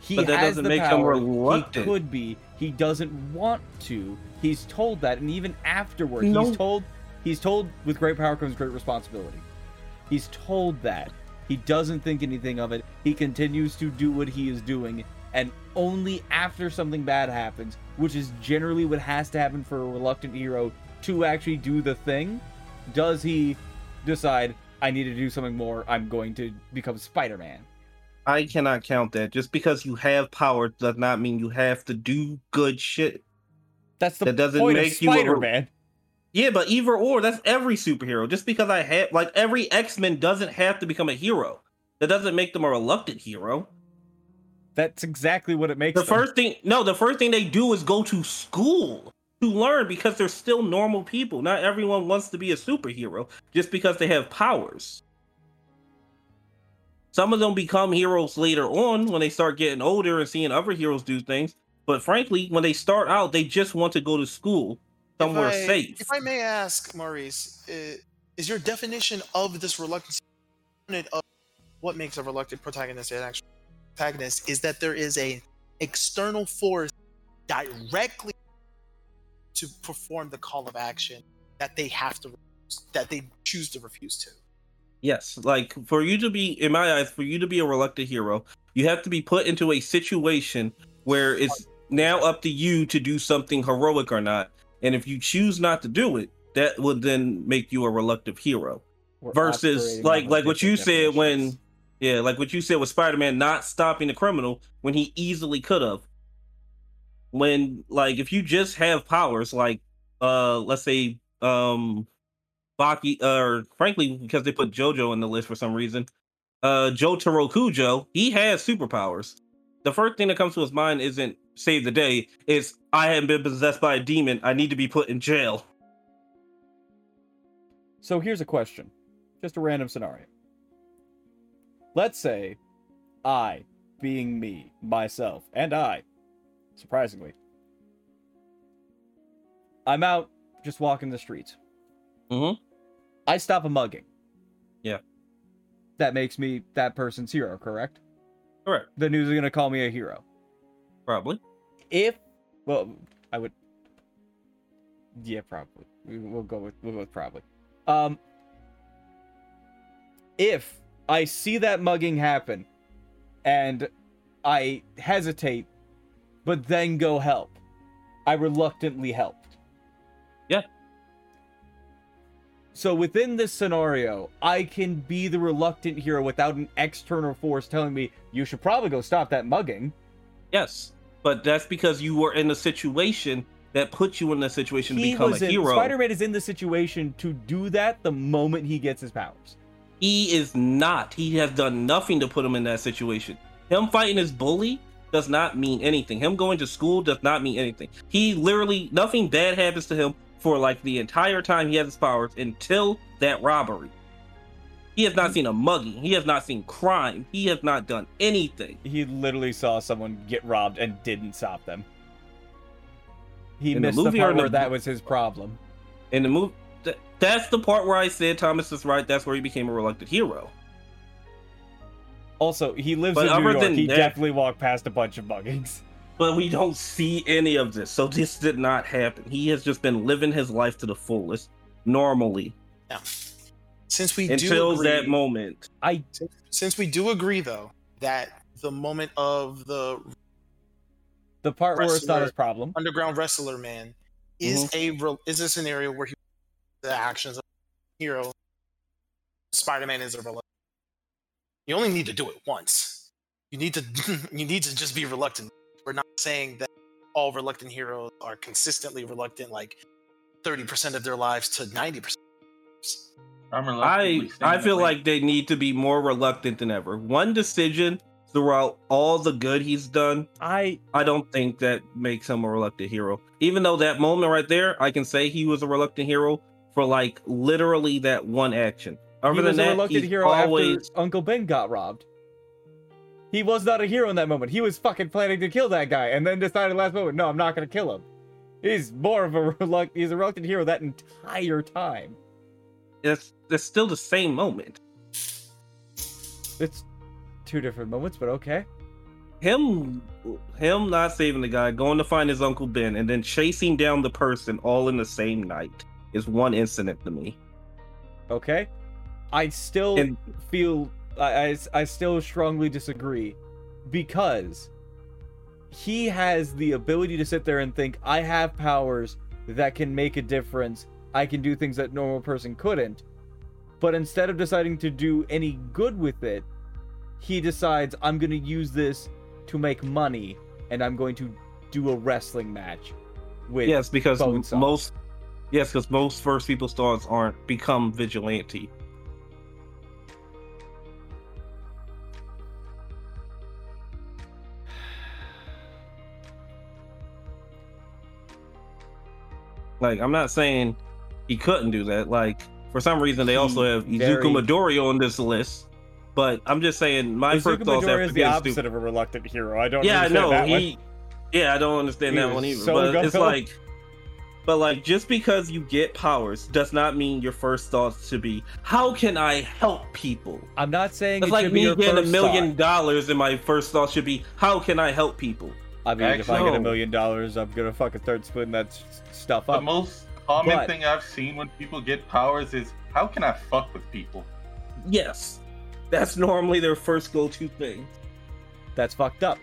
He But that has doesn't the make him power. reluctant. He could be. He doesn't want to. He's told that, and even afterward, No. he's told. He's told with great power comes great responsibility. He's told that. He doesn't think anything of it. He continues to do what he is doing, and only after something bad happens, which is generally what has to happen for a reluctant hero to actually do the thing, does he decide, I need to do something more. I'm going to become Spider Man. I cannot count that. Just because you have power does not mean you have to do good shit. That's the That doesn't point make of you a- Spider Man. Yeah, but either or, that's every superhero. Just because I have, like, every X Men doesn't have to become a hero. That doesn't make them a reluctant hero. That's exactly what it makes. The them. first thing, no, the first thing they do is go to school to learn because they're still normal people. Not everyone wants to be a superhero just because they have powers. Some of them become heroes later on when they start getting older and seeing other heroes do things. But frankly, when they start out, they just want to go to school somewhere if I, safe. If I may ask, Maurice, is your definition of this reluctance of what makes a reluctant protagonist an actual protagonist is that there is a external force directly to perform the call of action that they have to refuse, that they choose to refuse to. Yes, like for you to be, in my eyes, for you to be a reluctant hero, you have to be put into a situation where it's now up to you to do something heroic or not. And if you choose not to do it, that would then make you a reluctant hero. We're Versus, like, like what you said when, yeah, like what you said with Spider-Man not stopping the criminal when he easily could have. When, like, if you just have powers, like, uh, let's say, um, Baki, or frankly, because they put JoJo in the list for some reason, uh, Jotaro Kujo, he has superpowers. The first thing that comes to his mind isn't save the day, it's I haven't been possessed by a demon, I need to be put in jail. So here's a question, just a random scenario. Let's say I, being me, myself, and I, surprisingly, I'm out just walking the streets. Mm-hmm. I stop a mugging. Yeah. That makes me that person's hero, correct? Correct. The news is gonna call me a hero. Probably. If, well, I would. Yeah, probably. We- We'll go with we'll go with probably. Um, if I see that mugging happen, and I hesitate, but then go help, I reluctantly help. Yeah. So within this scenario, I can be the reluctant hero without an external force telling me you should probably go stop that mugging. Yes. But that's because you were in a situation that put you in a situation to become a in, hero. Spider-Man is in the situation to do that the moment he gets his powers. He is not. He has done nothing to put him in that situation. Him fighting his bully does not mean anything. Him going to school does not mean anything. He literally nothing bad happens to him for like the entire time he has his powers until that robbery. He has not seen a mugging. He has not seen crime. He has not done anything. He literally saw someone get robbed and didn't stop them. He In missed the, movie or part in the where that was his problem. In the movie, th- that's the part where I said Thomas is right. That's where he became a reluctant hero. Also, he lives But in New York. He that- definitely walked past a bunch of muggings. But we don't see any of this. So this did not happen. He has just been living his life to the fullest, normally, Now, since we do until agree, that moment. I since we do agree though that the moment of the the part where it's not Wrestler. his problem. underground wrestler man is mm-hmm. a real is a scenario where he the actions of a hero spider-man is a reluctant you only need to do it once you need to you need to just be reluctant we're not saying that all reluctant heroes are consistently reluctant like 30% of their lives to 90% I'm I reluctantly I saying feel like they need to be more reluctant than ever. One decision throughout all the good he's done, I I don't think that makes him a reluctant hero. Even though that moment right there, I can say he was a reluctant hero for like literally that one action. Other he than was a that, reluctant hero always after Uncle Ben got robbed. He was not a hero in that moment. He was fucking planning to kill that guy, and then decided last moment, no, I'm not gonna kill him. He's more of a reluctant. He's a reluctant hero that entire time. It's it's still the same moment. It's two different moments, but okay. him him not saving the guy, going to find his uncle Ben, and then chasing down the person all in the same night is one incident to me. Okay, I still And- feel I, I I still strongly disagree because he has the ability to sit there and think I have powers that can make a difference. I can do things that normal person couldn't. But instead of deciding to do any good with it, he decides I'm going to use this to make money and I'm going to do a wrestling match with yes, because Bonesaw. most yes, because most first people stars aren't become vigilante. Like I'm not saying he couldn't do that. Like for some reason they also have Izuku very- Midori on this list. But I'm just saying my first Izuku thoughts Midori after is the opposite stupid- of a reluctant hero. I don't yeah, I know. that one. He, yeah, I don't understand He that one either. so but it's like, but like, just because you get powers does not mean your first thoughts should be, how can I help people? I'm not saying It's it like should be me your getting a million thought. dollars, and my first thought should be, how can I help people? I mean, if I get a million dollars, I'm gonna fucking start splitting that s- stuff The up. most common But- thing I've seen when people get powers is how can I fuck with people? Yes, that's normally their first go-to thing. That's fucked up.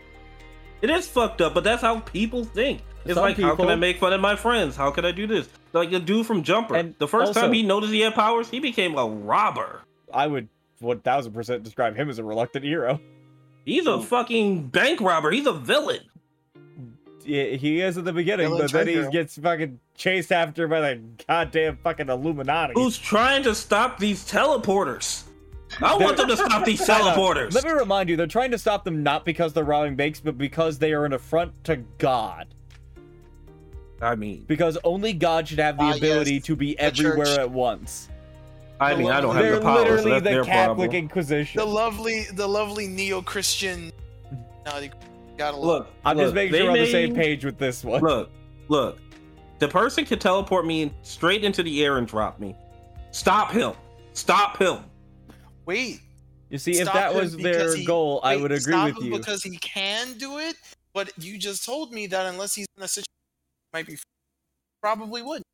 It is fucked up, but that's how people think. It's Some like, how can I make fun of my friends? How can I do this? Like the dude from Jumper. And the first also- time he noticed he had powers, he became a robber. I would 1000% describe him as a reluctant hero. He's a fucking bank robber. He's a villain. Yeah, he is at the beginning, Villain but then he gets fucking chased after by the goddamn fucking Illuminati. Who's trying to stop these teleporters? I want them to stop these teleporters. Let me remind you, they're trying to stop them not because they're robbing banks, but because they are an affront to God. I mean, Because only God should have the Ah, ability yes. to be everywhere church. at once. I mean, I don't have They're the power, so literally that's the their Catholic problem. Inquisition. The lovely, the lovely neo-Christian. No, you gotta love. Look, I'm look, just making sure we're on the same page with this one. Look, look. The person can teleport me straight into the air and drop me. Stop him. Stop him. Wait, You see, if that was their he- goal, I would agree stop with him you. because he can do it. But you just told me that unless he's in a situation, might be probably wouldn't.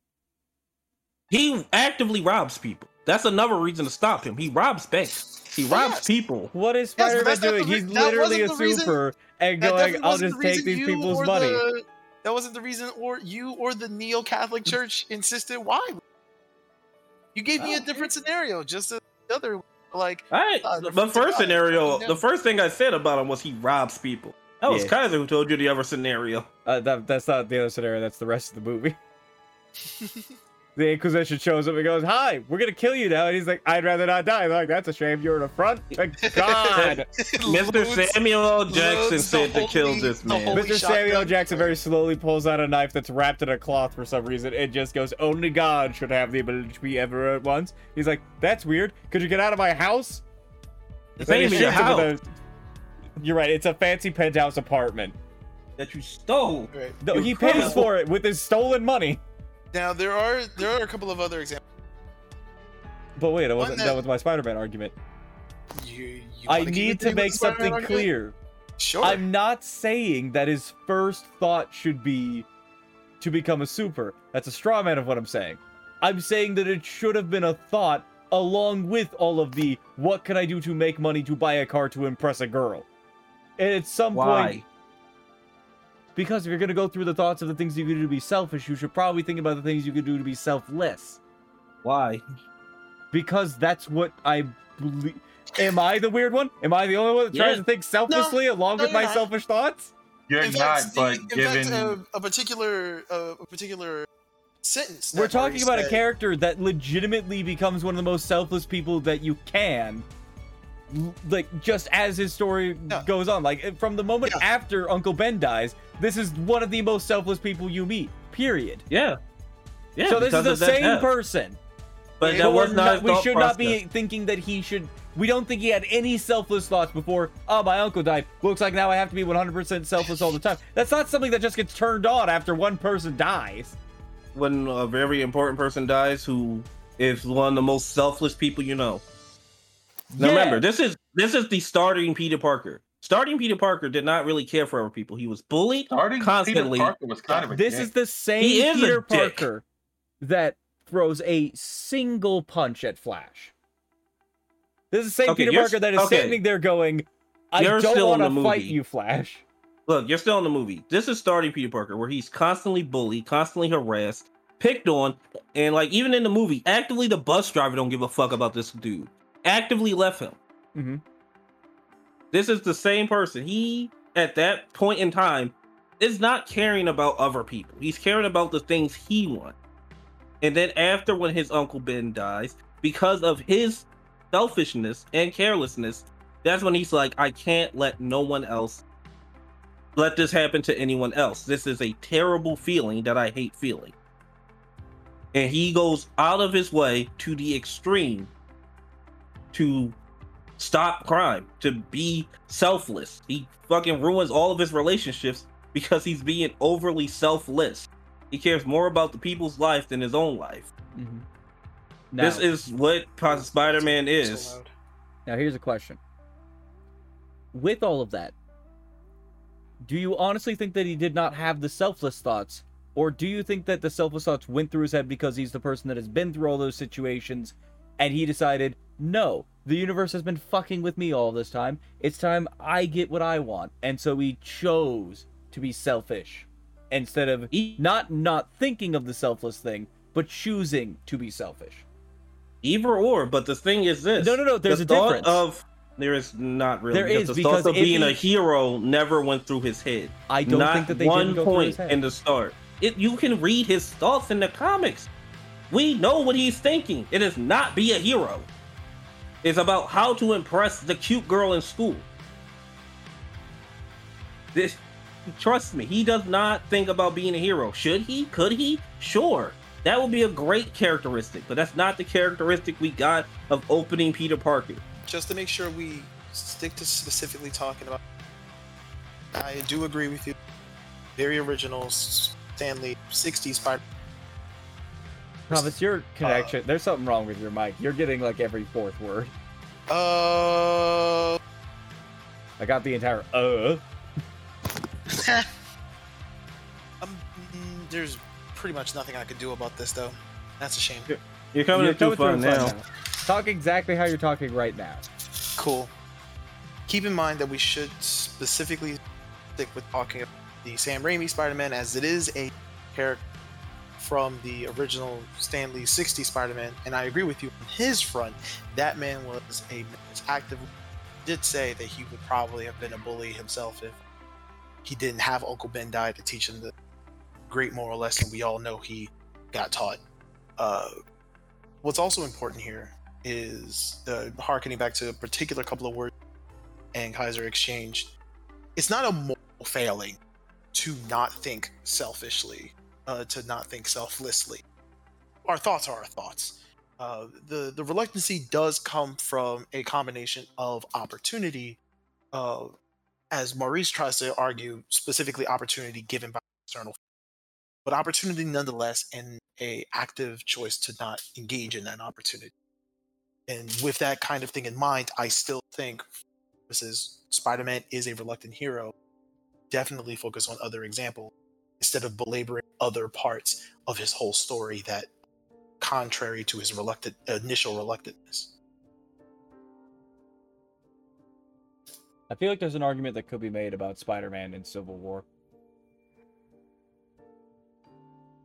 He actively robs people. That's another reason to stop him. He robs banks. He robs Yes. people. What is Yes, Spider-Man that's not doing? re- He's literally a wasn't reason- super and going, I'll just the take these people's money. the- that wasn't the reason, or you or the neo Catholic Church insisted. Why? You gave me a different scenario, just the other. Like, All right. Uh, the different first guy. scenario, Yeah. the first thing I said about him was he robs people. That was Yeah. Kaiser who told you the other scenario. Uh, that, that's not the other scenario. That's the rest of the movie. the Inquisition shows up and goes, "Hi, we're gonna kill you now." And he's like, "I'd rather not die." They're like, "That's a shame. You're an affront to God." Mr. loads- Samuel Jackson said to kill holy- this man. Mr. Samuel. Jackson very slowly pulls out a knife that's wrapped in a cloth for some reason. It just goes, "Only God should have the ability to be ever at once." He's like, "That's weird. Could you get out of my house?" It's Then not even your house a- You're right. It's a fancy penthouse apartment. that you stole. Right. No, he pays for it with his stolen money. Now there are there are a couple of other examples. But wait, that One wasn't that- that was my Spider-Man argument. You, you I need to make something argument? clear. Sure. I'm not saying that his first thought should be to become a super. That's a straw man of what I'm saying. I'm saying that it should have been a thought along with all of the what can I do to make money to buy a car to impress a girl. And at some point, Why? Because if you're gonna go through the thoughts of the things you could do to be selfish, you should probably think about the things you could do to be selfless. Why? Because that's what I believe. Am I the weird one? Am I the only one that tries Yeah. to think selfishly along No, with my not. selfish thoughts? You're in not, fact, but the- in given fact, uh, a particular uh, a particular sentence. We're talking about a character that legitimately becomes one of the most selfless people that you can. L- Like just as his story Yeah. goes on, like from the moment Yeah. after Uncle Ben dies, this is one of the most selfless people you meet. Period. Yeah. Yeah. so this is the of that same death. person. But that But was we're not. not- we thought should not be thinking that he should. We don't think he had any selfless thoughts before. Oh, my uncle died. Looks like now I have to be 100% selfless all the time. That's not something that just gets turned on after one person dies. when a very important person dies who is one of the most selfless people you know. Now Yeah. remember, this is this is the starting Peter Parker. starting Peter Parker did not really care for other people. He was bullied. Starting Constantly. Peter Parker was kind of a This dick. is the same is Peter. Parker that throws a single punch at Flash. This is the same Okay, Peter Parker that is okay. standing there going, I You're don't still in want the to fight you, Flash. Look, you're still in the movie. This is starting Peter Parker, where he's constantly bullied, constantly harassed, picked on, and like even in the movie, actively the bus driver don't give a fuck about this dude. Actively left him. hmm This is the same person. He at that point in time is not caring about other people. He's caring about the things he wants. And then after when his uncle Ben dies, because of his selfishness and carelessness, that's when he's like, I can't let no one else let this happen to anyone else. This is a terrible feeling that I hate feeling. And he goes out of his way to the extreme to stop crime, to be selfless. He fucking ruins all of his relationships because he's being overly selfless. He cares more about the people's life than his own life. hmm Now, This is what Spider Man is. loud. now, here's a question. With all of that, do you honestly think that he did not have the selfless thoughts? Or do you think that the selfless thoughts went through his head because he's the person that has been through all those situations and he decided, no, the universe has been fucking with me all this time. It's time I get what I want. And so he chose to be selfish instead of not not thinking of the selfless thing, but choosing to be selfish. Either or, but the thing is this. No, no, no, there's the a thought difference. Of there is not really. There is, the because thought of being a hero never went through his head. I don't not think that they one didn't go through point his head. in the start. It you can read his thoughts in the comics. We know what he's thinking. It is not be a hero. It's about how to impress the cute girl in school. This trust me, he does not think about being a hero. Should he? Could he? Sure. That would be a great characteristic, but that's not the characteristic we got of opening Peter Parker. Just to make sure we stick to specifically talking about. I do agree with you. Very original Stan Lee 60s Spider. Travis, your connection. there's something wrong with your mic. You're getting like every fourth word. Uh, I got the entire uh. um, there's pretty much nothing I could do about this though. That's a shame. You're coming You're in too coming fun through now. Talk exactly how you're talking right now. Cool. Keep in mind that we should specifically stick with talking about the Sam Raimi Spider-Man as it is a character from the original Stan Lee 60 Spider-Man, and I agree with you on his front. That man was a active. Did say that he would probably have been a bully himself if he didn't have Uncle Ben die to teach him the great moral lesson we all know he got taught. Uh, what's also important here is the harkening back to a particular couple of words and Kaiser exchanged. It's not a moral failing to not think selfishly, uh, to not think selflessly. Our thoughts are our thoughts. Uh, the the reluctancy does come from a combination of opportunity, uh, as Maurice tries to argue, specifically opportunity given by external, but opportunity nonetheless, and a active choice to not engage in that opportunity. And with that kind of thing in mind, I still think this is Spider-Man is a reluctant hero. Definitely focus on other examples instead of belaboring other parts of his whole story that contrary to his reluctant initial reluctantness. I feel like there's an argument that could be made about Spider-Man in Civil War.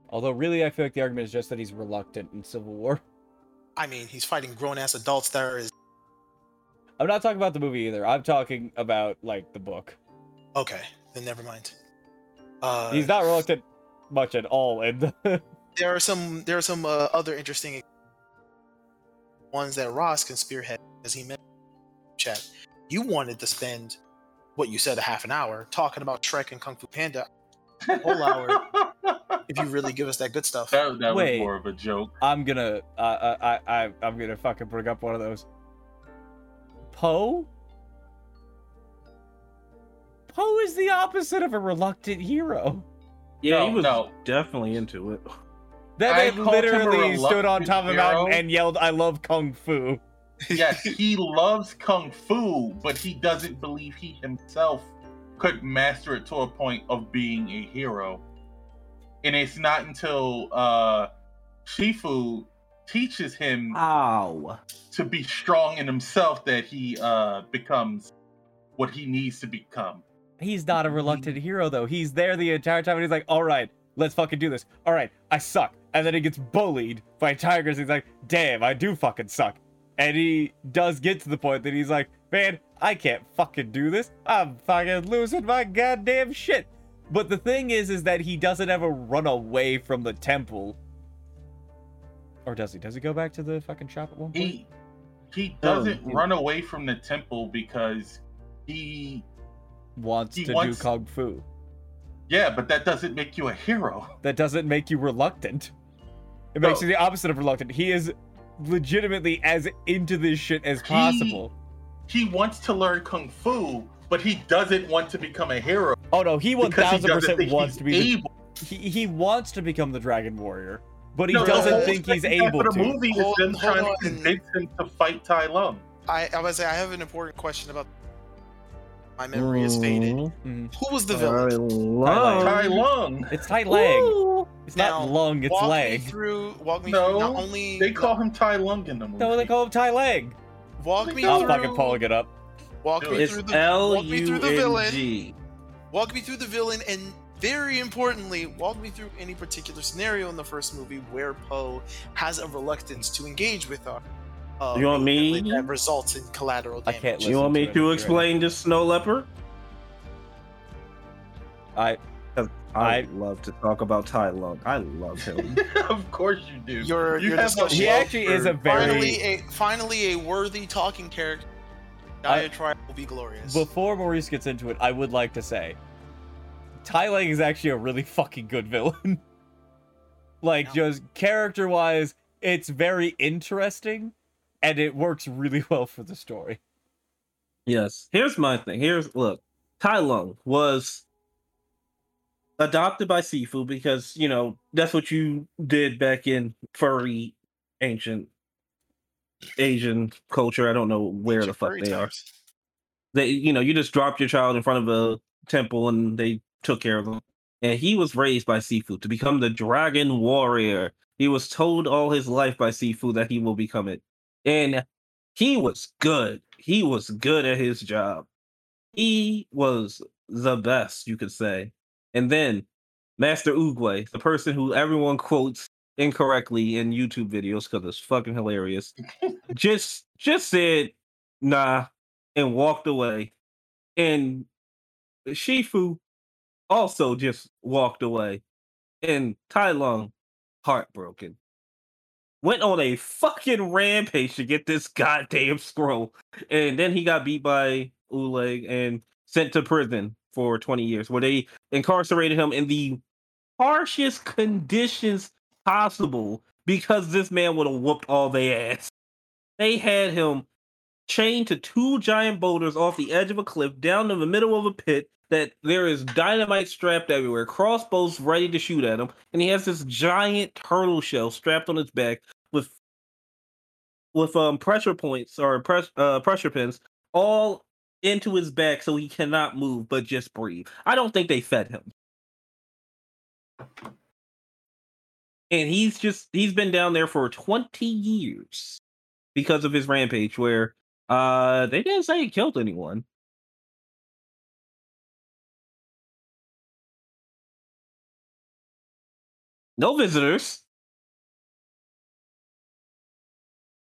Although really I feel like the argument is just that he's reluctant in Civil War. I mean, he's fighting grown-ass adults that are his I'm not talking about the movie either. I'm talking about like the book. okay. Then never mind. Uh, He's not reluctant much at all And there are some there are some uh, other interesting ones that Ross can spearhead as he mentioned chat. You wanted to spend what you said a half an hour talking about Shrek and Kung Fu Panda. Whole hour. If you really give us that good stuff, that that Wait. was more of a joke. I'm gonna uh, I I I- I'm gonna fucking bring up one of those. Po? Po is the opposite of a reluctant hero. Yeah, No, he was no. definitely into it. That I man called him a literally stood on top of a mountain and yelled, "I love kung fu." yes, he loves kung fu, but he doesn't believe he himself could master it to a point of being a hero. And it's not until uh Shifu teaches him Ow. to be strong in himself that he uh becomes what he needs to become. He's not a reluctant mm-hmm. hero though. He's there the entire time, and he's like, "All right, let's fucking do this. All right, I suck." And then he gets bullied by tigers. He's like, "Damn, I do fucking suck." And he does get to the point that he's like, "Man, I can't fucking do this. I'm fucking losing my goddamn shit." But the thing is, is that he doesn't ever run away from the temple. Or does he? Does he go back to the fucking shop at one point? He he Oh, doesn't he- run away from the temple because he wants he to wants- do kung fu. yeah, but that doesn't make you a hero. that doesn't make you reluctant. It makes you the opposite of reluctant. He is legitimately as into this shit as possible. He wants to learn kung fu, but he doesn't want to become a hero Oh no, he one because he thousand doesn't percent wants to be. The, he he wants to become the Dragon Warrior, but he No, doesn't think he's able of the to. movie is Hold- them hold trying on. to convince him to fight Tai Lung. I, I was say I have an important question about. My memory is faded. Mhm. Who was the I villain? love- Tai Lung. It's Tai Lang. Ooh. It's Now, not Lung. It's walk me through. Walk me No, through. Not only They call him Tai Lung in the movie. No, they call him Tai Lang. walk me through. I'm fucking pulling it up. Walk me through the. L walk me through the villain. Walk me through the villain, and very importantly, walk me through any particular scenario in the first movie where Po has a reluctance to engage with our. Uh, You want me? villain That results in collateral damage. I can't You want me to to explain this snow leopard? I 'Cause I- I love to talk about Tai Lung. I love him. of course you do. Your- you your have a He actually is a very- Finally, a finally a worthy talking character. Diatribe will be glorious. before Maurice gets into it, I would like to say, Tai Lang is actually a really fucking good villain. like Yeah. just character wise, it's very interesting, and it works really well for the story. Yes. Here's my thing. Here's look. Tai Lung was adopted by Sifu because, you know, that's what you did back in furry ancient Asian culture. I don't know where Ancient the fuck furry they are. They you know, you just dropped your child in front of a temple and they took care of them. And he was raised by Sifu to become the dragon warrior. He was told all his life by Sifu that he will become it. And he was good. He was good at his job. He was the best, you could say. And then Master Oogway, the person who everyone quotes incorrectly in YouTube videos because it's fucking hilarious, just just said nah and walked away. And Shifu also just walked away. And Tai Lung, heartbroken, went on a fucking rampage to get this goddamn scroll. And then he got beat by Oleg and sent to prison for 20 years, where they incarcerated him in the harshest conditions possible because this man would have whooped all their ass. They had him chained to two giant boulders off the edge of a cliff down in the middle of a pit that there is dynamite strapped everywhere, crossbows ready to shoot at him, and he has this giant turtle shell strapped on his back with with um pressure points or press uh pressure pins all into his back so he cannot move but just breathe. I don't think they fed him. And he's just he's been down there for 20 years because of his rampage where uh they didn't say he killed anyone. No visitors.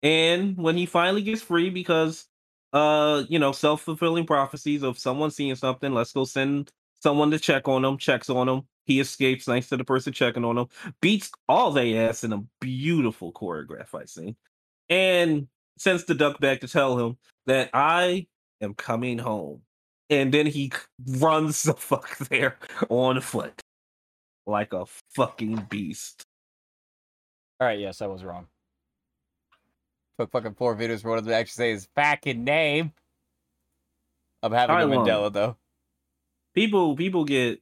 And when he finally gets free because uh you know self-fulfilling prophecies of someone seeing something, let's go send someone to check on him, checks on him. He escapes thanks to the person checking on him, beats all they ass in a beautiful choreograph fight scene, and sends the duck back to tell him that I am coming home. And then he runs the fuck there on foot like a fucking beast. All right, yes, I was wrong. Took fucking four videos for one of them to actually say his fucking name. I'm having Tai a. Mandela though. people people get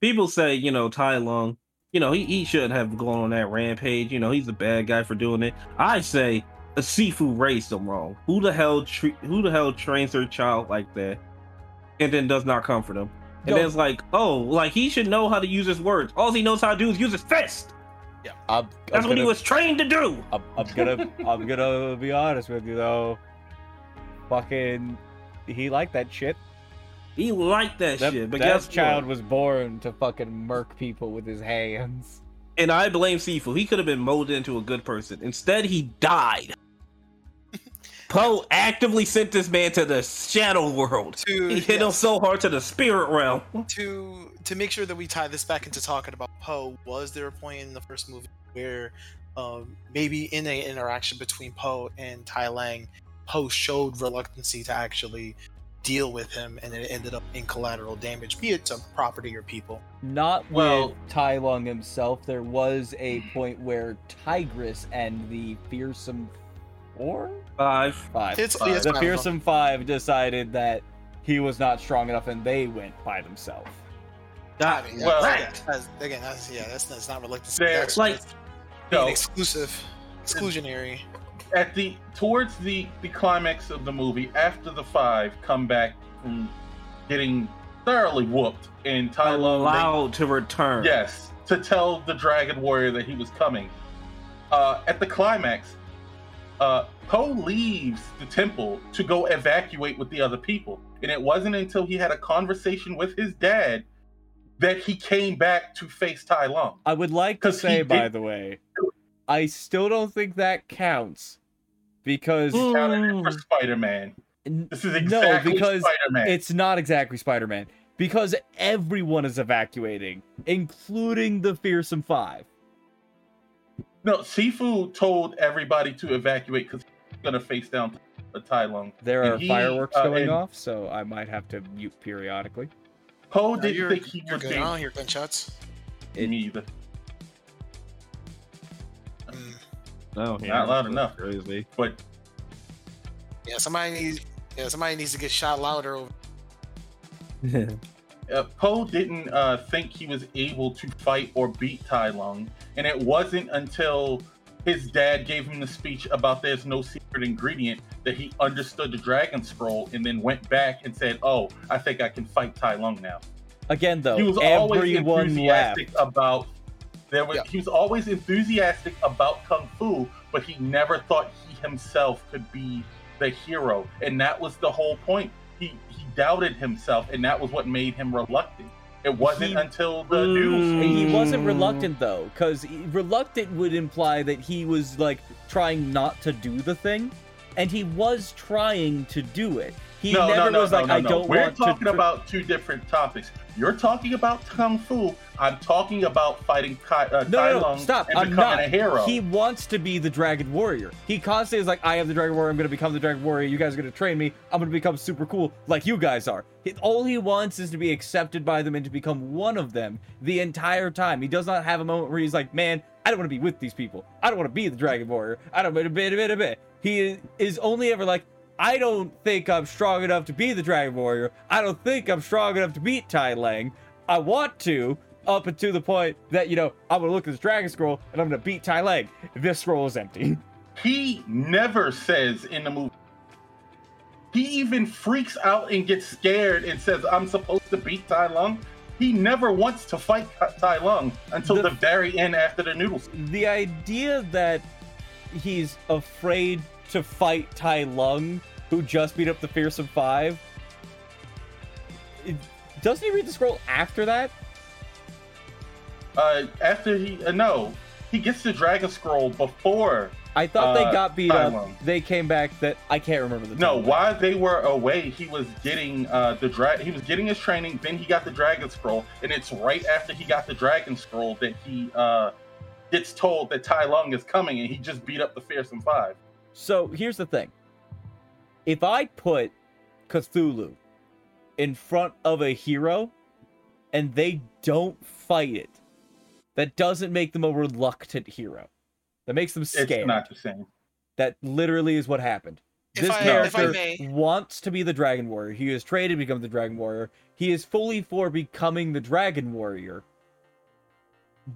people say you know Tai Lung, you know he, he shouldn't have gone on that rampage. You know he's a bad guy for doing it. I say Sifu raised them wrong. Who the hell tre- who the hell trains their child like that, and then does not comfort them? And Yo. then it's like, oh, like he should know how to use his words. All he knows how to do is use his fist. I'm, That's I'm what he gonna- was trained to do. I'm, I'm gonna I'm gonna be honest with you though. Fucking, he liked that shit. He liked that, That, shit. But that guess child what? was born to fucking murk people with his hands. And I blame Sifu. He could have been molded into a good person. Instead, he died. Po actively sent this man to the shadow world. To He hit him so hard to the spirit realm. to to make sure that we tie this back into talking about Po. Was there a point in the first movie where um, maybe in an interaction between Po and Tai Lang, Po showed reluctancy to actually deal with him, and it ended up in collateral damage, be it to property or people. Not Well- with Tai Lung himself. There was a point where Tigress and the fearsome four, Five. five, It's, Five. it's the fine. fearsome five decided that he was not strong enough, and they went by themselves. I mean, Well- that's- that's- again, that's yeah, that's, that's not reluctancy. There- That's Like- just So exclusive, exclusionary. at the towards the the climax of the movie, after the five come back from getting thoroughly whooped, and Tai Lung they- Allowed to return. Yes, to tell the Dragon Warrior that he was coming. Uh, at the climax, uh, Po leaves the temple to go evacuate with the other people. And it wasn't until he had a conversation with his dad that he came back to face Tai Lung. I would like to say, by the way, I still don't think that counts because for Mm. Spider Man. This is no, because Spider Man. it's not exactly Spider-Man because everyone is evacuating, including the fearsome five. No, Sifu told everybody to evacuate because he's going to face down a Tai Lung. There And are he, fireworks uh, going off, so I might have to mute periodically. Po No, didn't you're, think he you're would good. be. I don't hear gunshots. It- Me either. Mm, No, Not loud enough. Crazy. But yeah, somebody needs. Yeah, somebody needs to get shot louder. Over. uh, Po didn't uh, think he was able to fight or beat Tai Lung, and it wasn't until his dad gave him the speech about there's no secret ingredient that he understood the Dragon Scroll, and then went back and said, "Oh, I think I can fight Tai Lung now." Again, though, he was always everyone left. enthusiastic about. There was Yeah. he was always enthusiastic about kung fu, but he never thought he himself could be the hero, and that was the whole point. He he doubted himself, and that was what made him reluctant. It wasn't He- until the Mm. news. He wasn't Mm. reluctant though, because reluctant would imply that he was like trying not to do the thing, and he was trying to do it. He no, never no, no, was no, like, no, I don't We're want talking to. tr- about two different topics. You're talking about kung fu. I'm talking about fighting Tai, uh, No, no, stop. and I'm not. a hero. He wants to be the Dragon Warrior. He constantly is like, I am the Dragon Warrior. I'm going to become the Dragon Warrior. You guys are going to train me. I'm going to become super cool like you guys are. He, all he wants is to be accepted by them and to become one of them the entire time. He does not have a moment where he's like, man, I don't want to be with these people. I don't want to be the Dragon Warrior. I don't want to be, bit, bit. He is only ever like, I don't think I'm strong enough to be the Dragon Warrior. I don't think I'm strong enough to beat Tai Lang. I want to, up to the point that, you know, I'm gonna look at this Dragon Scroll and I'm gonna beat Tai Lang. This scroll is empty. he never says in the movie. He even freaks out and gets scared and says, "I'm supposed to beat Tai Lung." He never wants to fight Tai Lung until The- the, very end after the noodles. The idea that he's afraid to fight Tai Lung, who just beat up the Fearsome Five. it- doesn't he read the scroll after that? Uh, after he uh, no, he gets the Dragon Scroll before. I thought they Uh, got beat up. They came back that I can't remember the No, while they were away, he was getting uh, the dra- He was getting his training. Then he got the Dragon Scroll, and it's right after he got the Dragon Scroll that he uh, gets told that Tai Lung is coming, and he just beat up the Fearsome Five. So here's the thing. If I put Cthulhu in front of a hero and they don't fight it, that doesn't make them a reluctant hero. That makes them scared. It's scared. not the same. That literally is what happened. If this I- if I character may- wants to be the Dragon Warrior. He is trained to become the Dragon Warrior. He is fully for becoming the Dragon Warrior.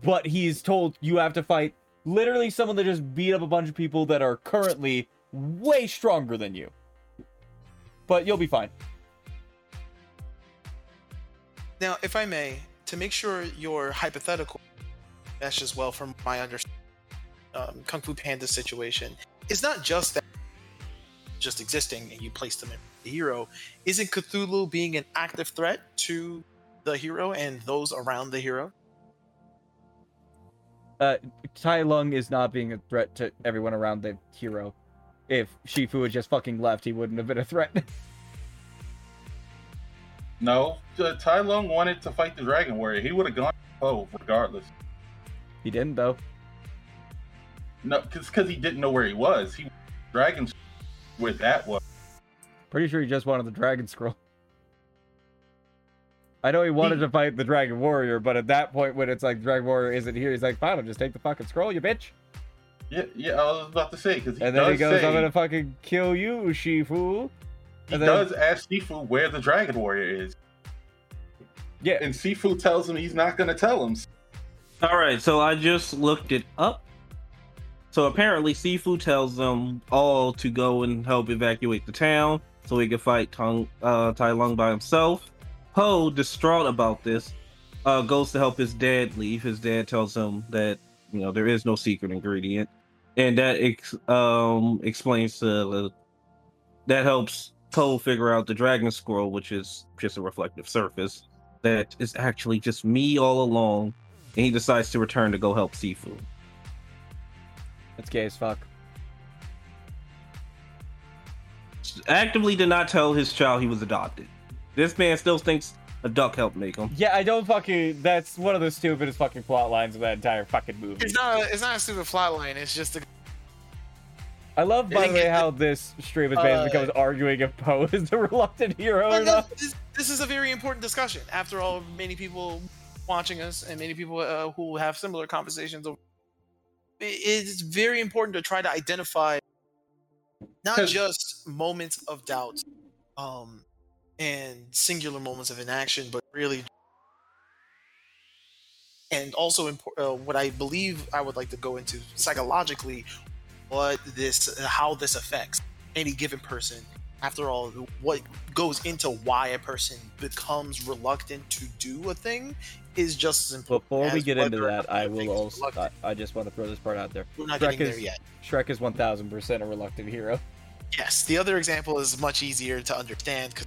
But he's told you have to fight literally someone that just beat up a bunch of people that are currently way stronger than you. But you'll be fine. Now, if I may, to make sure your hypothetical meshes well from my understanding, um, Kung Fu Panda situation is not just that just existing and you place them in the hero. Isn't Cthulhu being an active threat to the hero and those around the hero? Uh, Tai Lung is not being a threat to everyone around the hero. If Shifu had just fucking left, he wouldn't have been a threat. No, uh, Tai Lung wanted to fight the Dragon Warrior. He would have gone oh regardless. He didn't though. No, because he didn't know where he was. He Dragon where that was. Pretty sure he just wanted the Dragon Scroll. I know he wanted He- to fight the Dragon Warrior, but at that point when it's like Dragon Warrior isn't here, he's like, fine, I'll just take the fucking scroll, you bitch. Yeah, yeah. I was about to say because And then he goes, say, I'm gonna fucking kill you, Shifu. he and then- does ask Shifu where the Dragon Warrior is, Yeah, and Sifu tells him he's not gonna tell him. All right, so I just looked it up. So apparently, Shifu tells them all to go and help evacuate the town so he can fight Tong, uh, Tai Lung by himself. Po, distraught about this, uh, goes to help his dad leave. His dad tells him that you know there is no secret ingredient, and that ex- um, explains that helps Po figure out the Dragon Scroll, which is just a reflective surface that is actually just me all along and he decides to return to go help Shifu. it's gay as fuck. Actively did not tell his child he was adopted. This man still thinks a duck helped make him. Yeah, I don't fucking. That's one of the stupidest fucking plot lines of that entire fucking movie. It's not. It's not a stupid plot flatline. It's just a. I love, by the way, how this stream is basically uh, becomes arguing if Po is the reluctant hero or not. this, this is a very important discussion. After all, many people watching us and many people uh, who have similar conversations. It is very important to try to identify not just moments of doubt um, and singular moments of inaction, but really. And also, impor- uh, what I believe I would like to go into psychologically, what this, how this affects any given person after all, what goes into why a person becomes reluctant to do a thing is just as important. Before we get into that, I will also. I. I just want to throw this part out there. We're not Shrek getting is- there yet. Shrek is 1000% a reluctant hero. Yes, the other example is much easier to understand because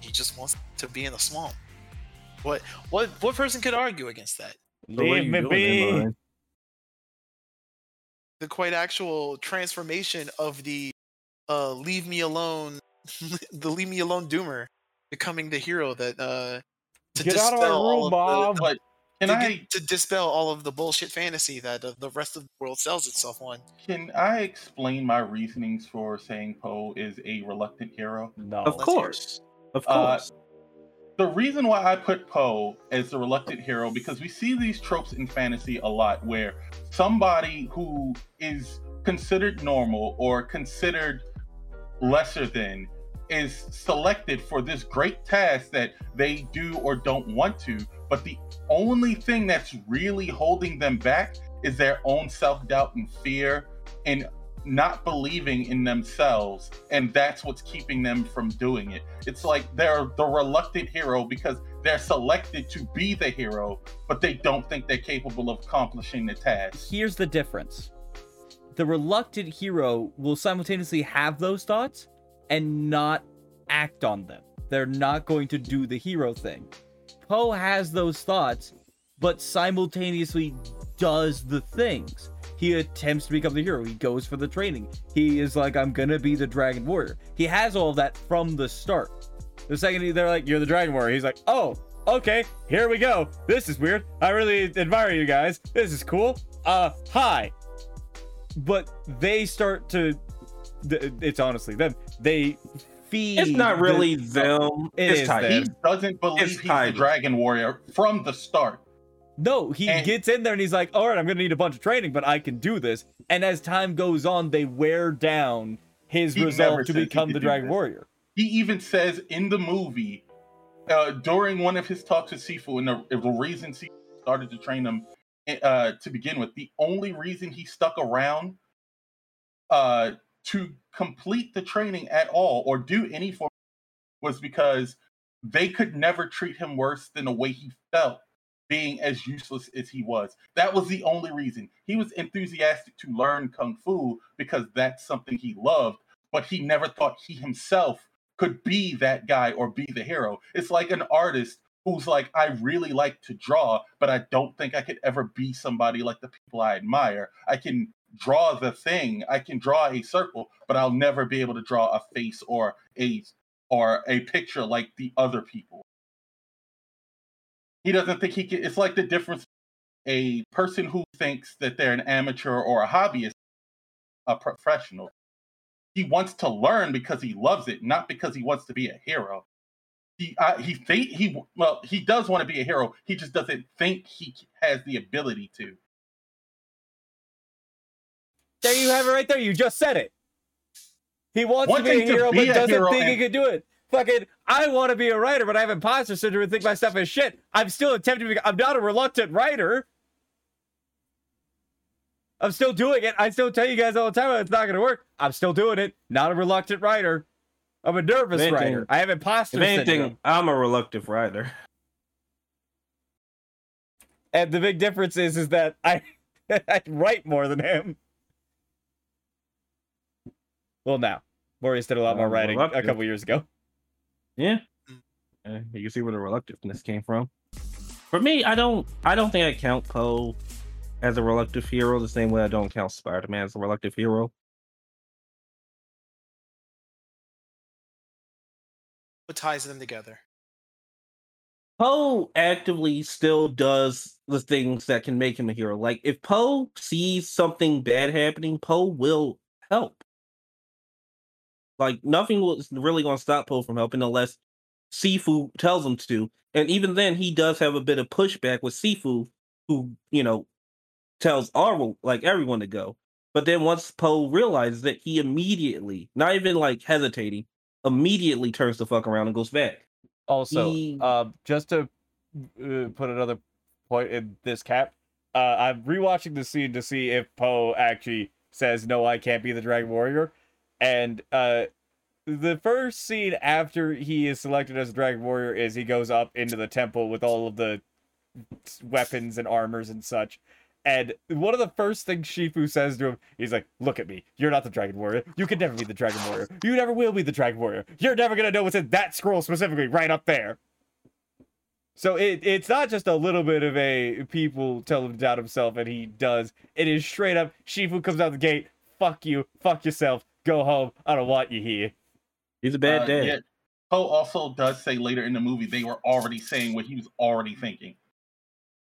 he just wants to be in the swamp. What what what person could argue against that? So what are Leave me be. The quite actual transformation of the uh leave me alone the leave me alone doomer becoming the hero that uh to Get out of my dispel all room, of Bob. the, But can to, I get- to dispel all of the bullshit fantasy that uh, the rest of the world sells itself on. can I explain my reasonings for saying Po is a reluctant hero? No. Of Let's hear course. Of Uh, course. The reason why I put Po as the reluctant hero because we see these tropes in fantasy a lot where somebody who is considered normal or considered lesser than is selected for this great task that they do or don't want to, but the only thing that's really holding them back is their own self-doubt and fear and not believing in themselves and that's what's keeping them from doing it. It's like they're the reluctant hero because they're selected to be the hero but they don't think they're capable of accomplishing the task. Here's the difference. The reluctant hero will simultaneously have those thoughts and not act on them. They're not going to do the hero thing. Po has those thoughts, but simultaneously does the things. He attempts to become the hero. He goes for the training. He is like, I'm gonna be the Dragon Warrior. He has all that from the start. The second they're like, You're the Dragon Warrior, he's like, Oh, okay, here we go. This is weird. I really admire you guys. This is cool. Uh, hi. But they start to. It's honestly them. They feed. It's not the- really them. It it's is he doesn't believe It's he's the Tiger. dragon warrior from the start No, he And- gets in there and he's like, all right, I'm going to need a bunch of training, but I can do this. And as time goes on, they wear down his He resolve to become the Dragon this. Warrior. he even says in the movie uh, during one of his talks with Shifu, and the, the reason Shifu started to train him uh, to begin with. The only reason he stuck around uh, to complete the training at all or do any form was because they could never treat him worse than the way he felt being as useless as he was. That was the only reason. He was enthusiastic to learn kung fu because that's something he loved, but he never thought he himself could be that guy or be the hero. It's like an artist who's like, I really like to draw, but I don't think I could ever be somebody like the people I admire. I can draw the thing, I can draw a circle, but I'll never be able to draw a face or a or a picture like the other people. He doesn't think he can. It's like the difference a person who thinks that they're an amateur or a hobbyist, a professional. He wants to learn because he loves it, not because he wants to be a hero. He uh, he think he well he does want to be a hero. He just doesn't think he has the ability to. There you have it right there. You just said it. He wants One to be a hero, be but a doesn't hero think he and- can do it. Fucking, I want to be a writer, but I have imposter syndrome and think my stuff is shit. I'm still attempting to be. I'm not a reluctant writer. I'm still doing it. I still tell you guys all the time it's not going to work. I'm still doing it. Not a reluctant writer. I'm a nervous If anything- writer. I have imposter If anything, syndrome. I'm a reluctant writer. And the big difference is, is that I, I write more than him. Well, now. Maurice did a lot more Um, writing a couple years ago. Yeah. Mm. Uh, you can see where the reluctantness came from. For me, I don't I don't think I count Po as a reluctant hero the same way I don't count Spider-Man as a reluctant hero. What ties them together? Po actively still does the things that can make him a hero. Like if Po sees something bad happening, Po will help. Like nothing was really going to stop Po from helping unless Shifu tells him to. And even then, he does have a bit of pushback with Shifu, who you know tells Arvel like everyone to go. But then once Po realizes that, he immediately, not even like hesitating, immediately turns the fuck around and goes back. Also, He- uh, just to uh, put another point in this cap, uh, I'm rewatching the scene to see if Po actually says, "No, I can't be the Dragon Warrior," and uh, the first scene after he is selected as a Dragon Warrior is he goes up into the temple with all of the weapons and armors and such. And one of the first things Shifu says to him, he's like, Look at me. You're not the Dragon Warrior. You can never be the Dragon Warrior. You never will be the Dragon Warrior. You're never going to know what's in that scroll specifically right up there. So it, it's not just a little bit of a people tell him to doubt himself, and he does. It is straight up Shifu comes out the gate, fuck you, fuck yourself, go home. I don't want you here. He's a bad Uh, dad. yet Po also does say later in the movie they were already saying what he was already thinking.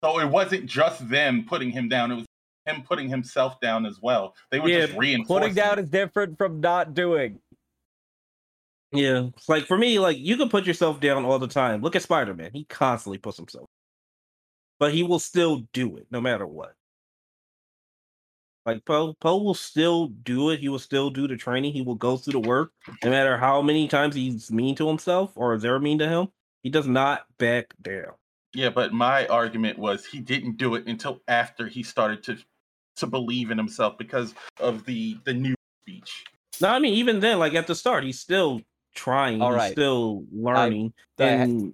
So it wasn't just them putting him down; it was him putting himself down as well. They were Yeah, just reinforcing. Putting down is different from not doing. Yeah, like for me, like you can put yourself down all the time. Look at Spider Man; he constantly puts himself, but he will still do it no matter what. Like Po, Po will still do it. He will still do the training. He will go through the work, no matter how many times he's mean to himself or they're mean to him. He does not back down. Yeah, but my argument was he didn't do it until after he started to to believe in himself because of the the new speech. No, I mean even then, like at the start, he's still trying. All he's still learning. that- and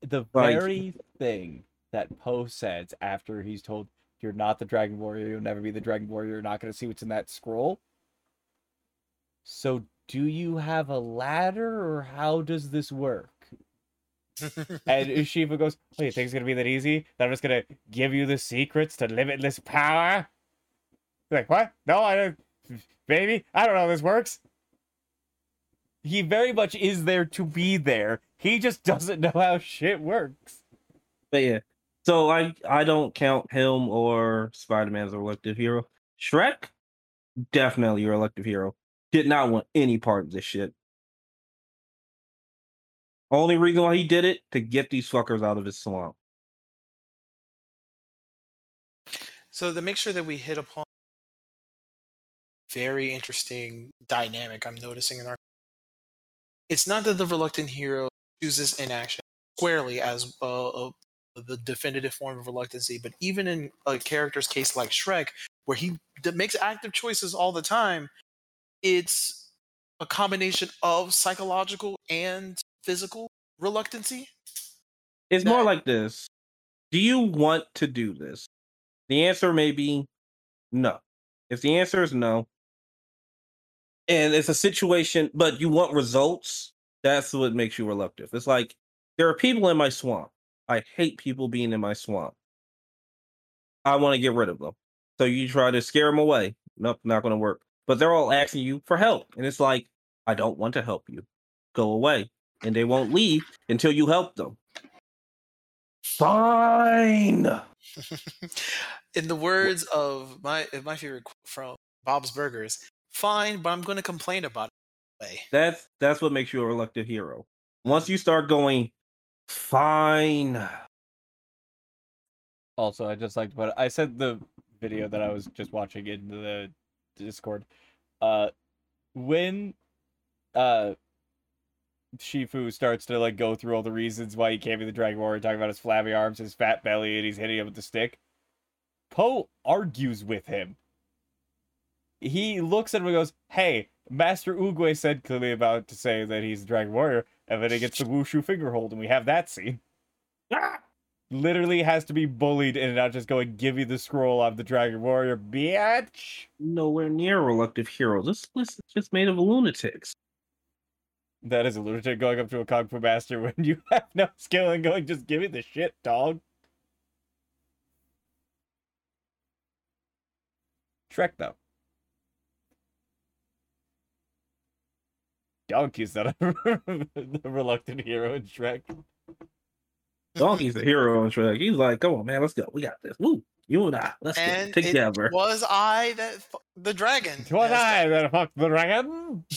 the Like- very thing that Po says after he's told you're not the Dragon Warrior, you'll never be the Dragon Warrior, you're not going to see what's in that scroll. So, do you have a ladder, or how does this work? And Shifu goes, "Oh, you think it's gonna be that easy? That I'm just gonna give you the secrets to limitless power?" Like what? No, I don't. Baby, I don't know how this works. He very much is there to be there. He just doesn't know how shit works. But yeah, so I I don't count him or Spider Man as a reluctant hero. Shrek, definitely your reluctant hero. Did not want any part of this shit. Only reason why he did it to get these fuckers out of his swamp. So to make sure that we hit upon very interesting dynamic I'm noticing in our it's not that the reluctant hero chooses inaction squarely as a, uh, the definitive form of reluctancy, but even in a character's case like Shrek, where he d- makes active choices all the time, it's a combination of psychological and physical reluctancy. It's more like this. Do you want to do this? The answer may be no. If the answer is no, and it's a situation, but you want results, that's what makes you reluctant. It's like there are people in my swamp. I hate people being in my swamp. I want to get rid of them. So you try to scare them away. Nope, not going to work. But they're all asking you for help. And it's like, I don't want to help you. Go away. And they won't leave until you help them. Fine. in the words of my my favorite quote from Bob's Burgers, fine, but I'm going to complain about it. Anyway. That's that's what makes you a reluctant hero. Once you start going, fine. Also, I just like put I sent the video that I was just watching into the Discord. Uh when uh Shifu starts to like go through all the reasons why he can't be the Dragon Warrior, talking about his flabby arms, his fat belly, and he's hitting him with the stick. Po argues with him. He looks at him and goes, Hey, Master Oogway said clearly about to say that he's the Dragon Warrior, and then he gets the Wuxi finger hold, and we have that scene Ah! literally has to be bullied and not just going, give you the scroll, I'm the Dragon Warrior, bitch. Nowhere near a reluctant hero. This list is just made of lunatics. That is a lunatic going up to a Kung Fu Master when you have no skill and going, just give me the shit, dog. Shrek, though. Donkey's not a the reluctant hero in Shrek. Donkey's the hero in Shrek. He's like, come on, man, let's go. We got this. Woo. You and I. Let's And get it together. was I that fu- the dragon. It was I that fucked the dragon.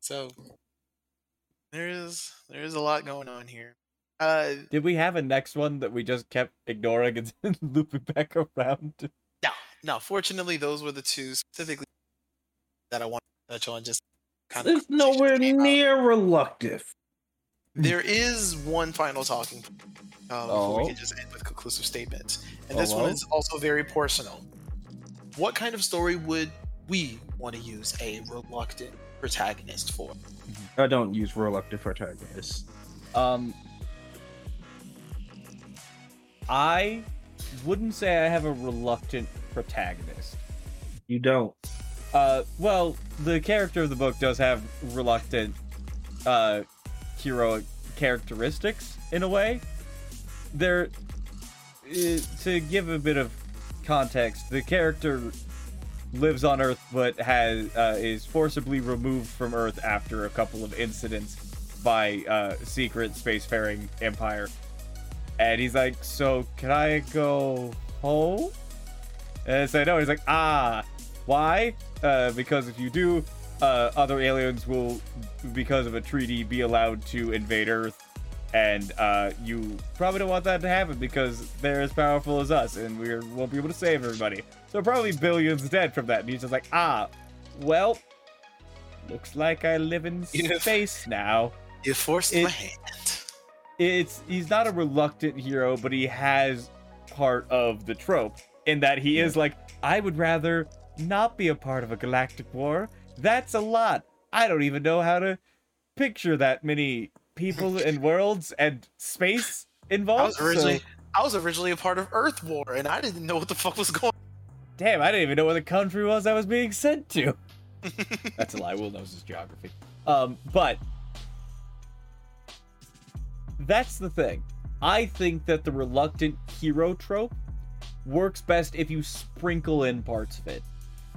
So there's there's a lot going on here. Uh, Did we have a next one that we just kept ignoring and then looping back around? to- no, no. Fortunately, those were the two specifically that I want to touch on. Just kind of It's nowhere near reluctant. There is one final talking point, uh, before we Oh. can just end with conclusive statements, and Oh, this one is also very personal. What kind of story would we want to use a reluctant protagonist for? I don't use reluctant protagonists. Um, I wouldn't say I have a reluctant protagonist. You don't. Uh, well, the character of the book does have reluctant, uh, heroic characteristics in a way. There, uh, to give a bit of context, the character lives on Earth but has uh, is forcibly removed from Earth after a couple of incidents by uh, secret spacefaring empire, and he's like, "So can I go home?" And I say no. He's like, "Ah, why? Uh, because if you do, uh, other aliens will, because of a treaty, be allowed to invade Earth, and uh, you probably don't want that to happen because they're as powerful as us, and we won't be able to save everybody. So probably billions dead from that." And he's just like, "Ah, well, looks like I live in space now." You forced It- my hand. it's he's not a reluctant hero, but he has part of the trope in that he is like, I would rather not be a part of a galactic war. That's a lot. I don't even know how to picture that many people and worlds and space involved. I was originally so- I was originally a part of Earth War, and I didn't know what the fuck was going. On. Damn, I didn't even know where the country was I was being sent to. That's a lie. Will knows his geography. Um, but that's the thing. I think that the reluctant hero trope works best if you sprinkle in parts of it.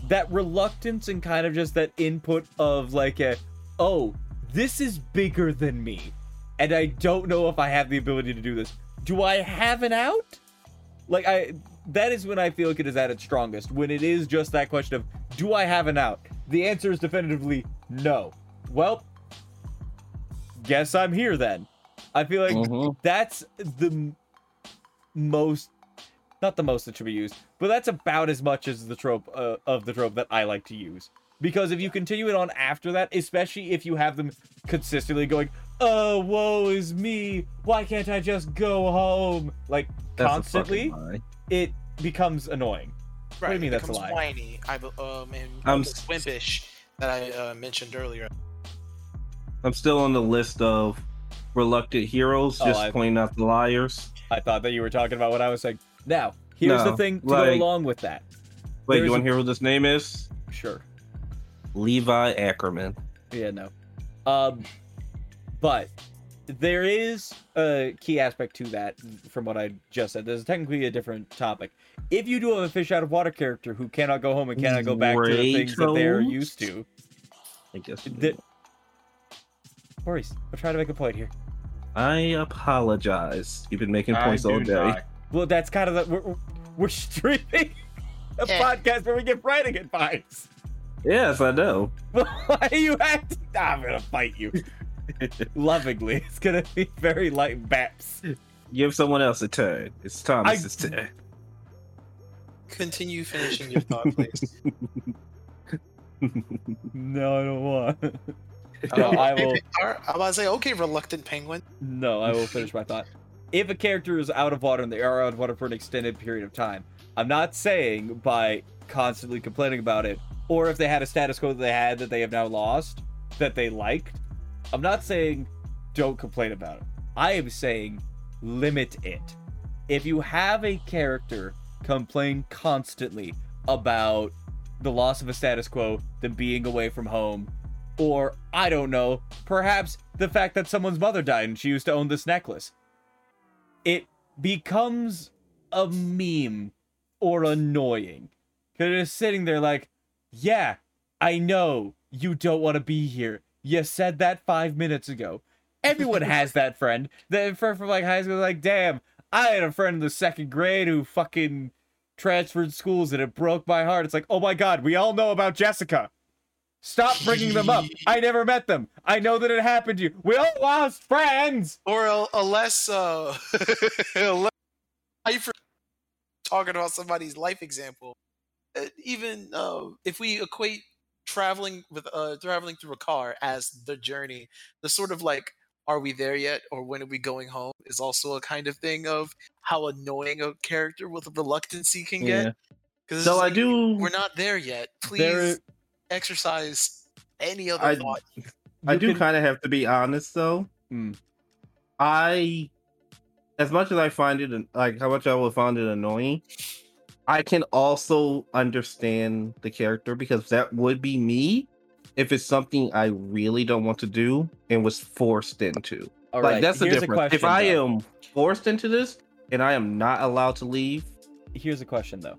That reluctance and kind of just that input of like a, oh, this is bigger than me, and I don't know if I have the ability to do this. Do I have an out? Like I, that is when I feel like it is at its strongest. When it is just that question of, do I have an out? The answer is definitively no. Well, guess I'm here then. I feel like Mhm. that's the most not the most that should be used but that's about as much as the trope uh, of the trope that i like to use Because if you continue it on after that, especially if you have them consistently going, "Oh, woe is me! Why can't I just go home?" Like That's constantly, it becomes annoying. Right. do you mean it that's a becomes lie? Whiny. I um, and I'm almost wimpish that I uh, mentioned earlier. I'm still on the list of reluctant heroes, Oh, just I- pointing out the liars. I thought that you were talking about what I was saying. Now, here's the thing to like- go along with that. Wait, There's you want a- to hear what this name is? Sure. Levi Ackerman. Yeah, no. Um, but there is a key aspect to that from what I just said. There's technically a different topic. If you do have a fish out of water character who cannot go home and cannot go back to the things that they're used to, I guess. the, Maurice, I'm trying to make a point here. I apologize. You've been making points all day. not. Well, that's kind of the we're, we're- we're streaming a Yeah. podcast where we get writing advice. Yes, I know. Why are you acting? I'm gonna fight you lovingly. It's gonna be very light baps. Give someone else a turn. It's Thomas's turn. Continue finishing your thought, please. No, I don't want. no, uh, I will. I'm about to say, okay, reluctant penguin. No, I will finish my thought. If a character is out of water and they are out of water for an extended period of time, I'm not saying by constantly complaining about it, or if they had a status quo that they had that they have now lost, that they liked. I'm not saying don't complain about it. I am saying limit it. If you have a character complain constantly about the loss of a status quo, them being away from home, or I don't know, perhaps the fact that someone's mother died and she used to own this necklace. It becomes a meme or annoying. Because it's sitting there like, yeah, I know you don't want to be here. You said that five minutes ago. Everyone has that friend. The friend from like high school, like, damn, I had a friend in the second grade who fucking transferred schools and it broke my heart. It's like, oh my god, we all know about Jessica. Stop bringing them up. I never met them. I know that it happened to you. We all lost friends. Or a, a less, uh, a less talking about somebody's life example. Uh, even uh, if we equate traveling with uh, traveling through a car as the journey, the sort of like, are we there yet, or when are we going home, is also a kind of thing of how annoying a character with a reluctancy can Yeah. get. Because So I do. we're not there yet. Please There- exercise any other I- thought. I do can- kind of have to be honest though. Hmm. I, as much as I find it like how much I will find it annoying, I can also understand the character because that would be me if it's something I really don't want to do and was forced into. All like right, that's the here's a difference. if I though. am forced into this and I am not allowed to leave, Here's a question though.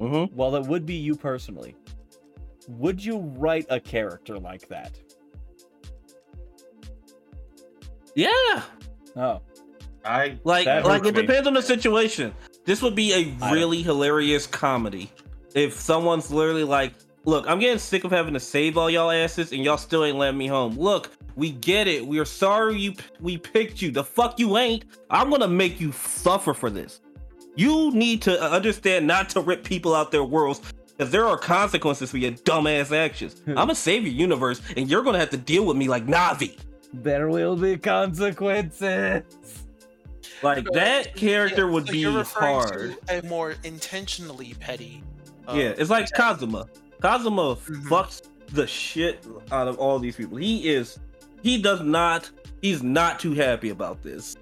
mhm, Well, it would be you personally. Would you write a character like that? yeah, Oh, I like like it me. depends on the situation. This would be a really hilarious comedy if someone's literally like, "Look, I'm getting sick of having to save all y'all asses, and y'all still ain't letting me home. Look, we get it. We are sorry you we picked you. The fuck you ain't. I'm gonna make you suffer for this. You need to uh, understand not to rip people out their worlds." Because there are consequences for your dumbass actions. I'm gonna save your universe, and you're gonna have to deal with me like Navi. there will be consequences. Like that character Yeah, would so be you're hard. to a more intentionally petty. uh, Yeah, it's like Kazuma. Kazuma Mhm. fucks the shit out of all these people. He is, he does not, he's not too happy about this,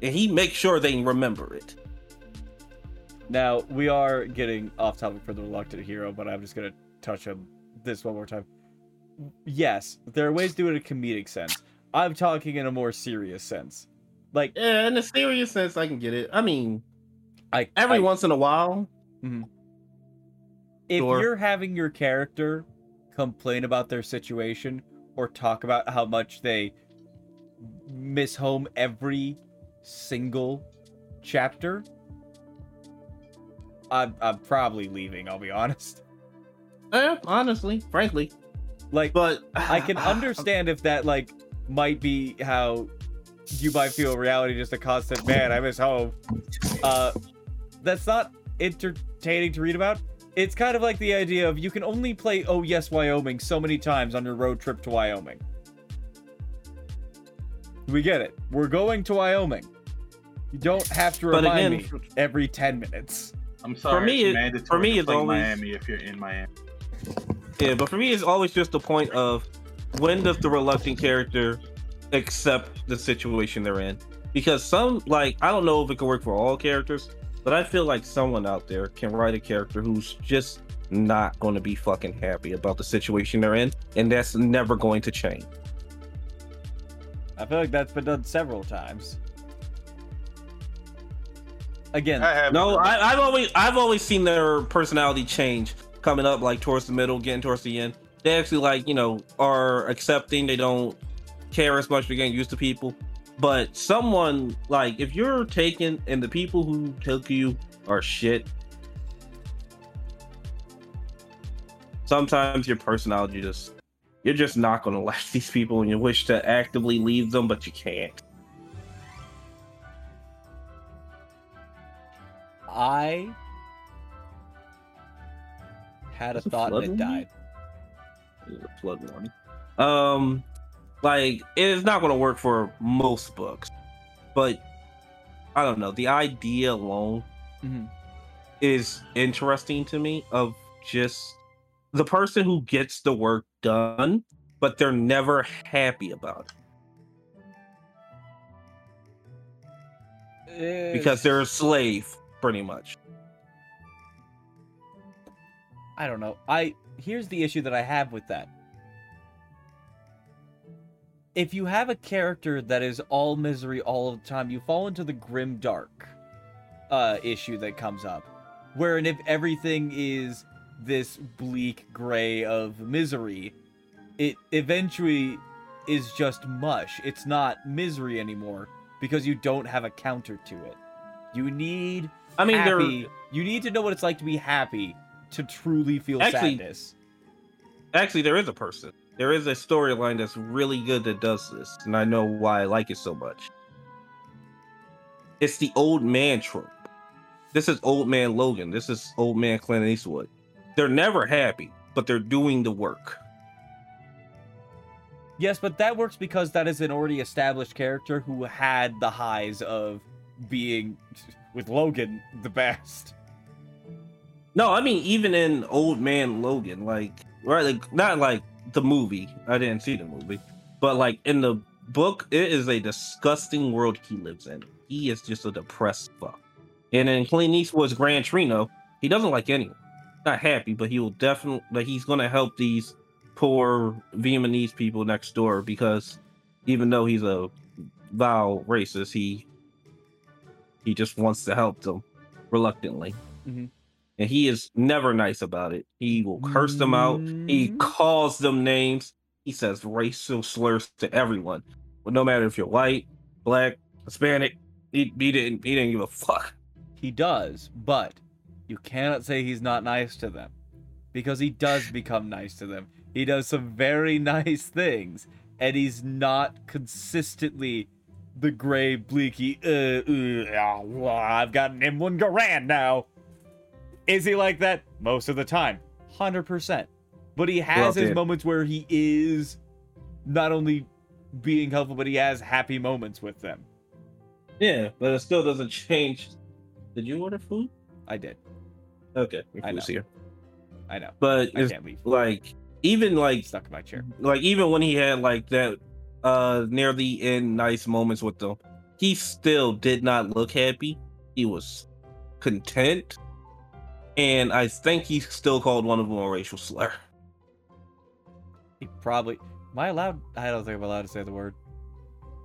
and he makes sure they remember it. Now we are getting off topic for the reluctant hero, but I'm just gonna touch on this one more time. Yes, there are ways to do it in a comedic sense. I'm talking in a more serious sense. Like Yeah, in a serious sense, I can get it. I mean, I every I- once in a while, mm-hmm. if Sure. you're having your character complain about their situation or talk about how much they miss home every single chapter, I'm, I'm probably leaving, I'll be honest. eh, honestly, frankly, Like, but I can understand if that, like, might be how you might feel reality just a constant, man, I miss home. Uh, that's not entertaining to read about. it's kind of like the idea of you can only play Oh Yes Wyoming so many times on your road trip to Wyoming. We get it. We're going to Wyoming. You don't have to remind again, me every 10 minutes. I'm sorry. me, it's it- for me, it's play always- Miami if you're in Miami. Yeah, but for me, it's always just the point of when does the reluctant character accept the situation they're in? Because some, like, I don't know if it can work for all characters, but I feel like someone out there can write a character who's just not going to be fucking happy about the situation they're in, and that's never going to change. I feel like that's been done several times. Again, I have No, I, I've always, I've always seen their personality change coming up, like towards the middle, getting towards the end. They actually, like, you know, are accepting. They don't care as much. They're getting used to people. But someone like if you're taken and the people who took you are shit, sometimes your personality just you're just not gonna like these people and you wish to actively leave them, but you can't. I had a thought and it died. A flood warning. Um, like it's not gonna work for most books, but I don't know. The idea alone Mhm. is interesting to me. Of just the person who gets the work done, but they're never happy about it because they're a slave, pretty much. I don't know. I here's the issue that I have with that. If you have a character that is all misery all the time, you fall into the grim dark uh issue that comes up. Wherein if everything is this bleak gray of misery, it eventually is just mush. It's not misery anymore because you don't have a counter to it. You need I mean, happy. You need to know what it's like to be happy to truly feel Actually- sadness. actually there is a person. There is a storyline that's really good that does this, and I know why I like it so much. It's the old man trope. This is old man Logan. This is old man Clint Eastwood. They're never happy, but they're doing the work. Yes, but that works because that is an already established character who had the highs of being with Logan the best. No, I mean even in old man Logan, like right, like not like the movie. I didn't see the movie, but like in the book, it is a disgusting world he lives in. He is just a depressed fuck. And in Clint Eastwood's Gran Torino, he doesn't like anyone. Not happy, but he will definitely like he's gonna help these poor Vietnamese people next door because even though he's a vile racist, he he just wants to help them reluctantly. Mhm. And he is never nice about it. He will curse them out. He Mhm. calls them names. He says racial slurs to everyone. But no matter if you're white, black, Hispanic, he, he didn't he didn't give a fuck. He does, but you cannot say he's not nice to them because he does become nice to them. He does some very nice things, and he's not consistently the gray, bleaky. Uh, uh, ah, I've got an M1 Garand now. Is he like that most of the time? Hundred percent. But he has Well, his moments where he is not only being helpful, but he has happy moments with them. Yeah, but it still doesn't change. Did you order food? I did. Okay, I know. here. I know. But I can't leave. like even like Stuck in my chair. like even when he had like that uh near the end nice moments with them, he still did not look happy. He was content. And I think he still called one of them a racial slur. He probably. Am I allowed? I don't think I'm allowed to say the word.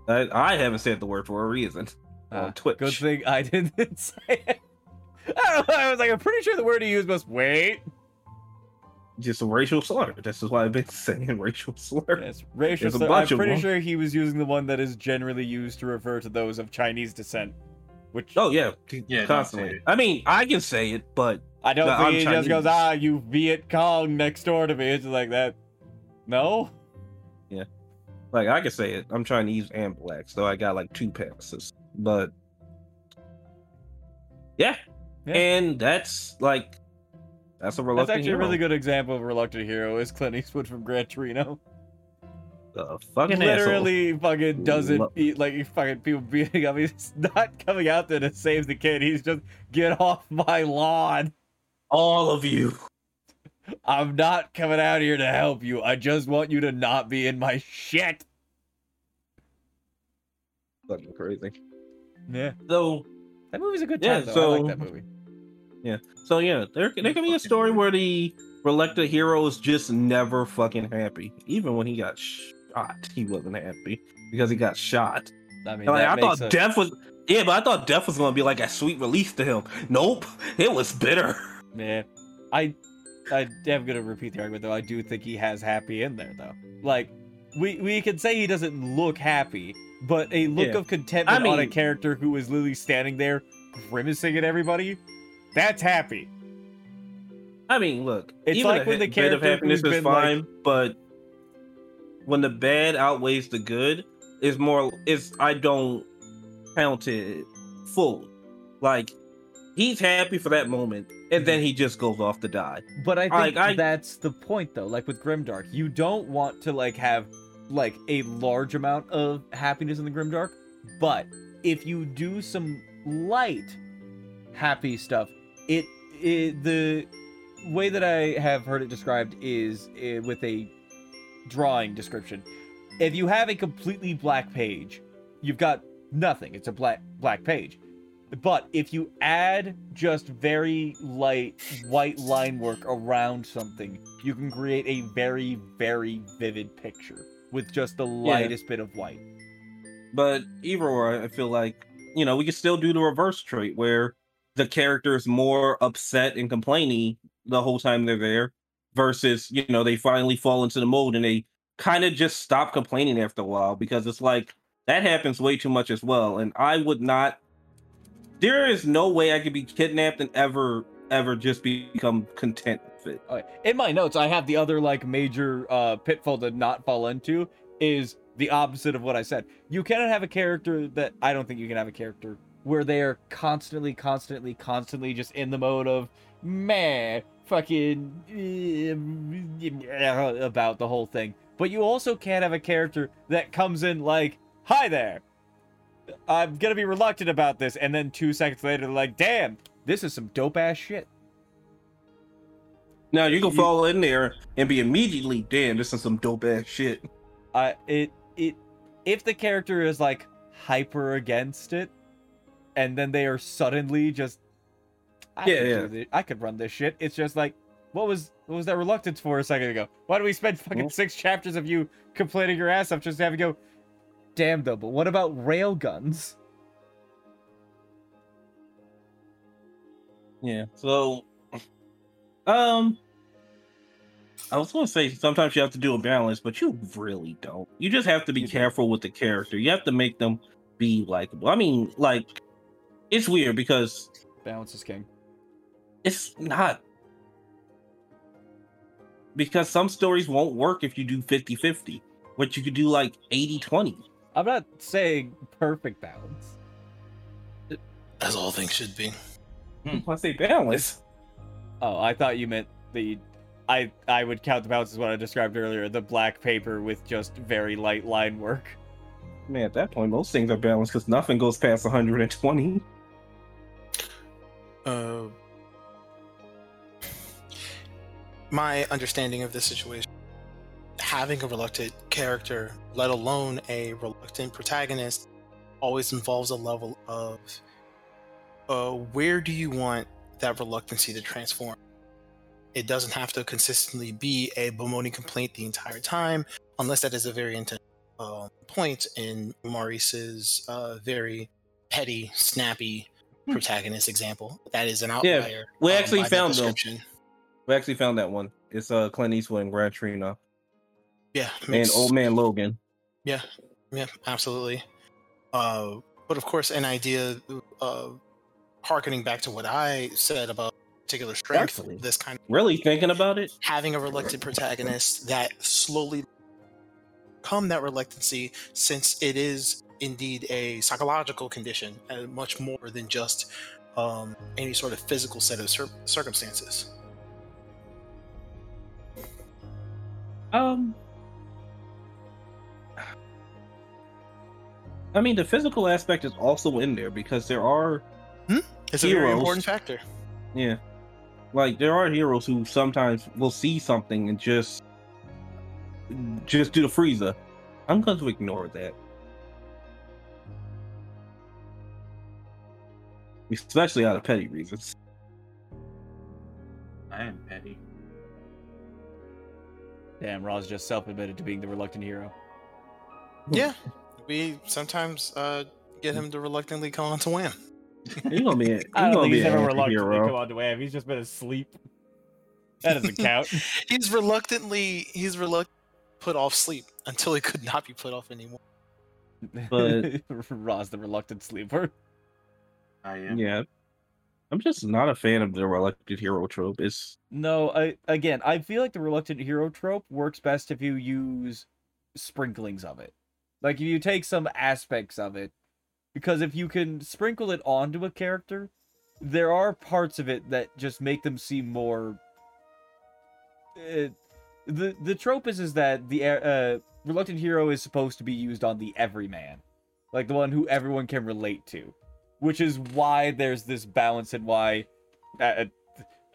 I, I haven't said the word for a reason. Uh, on Twitch. Good thing I didn't say it. I don't know. I was like, I'm pretty sure the word he used was wait. Just a racial slur. This is why I've been saying racial slur. Yes, racial. Slur. I'm pretty them. sure he was using the one that is generally used to refer to those of Chinese descent. Which Oh yeah, Yeah, constantly. I mean, I can say it, but I don't no, think I'm he just goes, ah, you Viet Cong next door to me. It's like that. No. Yeah, like I can say it. I'm Chinese and black, so I got like two passes. But yeah. Yeah. and that's like That's a reluctant. That's actually a really good example of a reluctant hero is Clint Eastwood from Gran Torino. The fucking Literally fucking doesn't Lo- eat like fucking people beating up. He's not coming out there to save the kid. He's just get off my lawn. All of you. I'm not coming out here to help you. I just want you to not be in my shit. Fucking crazy. Yeah. So That movie's a good Yeah, time though. I so- like that movie. So yeah, there there can be a story where the reluctant hero is just never fucking happy. Even when he got shot, he wasn't happy because he got shot. I mean, Like, I thought a- death was yeah, but I thought death was gonna be like a sweet release to him. Nope, it was bitter. Yeah, I, I am gonna repeat the argument though. I do think he has happy in there though. Like, we we can say he doesn't look happy, but a look Yeah. of contentment I on a mean- character who is literally standing there grimacing at everybody, that's happy. I mean, look, It's even like a when the bit of happiness is been, like- fine, but when the bad outweighs the good, is more is I don't count it fully. Like he's happy for that moment, and then mhm. he just goes off to die. But I think Like, I- that's the point though. Like with Grimdark, you don't want to like have like a large amount of happiness in the Grimdark, but if you do some light happy stuff, it, it the way that I have heard it described is uh, with a drawing description. If you have a completely black page, you've got nothing. It's a black black page. But if you add just very light white line work around something, you can create a very, very vivid picture with just the lightest bit of white. But either or, I feel like you know we can still do the reverse trait where the character is more upset and complaining the whole time they're there, versus you know they finally fall into the mold and they kind of just stop complaining after a while because it's like that happens way too much as well. And I would not. There is no way I could be kidnapped and ever, ever just become content with it. In my notes, I have the other like major uh, pitfall to not fall into is the opposite of what I said. You cannot have a character that I don't think you can have a character where they are constantly, constantly, constantly just in the mode of meh, fucking eh, about the whole thing. But you also can't have a character that comes in like, "Hi there, I'm gonna be reluctant about this," and then two seconds later, they're like, "Damn, this is some dope ass shit." Now you can You- fall in there and be immediately, damn, this is some dope ass shit. uh it it if the character is like hyper against it and then they are suddenly just I Yeah, yeah. do thi- I could run this shit. It's just like what was what was that reluctance for a second ago? Why do we spend fucking Well- six chapters of you complaining your ass off just to have you go damn though, but what about rail guns? Yeah. So, um, I was gonna say sometimes you have to do a balance, but you really don't. You just have to be careful with the character. You have to make them be likable. I mean, like, it's weird because Balance is king. it's not because some stories won't work if you do 50-50 but you could do like 80-20 I'm not saying perfect balance. As all things should be. Hmm, i say balance Oh, I thought you meant the I I would count the balance as what I described earlier, the black paper with just very light line work. man at that point most things are balanced because nothing goes past 120 Uh, my understanding of this situation, having a reluctant character, let alone a reluctant protagonist, always involves a level of uh, where do you want that reluctancy to transform? It doesn't have to consistently be a bemoaning complaint the entire time, unless that is a very intense uh, point in Maurice's uh, very petty, snappy protagonist example. That is an outlier. Yeah, we um, actually that found them. we actually found that one it's uh clint eastwood and Gran Torino Yeah, and old man logan Yeah, yeah, absolutely. Uh, but of course, an idea, uh, harkening back to what I said about particular strength, this kind of really thinking about it having a reluctant protagonist that slowly come that reluctancy, since it is indeed a psychological condition, and much more than just um, any sort of physical set of cir- circumstances. Um, I mean, the physical aspect is also in there because there are, It's a very Heroes. important factor. yeah, like there are heroes who sometimes will see something and just, just do the Frieza. I'm going to ignore that. Especially out of petty reasons. I am petty. Damn, Roz just self-admitted to being the reluctant hero. Yeah, we sometimes uh, get him to reluctantly come on to win. He's gonna be. He's I don't gonna think be he's an ever reluctantly anti-hero. come on to wave. He's just been asleep. That doesn't count. He's reluctantly he's reluctant put off sleep until he could not be put off anymore. But- Roz, the reluctant sleeper. I am. Yeah. I'm just not a fan of the reluctant hero trope. It's No, I again, I feel like the reluctant hero trope works best if you use sprinklings of it. Like if you take some aspects of it, because if you can sprinkle it onto a character, there are parts of it that just make them seem more. Uh, the the trope is is that the uh, reluctant hero is supposed to be used on the everyman, like the one who everyone can relate to, which is why there's this balance and why. Uh,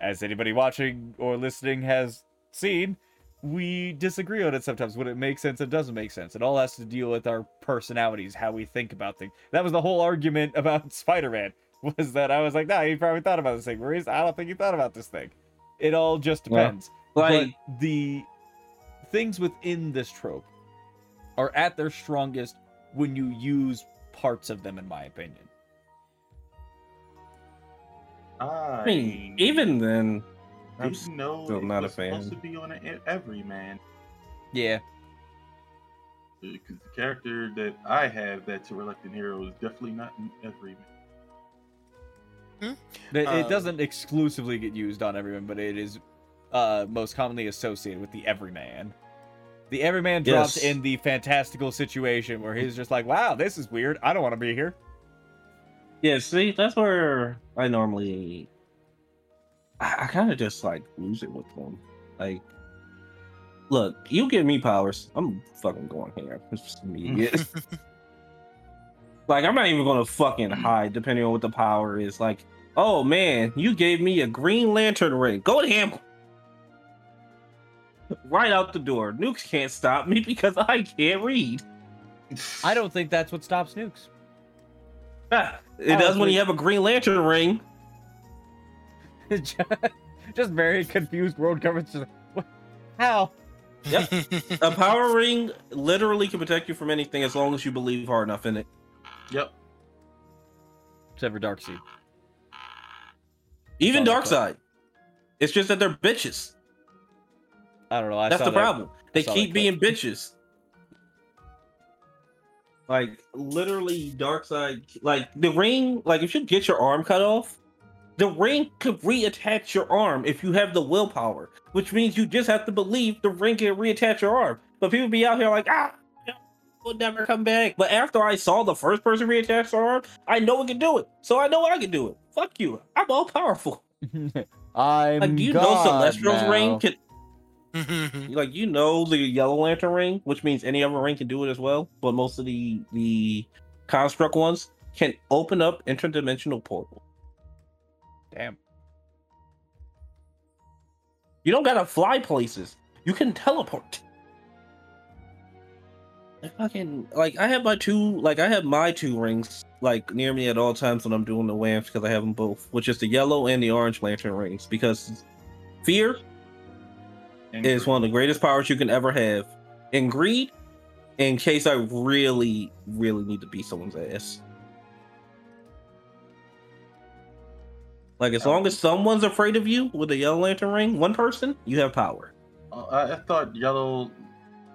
as anybody watching or listening has seen, we disagree on it sometimes when it makes sense and doesn't make sense. It all has to deal with our personalities, how we think about things. That was the whole argument about Spider-Man. Was that I was like, nah, he probably thought about this thing. Whereas I don't think he thought about this thing. It all just depends. like but the things within this trope are at their strongest when you use parts of them, in my opinion. I, I mean, even then, I'm didn't know still it not a was supposed fan. to be on an every man Yeah. because the character that I have that's a reluctant hero is definitely not an every man. It, it Um, doesn't exclusively get used on everyone, but it is uh, most commonly associated with the everyman. The everyman dropped drops in the fantastical situation where he's just like, "Wow, this is weird. I don't want to be here." Yeah. See, that's where I normally, I, I kind of just like lose it with them. Like, look, you give me powers, I'm fucking going here. It's just immediate. like, I'm not even gonna fucking hide, depending on what the power is. Like, oh man, you gave me a Green Lantern ring. Go to him. Right out the door. Nukes can't stop me because I can't read. I don't think that's what stops nukes. Ah, it does when you have a Green Lantern ring. just very confused world government. Just, what? How? A power ring literally can protect you from anything as long as you believe hard enough in it. Yep. Except for Darkseid. Even Saw Darkseid. It's just that they're bitches. I don't know. I That's saw the that- problem. They saw that keep being bitches. Like literally, Darkseid, Like the ring. Like if you get your arm cut off, the ring could reattach your arm if you have the willpower. Which means you just have to believe the ring can reattach your arm. But people be out here like ah. Will never come back. But after I saw the first person reattach their arm, I know it can do it. So I know I can do it. Fuck you. I'm all powerful. I'm Like, do you know Celestial's now. ring can Mm-hmm. like you know the yellow lantern ring which means any other ring can do it as well but most of the the construct ones can open up interdimensional portal. Damn. you don't gotta fly places. You can teleport. I fucking like i have my two like i have my two rings like near me at all times when i'm doing the lamps because i have them both which is the yellow and the orange lantern rings because fear And is one of the greatest powers you can ever have. And greed, in case I really, really need to beat someone's ass. Like as long as someone's afraid of you with a yellow lantern ring, one person, you have power. Uh, I, I thought yellow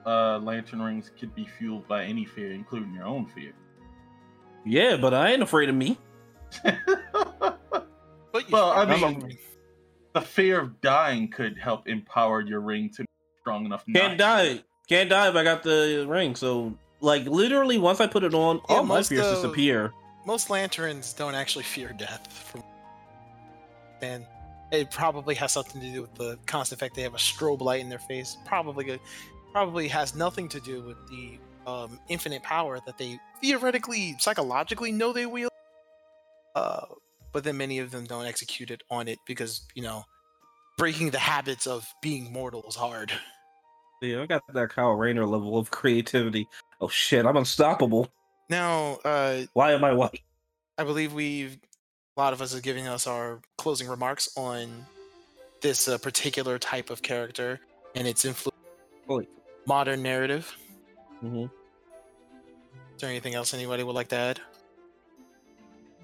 uh, lantern rings could be fueled by any fear, including your own fear. Yeah, but I ain't afraid of me. But you Well, I should- mean- the fear of dying could help empower your ring to be strong enough. Can't not die. Can't die if I got the ring. So like literally once I put it on, Yeah, all my fears of- disappear. most lanterns don't actually fear death. From and It probably has something to do with the constant fact they have a strobe light in their face. Probably, good- probably has nothing to do with the um, infinite power that they theoretically, psychologically know they wield. Uh, but then many of them don't execute it on it because you know, breaking the habits of being mortal is hard. Yeah, I got that Kyle Rayner level of creativity. Oh shit, I'm unstoppable. Now, uh, Why am I white? I believe we've a lot of us are giving us our closing remarks on this uh, particular type of character and its influence modern narrative. hmm Is there anything else anybody would like to add?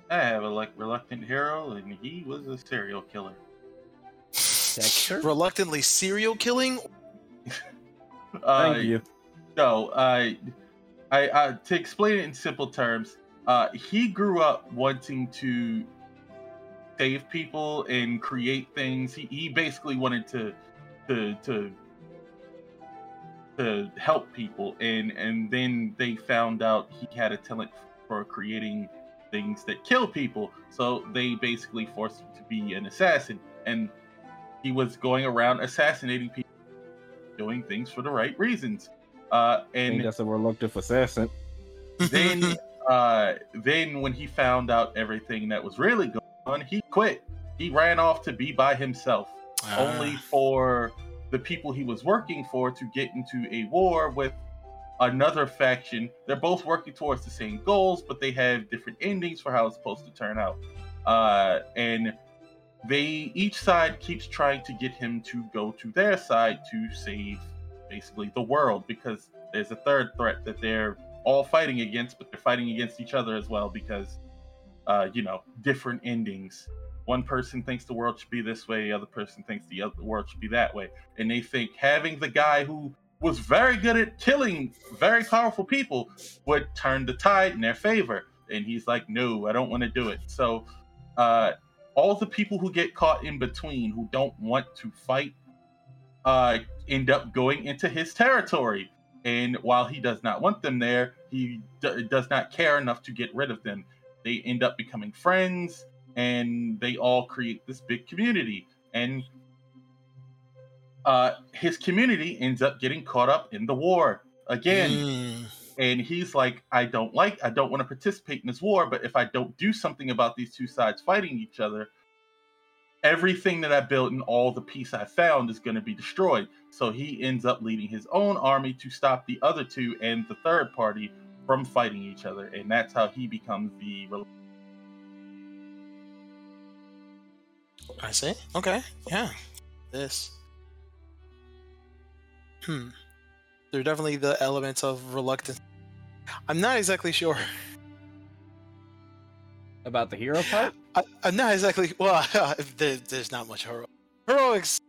I have a like reluctant hero, and he was a serial killer. Dexter? Reluctantly serial killing. Uh, Thank you. No, I, I, I, to explain it in simple terms, uh, he grew up wanting to save people and create things. He, he basically wanted to, to, to, to help people, and and then they found out he had a talent for creating things that kill people. So they basically forced him to be an assassin, and he was going around assassinating people, doing things for the right reasons. Uh, I think and that's a reluctant assassin. then uh then when he found out everything that was really going on he quit he ran off to be by himself only for the people he was working for to get into a war with another faction. They're both working towards the same goals but they have different endings for how it's supposed to turn out. Uh and they each side keeps trying to get him to go to their side to save basically the world because there's a third threat that they're all fighting against, but they're fighting against each other as well because, uh, you know, different endings. One person thinks the world should be this way, the other person thinks the other the world should be that way, and they think having the guy who was very good at killing very powerful people would turn the tide in their favor. And he's like, no, I don't want to do it. So, uh, all the people who get caught in between who don't want to fight uh, end up going into his territory and while he does not want them there, he d- does not care enough to get rid of them. They end up becoming friends, and they all create this big community. And uh, his community ends up getting caught up in the war again. Mm. And he's like, I don't like, I don't want to participate in this war, but if I don't do something about these two sides fighting each other, everything that I built and all the peace I found is going to be destroyed. So he ends up leading his own army to stop the other two and the third party from fighting each other. And that's how he becomes the. I see. Okay. Yeah. This. Hmm. There are definitely the elements of reluctance. I'm not exactly sure. About the hero part? I, I'm not exactly. Well, there, there's not much hero. Heroics.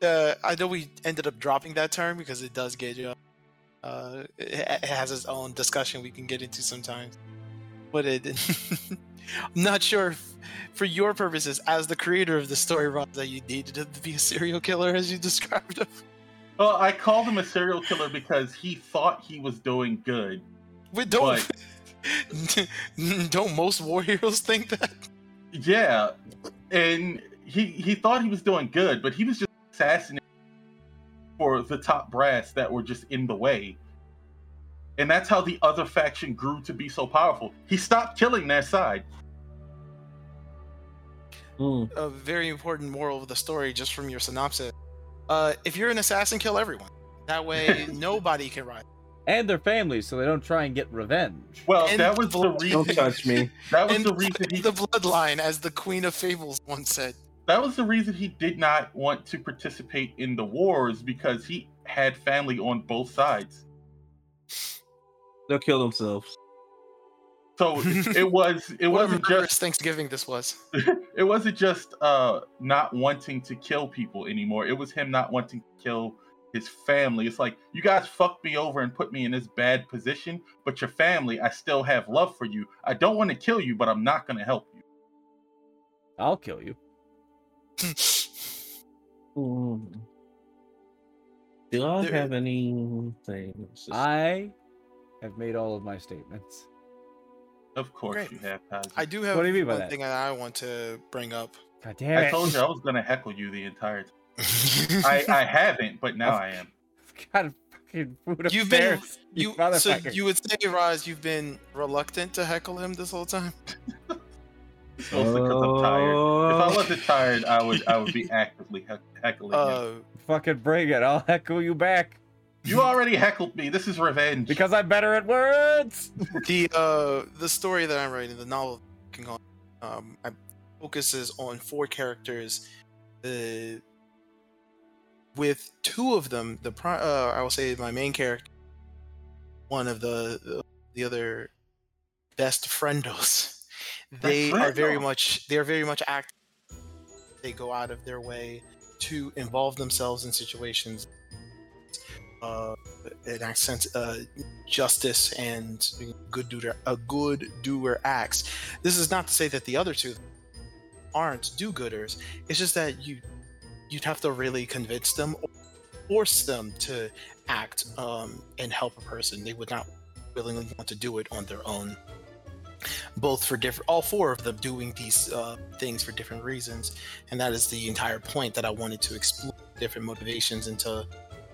Uh, I know we ended up dropping that term because it does get you. Uh, it, it has its own discussion we can get into sometimes. But it, I'm not sure if, for your purposes, as the creator of the story, Rob, that you needed to be a serial killer as you described him. Well, I called him a serial killer because he thought he was doing good. Wait, don't don't most war heroes think that? Yeah, and he he thought he was doing good, but he was just assassinating for the top brass that were just in the way. And that's how the other faction grew to be so powerful. He stopped killing their side. Mm. A very important moral of the story, just from your synopsis. Uh, if you're an assassin, kill everyone. That way, nobody can rise. And their families, so they don't try and get revenge. Well, And that was the blood- reason. Don't touch me. That was And the reason he. the bloodline, as the Queen of Fables once said. That was the reason he did not want to participate in the wars because he had family on both sides. They'll kill themselves. So it was. It wasn't just. Thanksgiving this was. it wasn't just uh not wanting to kill people anymore it was him not wanting to kill his family it's like you guys fucked me over and put me in this bad position but your family i still have love for you i don't want to kill you but i'm not going to help you I'll kill you. Mm. Do I There- have anything? I have made all of my statements. Of course Great. you have Kazi. I do have What do you mean by one that? thing that I want to bring up. God damn I told you I was gonna heckle you the entire time. I, I haven't, but now I am. God, fucking food You've been- upstairs, you so you would say, Roz, you've been reluctant to heckle him this whole time. It's mostly because I'm tired. If I wasn't tired, I would I would be actively heck- heckling you. Uh, Fucking bring it! I'll heckle you back You already heckled me. This is revenge. because I'm better at words. the uh the story that I'm writing, the novel I'm working on, um, I focuses on four characters. Uh, with two of them, the pri- uh, I will say my main character, one of the the, the other best friendos. They are very friendo. much they are very much active. They go out of their way to involve themselves in situations. Uh, enact sense, uh, justice and good doer, a good doer acts. This is not to say that the other two aren't do-gooders. It's just that you you'd have to really convince them or force them to act um, and help a person. They would not willingly want to do it on their own. Both for different, all four of them doing these uh, things for different reasons, and that is the entire point that I wanted to explore different motivations into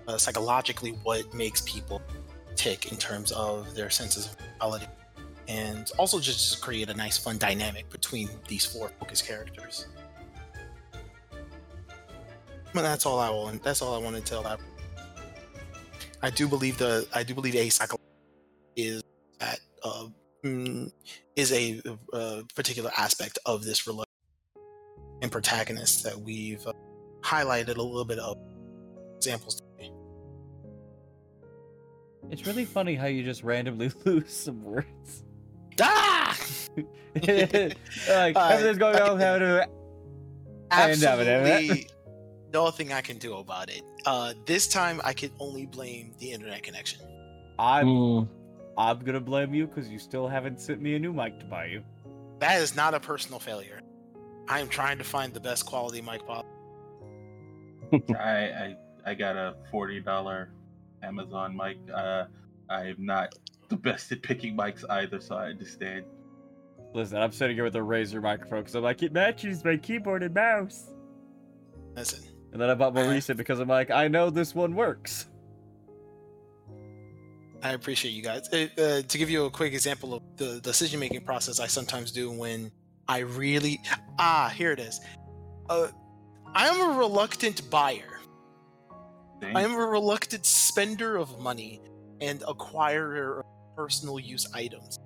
uh, psychologically what makes people tick in terms of their senses of reality, and also just to create a nice, fun dynamic between these four focus characters. But that's all I want. That's all I want to tell. That I do believe the I do believe a psycho is that uh, mm, is a, uh particular aspect of this relationship and protagonist that we've uh, highlighted a little bit of examples. Today. It's really funny how you just randomly lose some words. Ah! like Uh, everything's going I- on. How to And have it, have it. Absolutely nothing I can do about it. Uh, this time I can only blame the internet connection. I'm Mm, I'm gonna blame you because you still haven't sent me a new mic to buy you. That is not a personal failure. I am trying to find the best quality mic possible. I, I I got a forty dollar Amazon mic. Uh, I am not the best at picking mics either, so I understand. Listen, I'm sitting here with a Razer microphone because I'm like it matches my keyboard and mouse. Listen, And then I bought more recent because I'm like I know this one works. I appreciate you guys. Uh, uh, to give you a quick example of the decision making process I sometimes do when I really ah here it is. Uh, I am a reluctant buyer. I am a reluctant spender of money and acquirer of personal use items.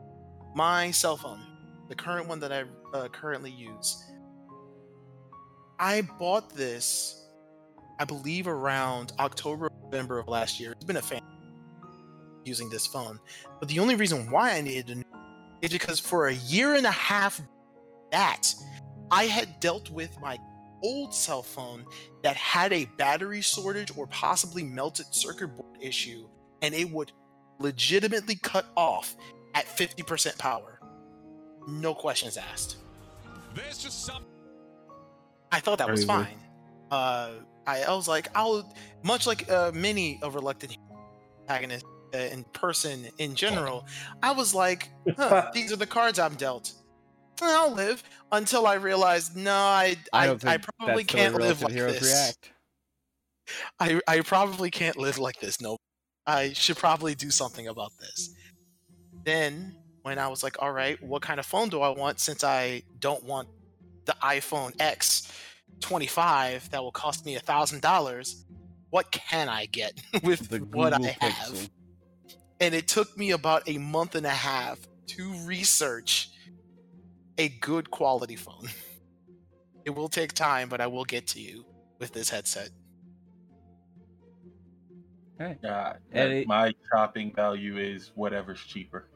My cell phone, the current one that I uh, currently use, I bought this, I believe, around October, November of last year. It's been a fan using this phone, but the only reason why I needed a new is because for a year and a half, that I had dealt with my old cell phone that had a battery shortage or possibly melted circuit board issue, and it would legitimately cut off at 50% power. No questions asked. There's just some. I thought that was fine. Uh, I, I was like, I'll much like uh, many of reluctant antagonists uh, in person in general. I was like, huh, these are the cards I'm dealt. I'll live until I realized, no, I, I, I, think probably that's the way can't live like this. react. I, I probably can't live like this. No, I should probably do something about this. Then, when I was like, all right, what kind of phone do I want since I don't want the iPhone X 25 that will cost me a thousand dollars? What can I get with The what Google I have? Pixel. And it took me about a month and a half to research a good quality phone. It will take time, but I will get to you with this headset. Alright. Yeah, And it- my shopping value is whatever's cheaper.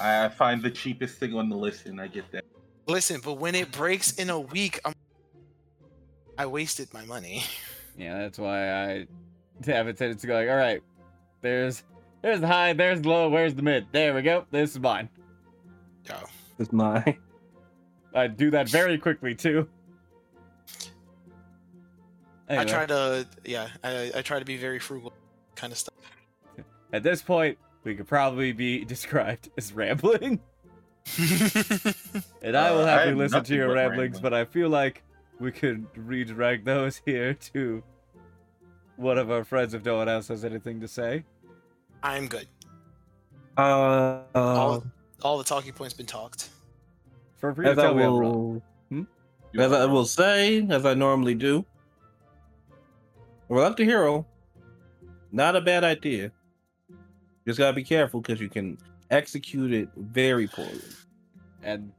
I I find the cheapest thing on the list, and I get that. Listen, but when it breaks in a week, I'm... I wasted my money. Yeah, that's why I have a tendency to go like, all right, there's there's the high, there's the low, where's the mid? There we go. This is mine. Yo, it's my. I do that very quickly too. I try to, yeah, I, I try to be very frugal, kind of stuff. At this point, we could probably be described as rambling. And I will Uh, I happily have listen to your but ramblings, rambling. but I feel like we could redirect those here to one of our friends if no one else has anything to say. I'm good. Uh, All, all the talking points been talked. For free to as I tell me will, hmm? as I will say, as I normally do, reluctant hero, not a bad idea. Just gotta be careful because you can execute it very poorly. And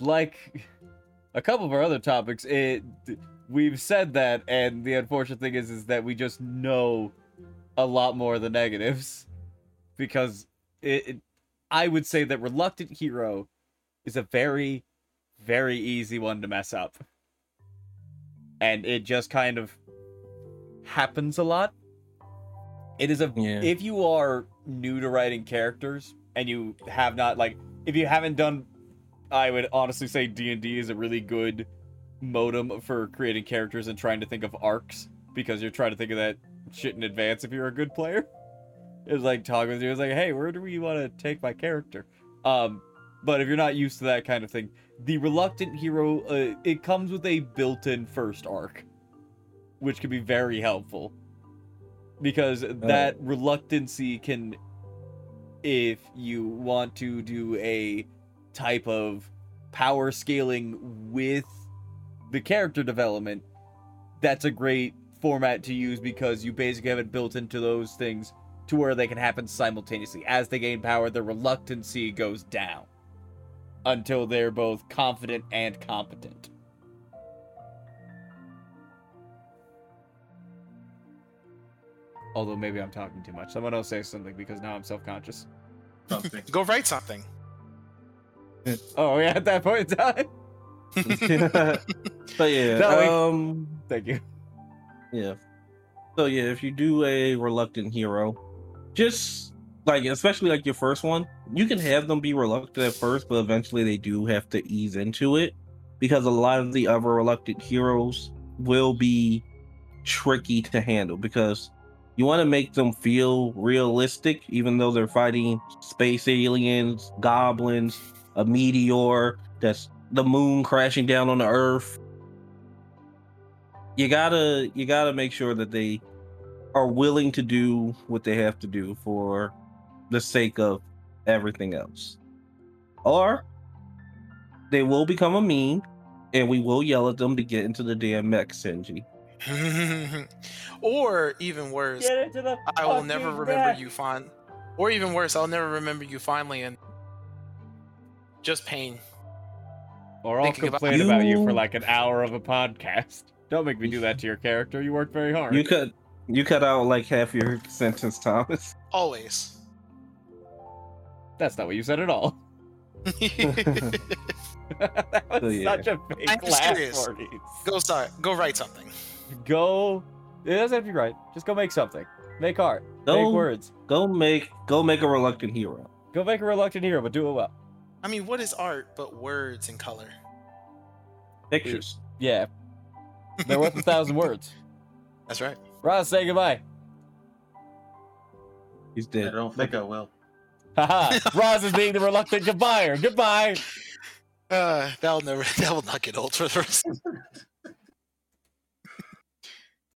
like a couple of our other topics, it we've said that, and the unfortunate thing is, is that we just know a lot more of the negatives because it, it I would say that reluctant hero is a very, very easy one to mess up, and it just kind of happens a lot. It is a Yeah. if you are new to writing characters and you have not like if you haven't done I would honestly say D&D is a really good modem for creating characters and trying to think of arcs because you're trying to think of that shit in advance if you're a good player. It's like talking with you, it's like, hey, where do we want to take my character? Um, but if you're not used to that kind of thing, the reluctant hero, uh, it comes with a built-in first arc, which can be very helpful because that reluctancy can, if you want to do a type of power scaling with the character development, that's a great format to use because you basically have it built into those things to where they can happen simultaneously. As they gain power, their reluctancy goes down until they're both confident and competent. Although maybe I'm talking too much. Someone else say something because now I'm self-conscious. something. Go write something. Oh yeah, at that point in time. but yeah, No, um, Thank you. yeah. So yeah, if you do a reluctant hero, just like especially like your first one, you can have them be reluctant at first, but eventually they do have to ease into it because a lot of the other reluctant heroes will be tricky to handle because you want to make them feel realistic, even though they're fighting space aliens, goblins, a meteor that's the moon crashing down on the earth. You gotta you gotta make sure that they are willing to do what they have to do for the sake of everything else. Or they will become a meme and we will yell at them to get into the damn mech, Shinji. or even worse, I will never remember you fond. Or even worse, I'll never remember you finally and just pain. Or I'll Thinking about- complain about you for like an hour of a podcast. Don't make me do that to your character. You worked very hard. You cut you cut out like half your sentence, Thomas. Always. That's not what you said at all. that was So, yeah. such a fake I'm laugh serious. for you. go start. Go write something. Go. It doesn't have to be right. Just go make something. Make art. Go- Make words. Go make go make a reluctant hero. Go make a reluctant hero, but do it well. I mean, what is art but words and color? Pictures. Yeah. They're worth a thousand words. That's right. Ross, say goodbye. He's dead. I dead. don't think I will. Haha. Roz is being the reluctant goodbyer. Goodbye. Uh, that'll never. That will not get old for the rest.